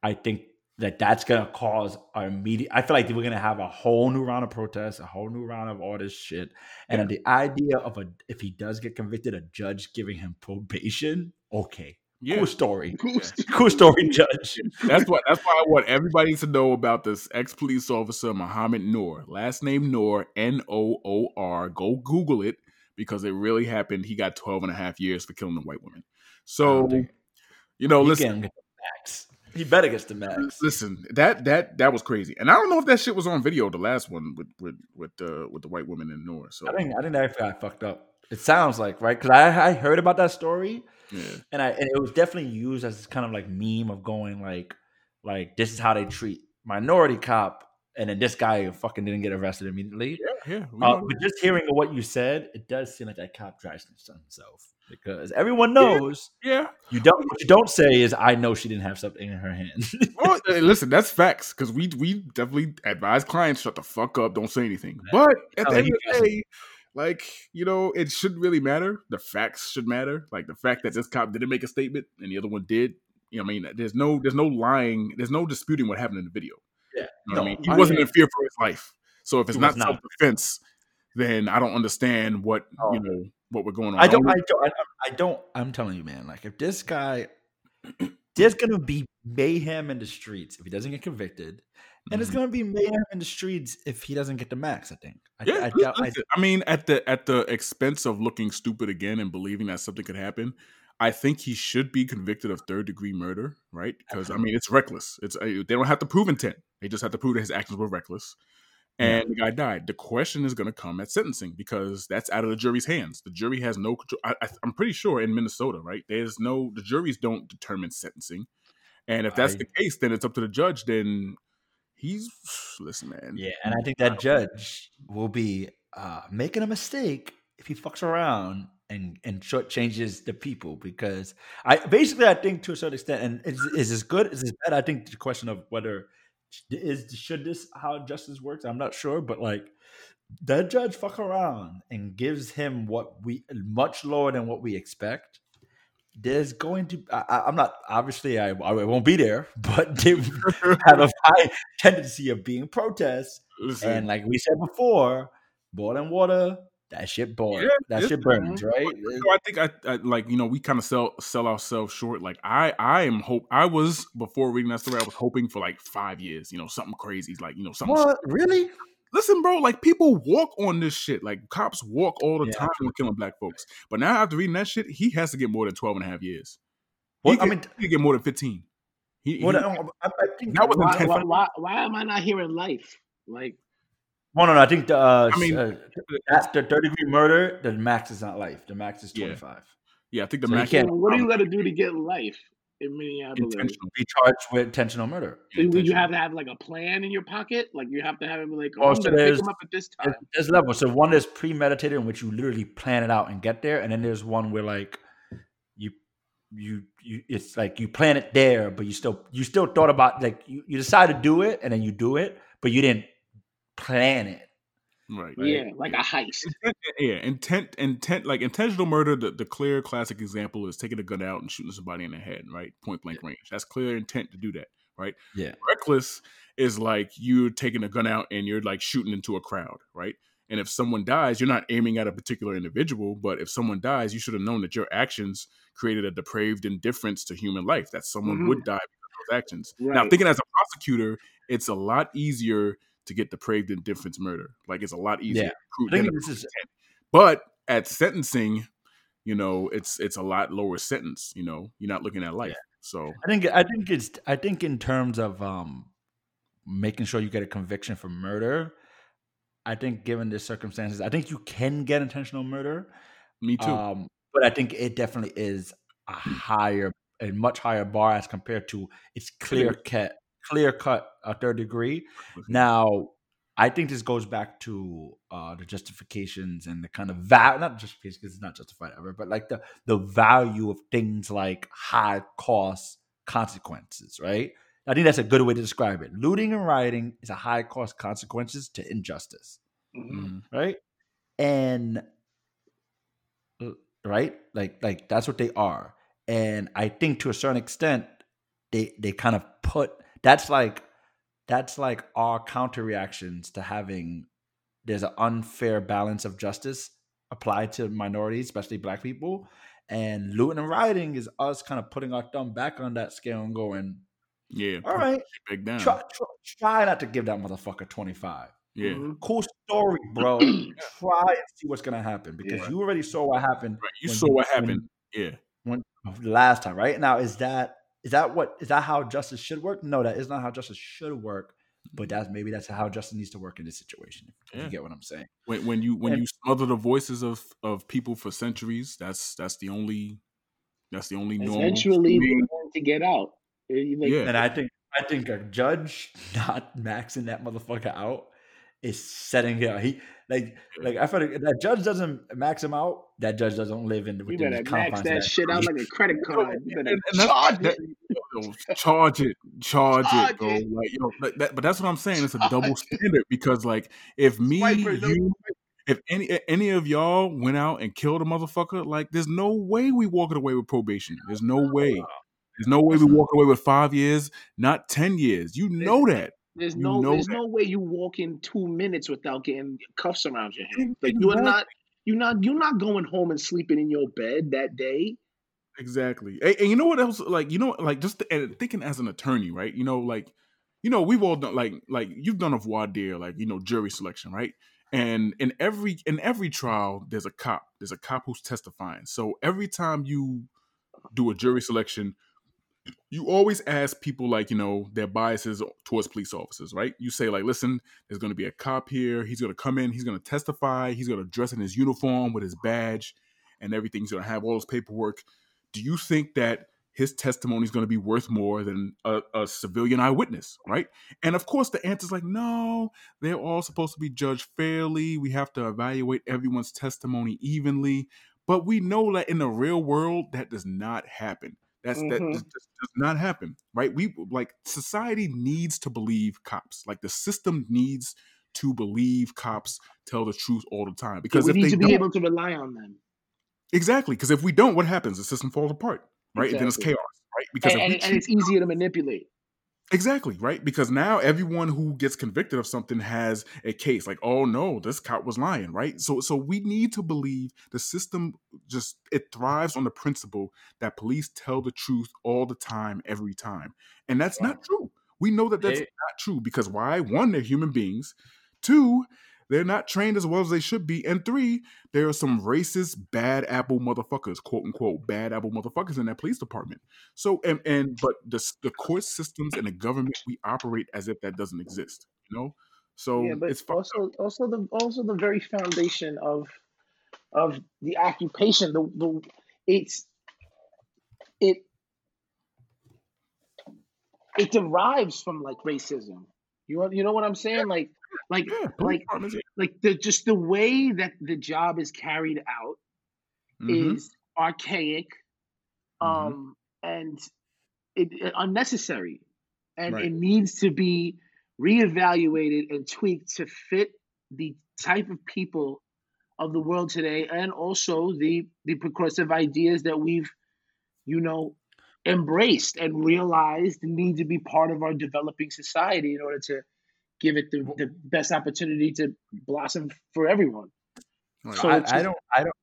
I think that that's gonna cause our immediate. I feel like we're gonna have a whole new round of protests, a whole new round of all this shit, and yeah. the idea of a if he does get convicted, a judge giving him probation. Okay, yeah. Cool story. Cool, cool story, Judge. That's what that's why I want everybody to know about this ex-police officer, Mohamed Noor. Last name Noor, N-O-O-R. Go Google it because it really happened. He got 12 and a half years for killing a white woman. So you know, listen. max. He better get the max. Listen, that that that was crazy, and I don't know if that shit was on video. The last one with with with the uh, with the white woman in Noor. So I think I think that got fucked up. It sounds like right because I I heard about that story yeah. And I and it was definitely used as this kind of like meme of going like like this is how they treat minority cop and then this guy fucking didn't get arrested immediately. Yeah, yeah. Uh, but just hearing what you said, it does seem like that cop drives himself because everyone knows. Yeah, yeah. You don't. What you don't say is, "I know she didn't have something in her hand." well, listen, that's facts because we we definitely advise clients shut the fuck up, don't say anything. But at the end of the day, like, you know, it shouldn't really matter. The facts should matter. Like the fact that this cop didn't make a statement and the other one did. You know, I mean, there's no, there's no lying, there's no disputing what happened in the video. Yeah, you know no, I mean, he I wasn't mean, in fear for his life. So if it's not, not self defense, then I don't understand what oh. you know what we're going on. I don't, I don't, I don't, I don't. I'm telling you, man. Like if this guy, there's gonna be mayhem in the streets if he doesn't get convicted and it's mm-hmm. going to be mayhem in the streets if he doesn't get the max. I think. I, yeah, I, I, I, I, mean, at the at the expense of looking stupid again and believing that something could happen, I think he should be convicted of third degree murder, right? Because I mean, it's reckless. It's uh, they don't have to prove intent; they just have to prove that his actions were reckless. And yeah. the guy died. The question is going to come at sentencing because that's out of the jury's hands. The jury has no control. I, am pretty sure in Minnesota, right? There's no the juries don't determine sentencing. And if that's the case, then it's up to the judge. Then he's listen, man. Yeah, and I think that judge will be uh, making a mistake if he fucks around and and short changes the people because I basically I think to a certain extent and is, is this good is this bad I think the question of whether is should this how justice works I'm not sure but like that judge fuck around and gives him what we much lower than what we expect there's going to I, am not obviously I, I won't be there, but they have a high tendency of being protests. Listen. And like we said before, boiling water, that shit boils. Yeah, that shit burns, right? I think I, I, like you know we kind of sell sell ourselves short. Like I I am hope I was before reading that story I was hoping for like five years. You know something crazy like you know something. What really? Listen, bro, like people walk on this shit. Like cops walk all the yeah. time killing black folks. But now after reading that shit, he has to get more than 12 and a half years. Well, I mean, he get more than 15. He, well, he, um, I, I think why, why, why, why, am I not hearing life? Like, well, no, no, I think the, uh, I mean, uh, after third degree murder, the max is not life. The max is 25. Yeah, yeah I think the so max. What do you got to do to get life? in Minneapolis. Be charged with intentional murder. would you have to have like a plan in your pocket? Like you have to have him like, oh, oh I'm so gonna pick him up at this time. There's levels. So one is premeditated in which you literally plan it out and get there, and then there's one where like you you you it's like you plan it there, but you still you still thought about like you, you decide to do it and then you do it, but you didn't plan it. Right. Yeah, like a heist. Intent, yeah, intent, intent, like intentional murder. The, the clear classic example is taking a gun out and shooting somebody in the head, right? Point blank range. That's clear intent to do that, right? Yeah. Reckless is like you're taking a gun out and you're like shooting into a crowd, right? And if someone dies, you're not aiming at a particular individual, but if someone dies, you should have known that your actions created a depraved indifference to human life, that someone Mhm. would die because of those actions. Now, thinking as a prosecutor, it's a lot easier to get depraved indifference murder. Like it's a lot easier. Yeah. to prove I think this is. But at sentencing, you know, it's it's a lot lower sentence. You know, you're not looking at life. So I think I think it's I think in terms of um making sure you get a conviction for murder, I think given the circumstances, I think you can get intentional murder. me too. Um, but I think it definitely is a higher a much higher bar as compared to it's clear cut clear cut a third degree. Now, I think this goes back to uh, the justifications and the kind of value, not justification because it's not justified ever, but like the the value of things like high cost consequences, right? I think that's a good way to describe it. Looting and rioting is a high cost consequences to injustice, Mhm. Mhm. right? And uh, right, like like that's what they are. And I think to a certain extent, they they kind of put that's like that's like our counter reactions to having there's an unfair balance of justice applied to minorities, especially black people. And looting and rioting is us kind of putting our thumb back on that scale and going, Yeah. all right, Back down. try, try, try not to give that motherfucker 25. Yeah. Mhm. Cool story, bro. try and see what's going to happen because Yeah. you already saw what happened Right. You saw you- what when- happened. yeah. when last time, right? Now, is that is that what is that how justice should work? No, that is not how justice should work. But that's maybe that's how justice needs to work in this situation. If Yeah. you get what I'm saying. When when you when And- you smother the voices of of people for centuries, that's that's the only that's the only normal. Eventually, I they're going to get out. Uh, like, Yeah. And I think I think a judge not maxing that motherfucker out is setting it. He like like I feel like that judge doesn't max him out. That judge doesn't live in You within better the max confines that, shit out like a credit card. You better and- and that's- charge that- it. charge it, charge, Charge it, bro. it. Like, yo, like that, but that's what I'm saying. It's a double Charge it. standard because, like, if me, Swipe you, if any any of y'all went out and killed a motherfucker, like, there's no way we walking away with probation. There's no way. There's no way we walk away with five years, not ten years. You know that. There's You no, there's that. no way you walk in two minutes without getting cuffs around your head. Like you're not, you're not, you're not going home and sleeping in your bed that day. Exactly. And, and you know what else? Like, you know, like just and thinking as an attorney, right? You know, like, you know, we've all done like like you've done a voir dire, like, you know, jury selection, right? And in every in every trial, there's a cop. There's a cop who's testifying. So every time you do a jury selection, you always ask people like, you know, their biases towards police officers, right? You say, like, listen, there's gonna be a cop here, he's gonna come in, he's gonna testify, he's gonna dress in his uniform with his badge and everything, he's gonna have all his paperwork do you think that his testimony is going to be worth more than a, a civilian eyewitness, right? And of course, the answer is like, no, they're all supposed to be judged fairly. We have to evaluate everyone's testimony evenly. But we know that in the real world, that does not happen. That's that Mhm. just, just does not happen, right? We like society needs to believe cops. Like the system needs to believe cops tell the truth all the time because we if need they to be able to rely on them. Exactly, because if we don't, what happens? The system falls apart, right? Then it's chaos, right? Because And, and, and it's easier to manipulate. Exactly right, because now everyone who gets convicted of something has a case. Like, oh no, this cop was lying, right? So, so we need to believe the system just it thrives on the principle that police tell the truth all the time, every time, and that's not true. We know that that's They- not true because why? One, they're human beings. Two, they're not trained as well as they should be. And three, there are some racist, bad apple motherfuckers, quote unquote, bad apple motherfuckers in that police department. So, and, and but the, the court systems and the government, we operate as if that doesn't exist, you know? So yeah, but it's also, also the also the very foundation of of the occupation. The the it's it it derives from like racism. You know, you know what I'm saying? Like like Yeah, like like the just the way that the job is carried out Mhm. is archaic Mhm. um and it, it- unnecessary and Right. it needs to be reevaluated and tweaked to fit the type of people of the world today, and also the the progressive ideas that we've, you know, embraced and realized need to be part of our developing society in order to give it the, the best opportunity to blossom for everyone. So I, I don't, I don't,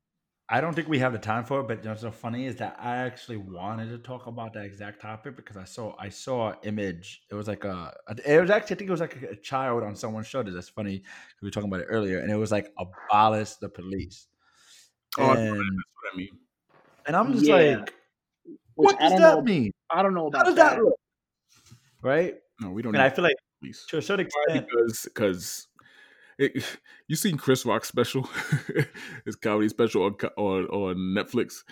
I don't think we have the time for it. But what's so funny is that I actually wanted to talk about that exact topic because I saw, I saw an image. It was like a, it was actually, I think it was like a, child on someone's shoulder. That's funny. We were talking about it earlier, and it was like abolish the police. Oh, and, that's what I mean. And I'm just yeah. like, what does that know, mean? I don't know about How does that. that look? Right? No, we don't. And I feel like to a certain extent, because because it, you seen Chris Rock's special, his comedy special on on, on Netflix.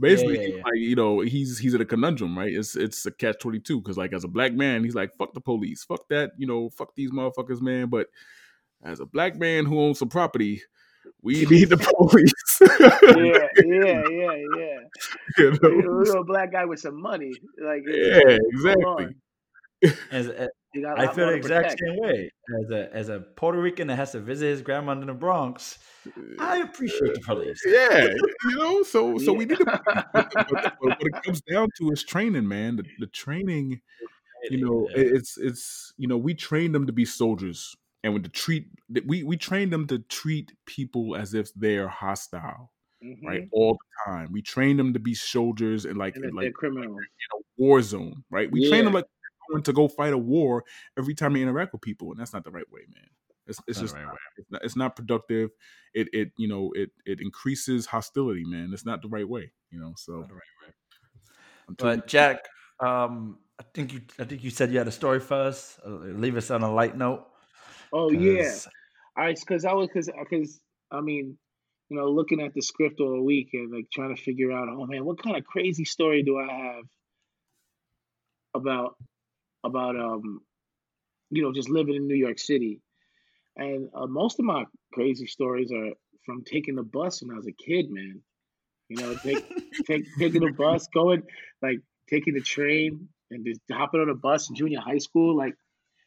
Basically, yeah, yeah, yeah. like you know, he's he's in a conundrum, right? It's it's a catch twenty two because like as a black man, he's like fuck the police, fuck that, you know, fuck these motherfuckers, man. But as a black man who owns some property, we need the police. yeah, yeah, yeah, yeah. You know? You're a black guy with some money, like yeah, exactly. As, as, I feel the exact same way. As a as a Puerto Rican that has to visit his grandma in the Bronx, I appreciate the police. Yeah, you know, so so yeah. we need to. what it comes down to is training, man. The, the training, you know, yeah. it's it's you know, we train them to be soldiers, and when to treat we we train them to treat people as if they're hostile. Mm-hmm. Right, all the time. We train them to be soldiers and like and like criminals in a war zone. Right, we train them like going to go fight a war every time they interact with people, and that's not the right way, man. It's, it's just right it's, not, it's not productive. It it you know it it increases hostility, man. It's not the right way, you know. So, right but Jack, um, I think you I think you said you had a story for us. Uh, leave us on a light note. Oh yeah, I because I was because because I mean you know, looking at the script all week and like trying to figure out, oh man, what kind of crazy story do I have about about um, you know, just living in New York City. And uh, most of my crazy stories are from taking the bus when I was a kid, man. You know, take, take taking the bus, going like taking the train and just hopping on a bus in junior high school. Like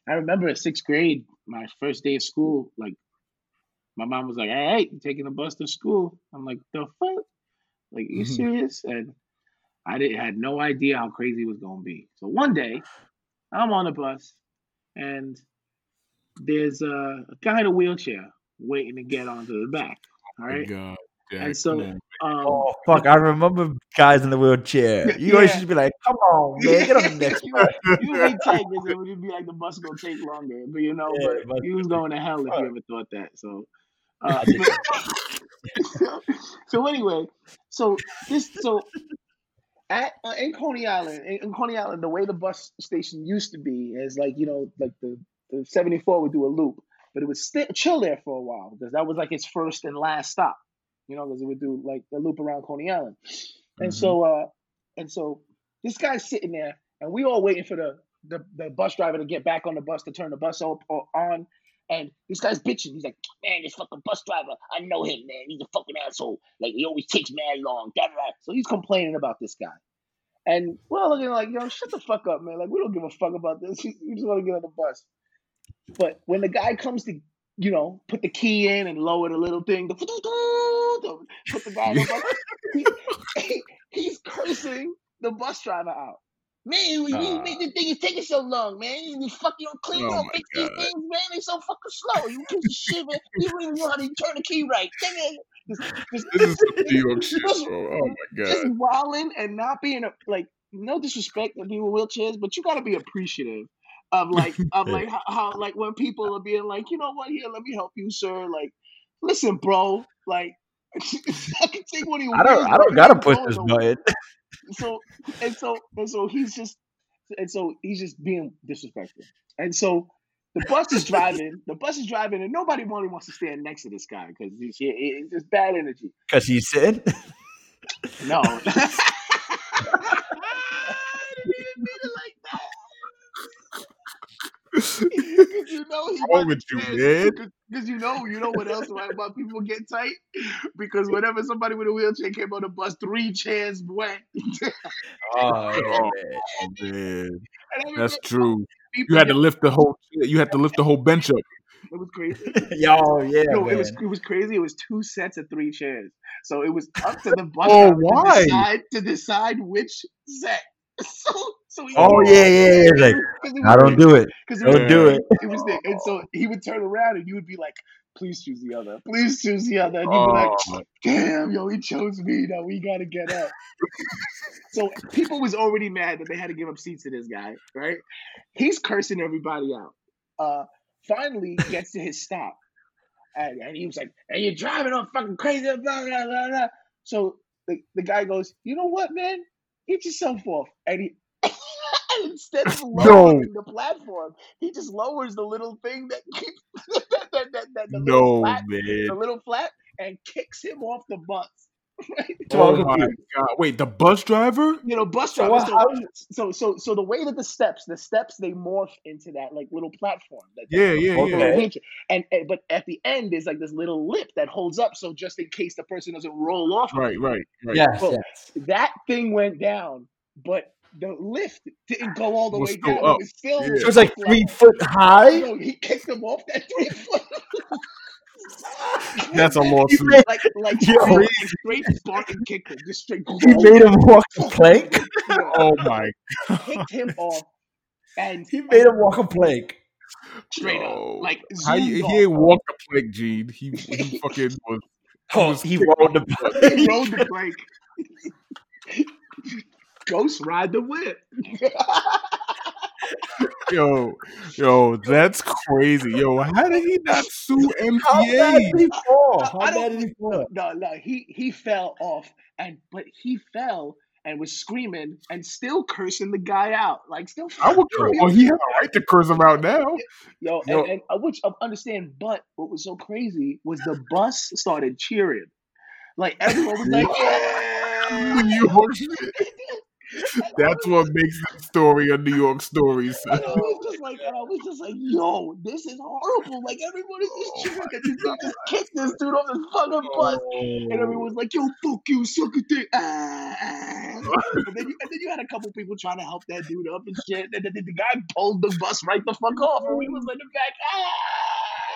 I remember in sixth grade, my first day of school, like my mom was like, "All right, you taking the bus to school?" I'm like, "The fuck? Like, you mm-hmm. serious?" And I didn't had no idea how crazy it was gonna be. So one day, I'm on a bus, and there's a, a guy in a wheelchair waiting to get onto the back. All right. God, and so, um, oh fuck! I remember guys in the wheelchair. You yeah. always used to be like, "Come on, man, get on the next bus." you would take it, it would be like the bus gonna take longer, but you know, yeah, but he was going to hell if you ever thought that. So, uh, so anyway, so this so at uh, in Coney Island, in, in, Coney Island, the way the bus station used to be is like you know, like the the seventy four would do a loop, but it would stay chill there for a while because that was like its first and last stop, you know, because it would do like a loop around Coney Island, and mm-hmm. so uh, and so this guy's sitting there, and we all waiting for the the, the bus driver to get back on the bus to turn the bus up or on, and this guy's bitching. He's like, man, this fucking bus driver, I know him, man. He's a fucking asshole. Like, he always takes mad long. So he's complaining about this guy. And we're all looking like, yo, shut the fuck up, man. Like, we don't give a fuck about this. We just want to get on the bus. But when the guy comes to, you know, put the key in and lower the little thing, the, put the guy the bus, he, he's cursing the bus driver out. Man, we, uh, make this thing is taking so long, man. You fucking clean oh up, fix these things, man. They so fucking slow. You piece of shit, man. You don't even know how to turn the key right. This, this, this is New York shit, bro. Oh my god. Just wilding and not being a, like no disrespect to people with wheelchairs, but you got to be appreciative of like of like how, how, like when people are being like, you know what, here, let me help you, sir. Like, listen, bro, like I can take one of your. I don't. I don't gotta push this button so and so and so he's just and so he's just being disrespectful. And so the bus is driving. The bus is driving, and nobody really wants to stand next to this guy because he's it's just bad energy. Because he said, "No." you know he wrong with you, man? Because you know, you know what else why, why people get tight? Because whenever somebody with a wheelchair came on the bus, three chairs went. oh, man. That's true. You had to lift the whole. You had to lift the whole bench up. It was crazy. Yo, yeah, No, man. it was it was crazy. It was two sets of three chairs, so it was up to the bus Oh, why? to decide to decide which set. So, so he oh yeah, yeah, yeah. Like I don't do it. because Don't do it. It was there, and so he would turn around and you would be like, "Please choose the other. Please choose the other." And you'd be like, Oh, damn, yo, he chose me. Now we gotta get up. so people was already mad that they had to give up seats to this guy, right? He's cursing everybody out. Uh, finally gets to his stop, and, and he was like, "And you're driving on fucking crazy." Blah, blah, blah, blah. So the, the guy goes, "You know what, man? Get yourself off." And he. And Instead of lowering the platform, he just lowers the little thing that keeps that, that, that, that, the little no, flat the little flat and kicks him off the bus. Oh my god! Wait, the bus driver? You know, bus So drivers. So, so, so, so the way that the steps, the steps, they morph into that like little platform. That, that Yeah, yeah, little Okay. And, and but at the end is like this little lip that holds up, so just in case the person doesn't roll off. Right, right, right. Yes, Well, yes. That thing went down, but the lift didn't go all the Was way down. up. It was still. Yeah. So it's like three level. foot high. Yo, he kicked him off that three foot. That's a lawsuit. like like Yo. straight, straight Spartan kicked him, just straight. He made him walk a plank. Yeah, Oh my! kicked him off, and He made him walk a plank. straight Yo. up, like How zoomed you, off. he ain't walked the plank, Gene. He he fucking was. Oh, was he kicked rolled the He plank. rode the plank. Ghost ride the whip. Yo, yo, that's crazy. Yo, how did he not sue How bad MTA? did he fall? I- How bad did he fall? no, no, he he fell off, and but he fell and was screaming and still cursing the guy out, like still. I would. Well, he oh, had a right to curse him out now. Yo, Yo. and, and I which I understand, but what was so crazy was the bus started cheering. Like everyone was like, yeah. New York shit. That's what makes the story a New York story. And son. I was just like, I was just like, yo, this is horrible. Like everybody's just Oh cheering that this dude just kicked this dude off the fucking bus. And everyone was like, yo, fuck you, suck a dick. Ah, ah. And, then you, and then you had a couple people trying to help that dude up and shit. And then the, the guy pulled the bus right the fuck off. And we was in the back, ah.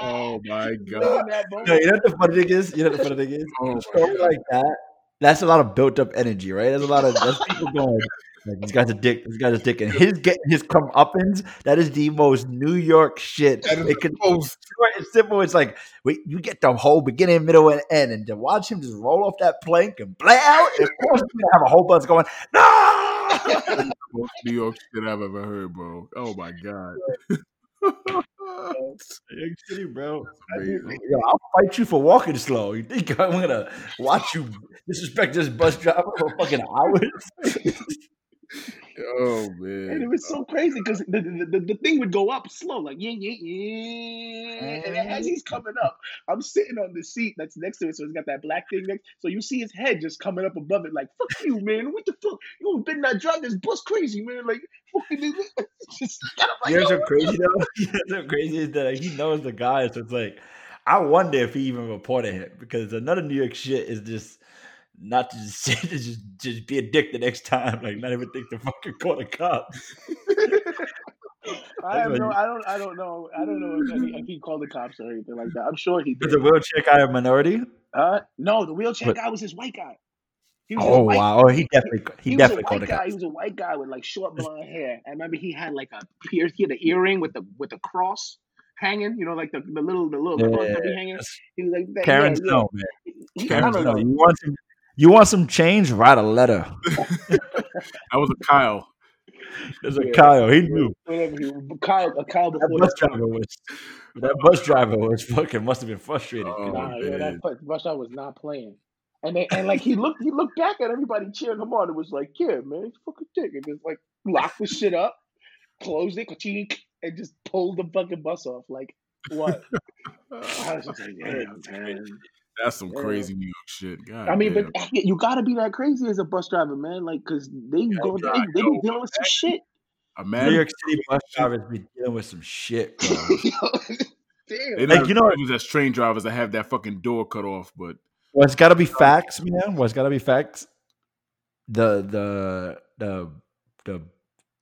Oh my god! that No, moment. you know what the funny thing is? You know what the funny thing is? Oh A my story like that, that's a lot of built up energy, right? There's a lot of that's people going, like, this guy's a dick, this guy's a dick, and his getting his comeuppance, that is the most New York shit. It could most- it's simple. It's like wait, you get the whole beginning, middle, and end, and to watch him just roll off that plank and play out. Of course, gonna have a whole bus going, no. most New York shit I've ever heard, bro. Oh my god! New York City, bro. Yo, I'll fight you for walking slow. You think I'm gonna watch you disrespect this bus driver for fucking hours? Oh man! And it was so crazy because the, the, the, the thing would go up slow, like yeah, yeah, yeah. And as he's mm. coming up, I'm sitting on the seat that's next to it, so it's got that black thing next. So you see his head just coming up above it, like "fuck you, man! What the fuck? You been not driving this bus crazy, man! Like fucking nigga." just I'm like, You know "Yo, what's crazy though? You know what's so crazy is that like, he knows the guy, so it's like I wonder if he even reported him because another New York shit is just not to just to just just be a dick the next time, like not even think to fucking call the cops. I have no, I don't, I don't know, I don't know if, any, if he called the cops or anything like that. I'm sure he Is did. the wheelchair guy a minority? Uh, no, the wheelchair But- guy was his white guy. He was a Oh white wow! Oh, he definitely he, he, definitely called the guy. He was a white guy with like short blonde hair. I remember he had like a pierce. He had an earring with the with the cross hanging. You know, like the, the little the little cross that be hanging. He was like that. Karen yeah, yeah. He, I Karen don't know. You want some? You want some change? Write a letter. That was a Kyle. There's a Yeah. Kyle. He knew. Whatever. He, Kyle, a Kyle That bus his time. driver was. That bus driver was fucking. Must have been frustrated. Oh, Nah, yeah, that bus- bus driver was not playing. And they, and like he looked he looked back at everybody cheering him on. It was like, yeah, man, it's fucking dick. And just like locked the shit up, closed it, ka-chink, and just pulled the fucking bus off. Like what? I was just like, damn, man. That's some Yeah. crazy New York shit. God I mean, damn. but you gotta be that crazy as a bus driver, man. Like, cause they go, they, God, they be yo, dealing with some shit. a New. York City bus drivers be dealing with some shit, bro. Damn. Like, you know- use as train drivers that have that fucking door cut off, but Well, it's got to be facts, man. Well, it's got to be facts. The the the the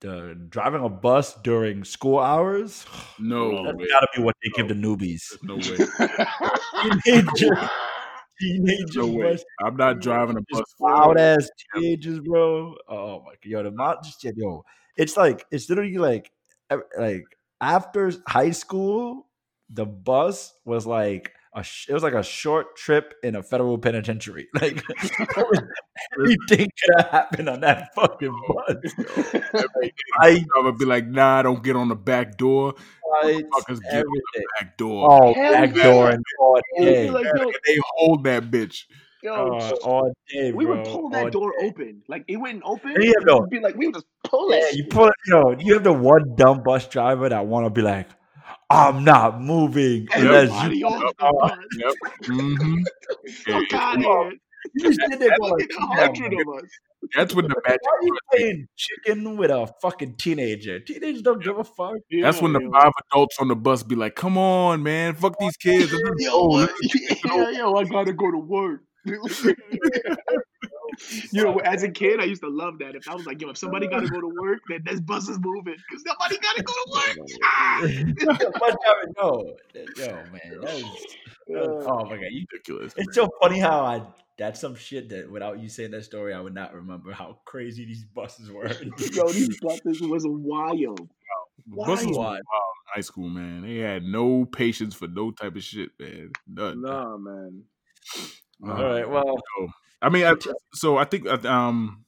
the driving a bus during school hours. No That's way. gotta be what they give the newbies. No way. Teenager, teenager No way. I'm not driving a bus. loud ass teenagers, bro. Oh my god, yo, the amount just yo, it's like it's literally like like after high school, the bus was like sh- it was like a short trip in a federal penitentiary. Like everything could have happened on that fucking bus. I I would be like, nah, don't get on the back door. fights, Motherfuckers get on everything. Back door. Oh, Hell back yeah. door and all day. like, yo, they hold that bitch. yo, Uh, all day, we bro. would pull all that door day. open. Like it wouldn't open. Yeah, no. We'd be like, we would just pull Yeah, that. you pull it, yo, you have the one dumb bus driver that want to be like, I'm not moving unless Everybody you. off the bus. Yep. Mm-hmm. Fuck out of. You sit there That's like a hundred of us. That's when the magic. Why are you playing chicken with a fucking teenager? Teenagers don't give a fuck. That's when the yo. five adults on the bus be like, "Come on, man, fuck these kids." This Yo, oh, what? this is- yeah, yo, I gotta go to work. you know, as a kid, I used to love that. If I was like, yo, if somebody gotta go to work, then this bus is moving because nobody gotta go to work. Ah! No, yo, man, that is, that is- oh my god, you, ridiculous. it's so funny how I. That's some shit that without you saying that story, I would not remember how crazy these buses were. yo, these buses was wild. Buses Wild. were wild in high school, man. They had no patience for no type of shit, man. None. Nah, man. Uh, All right, well, so, I mean, I, so I think uh, um,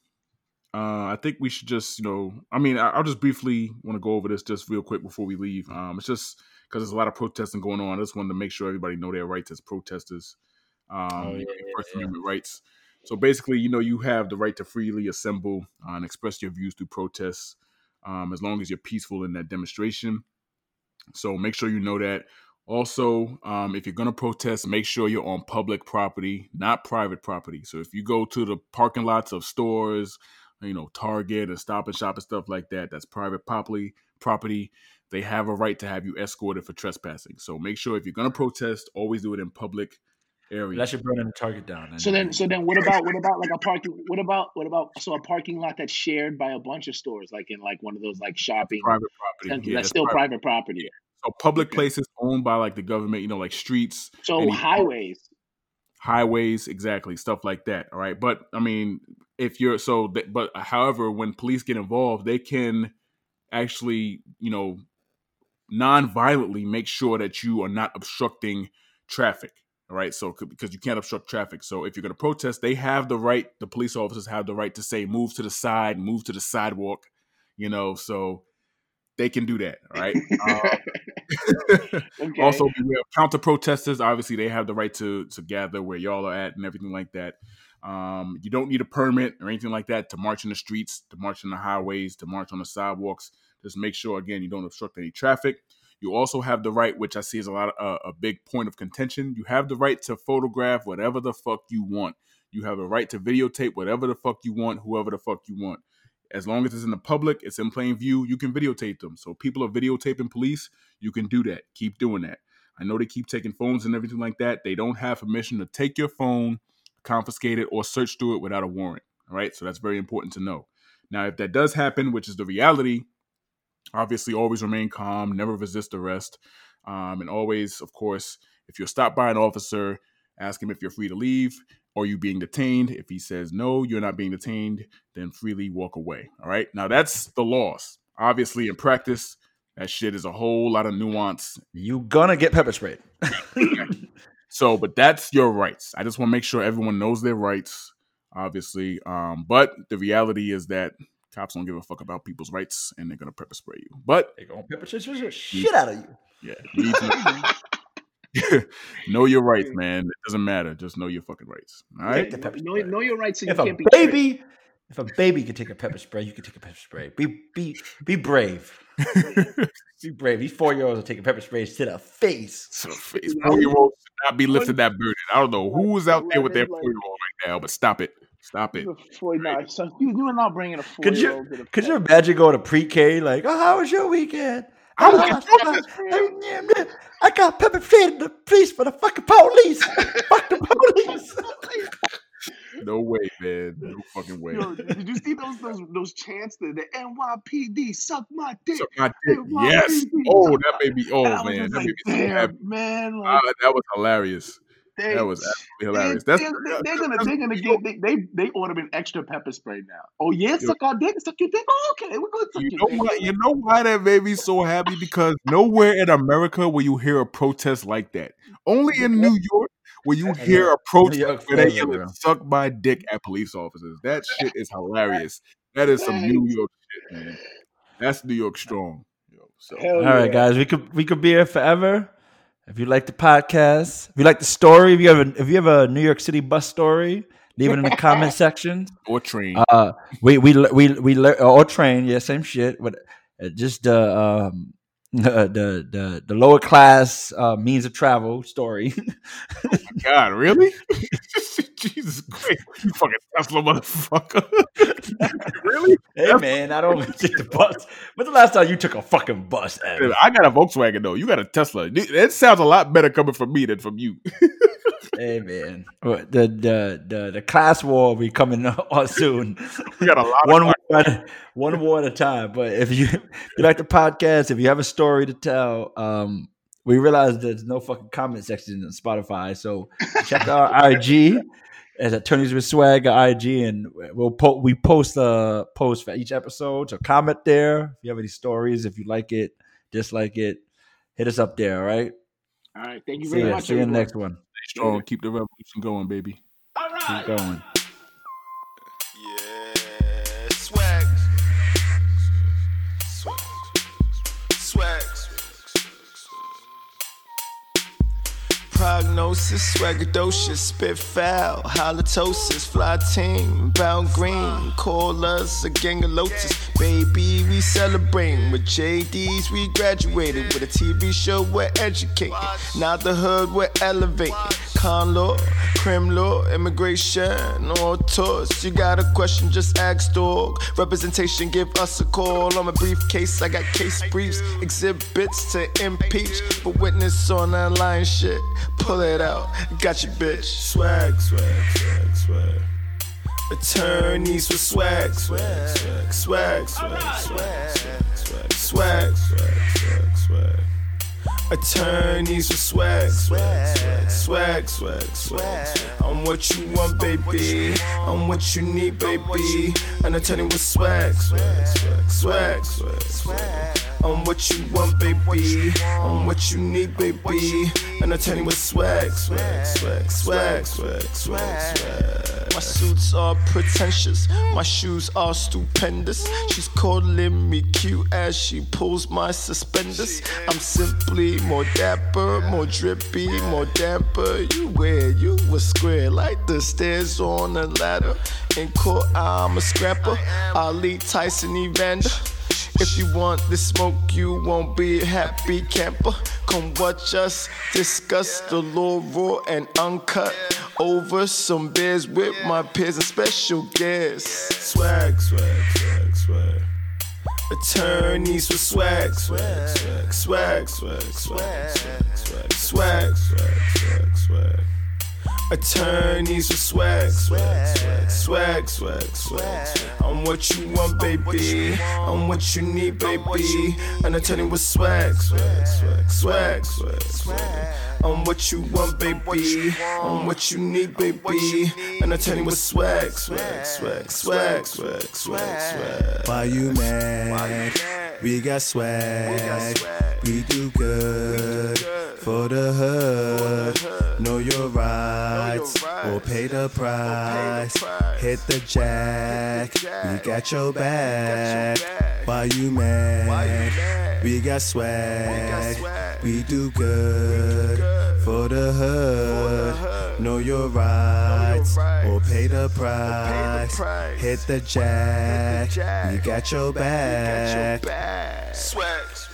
uh, I think we should just you know, I mean, I, I'll just briefly want to go over this just real quick before we leave. Um, it's just because there's a lot of protesting going on. I just wanted to make sure everybody know their rights as protesters. Um, Oh, yeah, First yeah. Amendment rights. So basically, you know, you have the right to freely assemble uh, and express your views through protests, um, as long as you're peaceful in that demonstration. So make sure you know that. Also, um, if you're going to protest, make sure you're on public property, not private property. So if you go to the parking lots of stores, you know, Target and Stop and Shop and stuff like that, that's private property. Property, they have a right to have you escorted for trespassing. So make sure if you're going to protest, always do it in public areas. that should burn the target down. So then, so then, what about what about like a parking? What about what about so a parking lot that's shared by a bunch of stores, like in like one of those like shopping private property. Yeah, that's that's still private. private property. So public places owned by like the government, you know, like streets, So Any- highways. highways, exactly, stuff like that. All right, but I mean, if you're so, but uh, however, when police get involved, they can actually, you know, non-violently make sure that you are not obstructing traffic. All right, so because you can't obstruct traffic, so if you're going to protest, they have the right. The police officers have the right to say, "Move to the side, move to the sidewalk," you know, so they can do that. right? Um, Okay. also, beware of counter protesters. Obviously, they have the right to to gather where y'all are at and everything like that. Um, you don't need a permit or anything like that to march in the streets, to march in the highways, to march on the sidewalks. Just make sure again you don't obstruct any traffic. You also have the right, which I see is a lot of, uh, a big point of contention. You have the right to photograph whatever the fuck you want. You have a right to videotape whatever the fuck you want, whoever the fuck you want. As long as it's in the public, it's in plain view, you can videotape them. So people are videotaping police, you can do that. Keep doing that. I know they keep taking phones and everything like that. They don't have permission to take your phone, confiscate it, or search through it without a warrant. All right. So that's very important to know. Now, if that does happen, which is the reality, obviously always remain calm, never resist arrest. Um, and always, of course, if you're stopped by an officer, ask him if you're free to leave or you being detained. If he says no, you're not being detained, then freely walk away. All right. Now that's the laws. Obviously, in practice, that shit is a whole lot of nuance. you gonna get pepper sprayed. So, but that's your rights. I just want to make sure everyone knows their rights, obviously. Um, but the reality is that cops don't give a fuck about people's rights and they're gonna pepper spray you. But they're gonna pepper spray shit out of you. yeah, you need to know your rights, man. It doesn't matter. Just know your fucking rights. All Take right. the pepper know, spray. know your rights, so you if a can't be tricked. baby, if a baby can take a pepper spray, you can take a pepper spray. Be be be brave. Be brave. These four year olds are taking pepper sprays to the face. To the face four year olds should not be lifting that burden. I don't know who's out there with their four year old right now, but stop it. Stop it. Four, nah, so you, you are not bringing a four Could year you old to the could you imagine going to pre K like, oh, how was your weekend? I was "Oh, getting I, pepper I, I got pepper sprayed in the police for the fucking police. Fuck the police. No way, man. No fucking way. Yo, did you see those those those chants? The, the NYPD suck my dick. Suck my dick. NYPD, Yes. Oh, that made me. Oh And I was man, that like, made me so happy. man. Like, ah, that was hilarious. They, That was absolutely they, hilarious. That's they're, they're, they're gonna they're gonna get they, they they ordered an extra pepper spray now. Oh yeah, Yo. suck our dick, suck your dick. Oh, okay, we're gonna suck You your know dick. why? You know why that made me so happy? Because nowhere in America will you hear a protest like that. Only in New York will you hear a protest where they flavor, yelling "suck my dick" at police officers. That shit is hilarious. That is some New York shit, man. That's New York strong. So Hell All right, yeah. guys, we could we could be here forever. If you like the podcast, if you like the story, if you have a, if you have a New York City bus story, leave it in the comment section. or train. Uh, we we we we le- or train, yeah, same shit. But uh, just the um the the the lower class uh, means of travel story. oh God, really? Jesus Christ, you fucking Tesla motherfucker! really? hey man, I don't take the bus. When's the last time you took a fucking bus? Ev? I got a Volkswagen though. You got a Tesla. It sounds a lot better coming from me than from you. Hey man, What, the the the the class war will be coming on soon. We got a lot one of war, at- one war at a time. But if you if you like the podcast, if you have a story to tell, um, we realize there's no fucking comment section on Spotify, so check our IG as attorneys with swag our IG, and we'll po- we post a post for each episode. So comment there if you have any stories, if you like it, dislike it, hit us up there. All right. All right, thank you See very you. much. See you in the everyone. next one. Stay strong. Keep the revolution going, baby. All right. Keep going. Prognosis, swagadocious, spit foul, halitosis, fly team, bound green, call us a gang of lotus. Baby, we celebrating with JDs, we graduated with a TV show, we're educating. Now the hood, we're elevating. Con law, crim law, immigration, all torts. You got a question, just ask dog. Representation, give us a call. On my briefcase, I got case briefs, exhibits to impeach. But witness on that line shit, pull it out. Got your bitch. Swag, swag, swag, swag. Attorneys with swag, swag, swag, swag, swag, swag, swag, swag, swag. Attorneys with swag, swag, swag, swag, swag, swag. I'm what you want, baby. I'm what you need, baby. An attorney with swag, swag, swag, swag, swag. I'm what you want, baby. I'm what you need, baby. And I An attorney with swag, swag, swag, swag, swag, swag, swag. My suits are pretentious, my shoes are stupendous. She's calling me cute as she pulls my suspenders. I'm simply more dapper, more drippy, more damper. You wear you a square like the stairs on a ladder. In court, I'm a scrapper. Ali Tyson Evander. If you want the smoke, you won't be happy camper. Come watch us discuss the law raw and uncut over some beers with my peers and special guests. Swag, swag, swag, swag. Attorneys with swag, swag, swag, swag, swag, swag, swag, swag, swag, swag, swag. Attorneys with swag, swag, swag, swag, swag, swag. I'm what you want, baby. I'm what you need, baby. An attorney with swag, swag, swag, swag, swag, swag. I'm what you want, baby. I'm what you need, baby. An attorney with swag, swag, swag, swag, swag, swag, swag. Why you mad? We got swag. We do good for the hood. Know your rights or pay the price. Hit the jack. We got your back. Why you mad? We got swag. We do good for the hood. Know your rights or pay the price. Hit the jack. We got your back. Swag.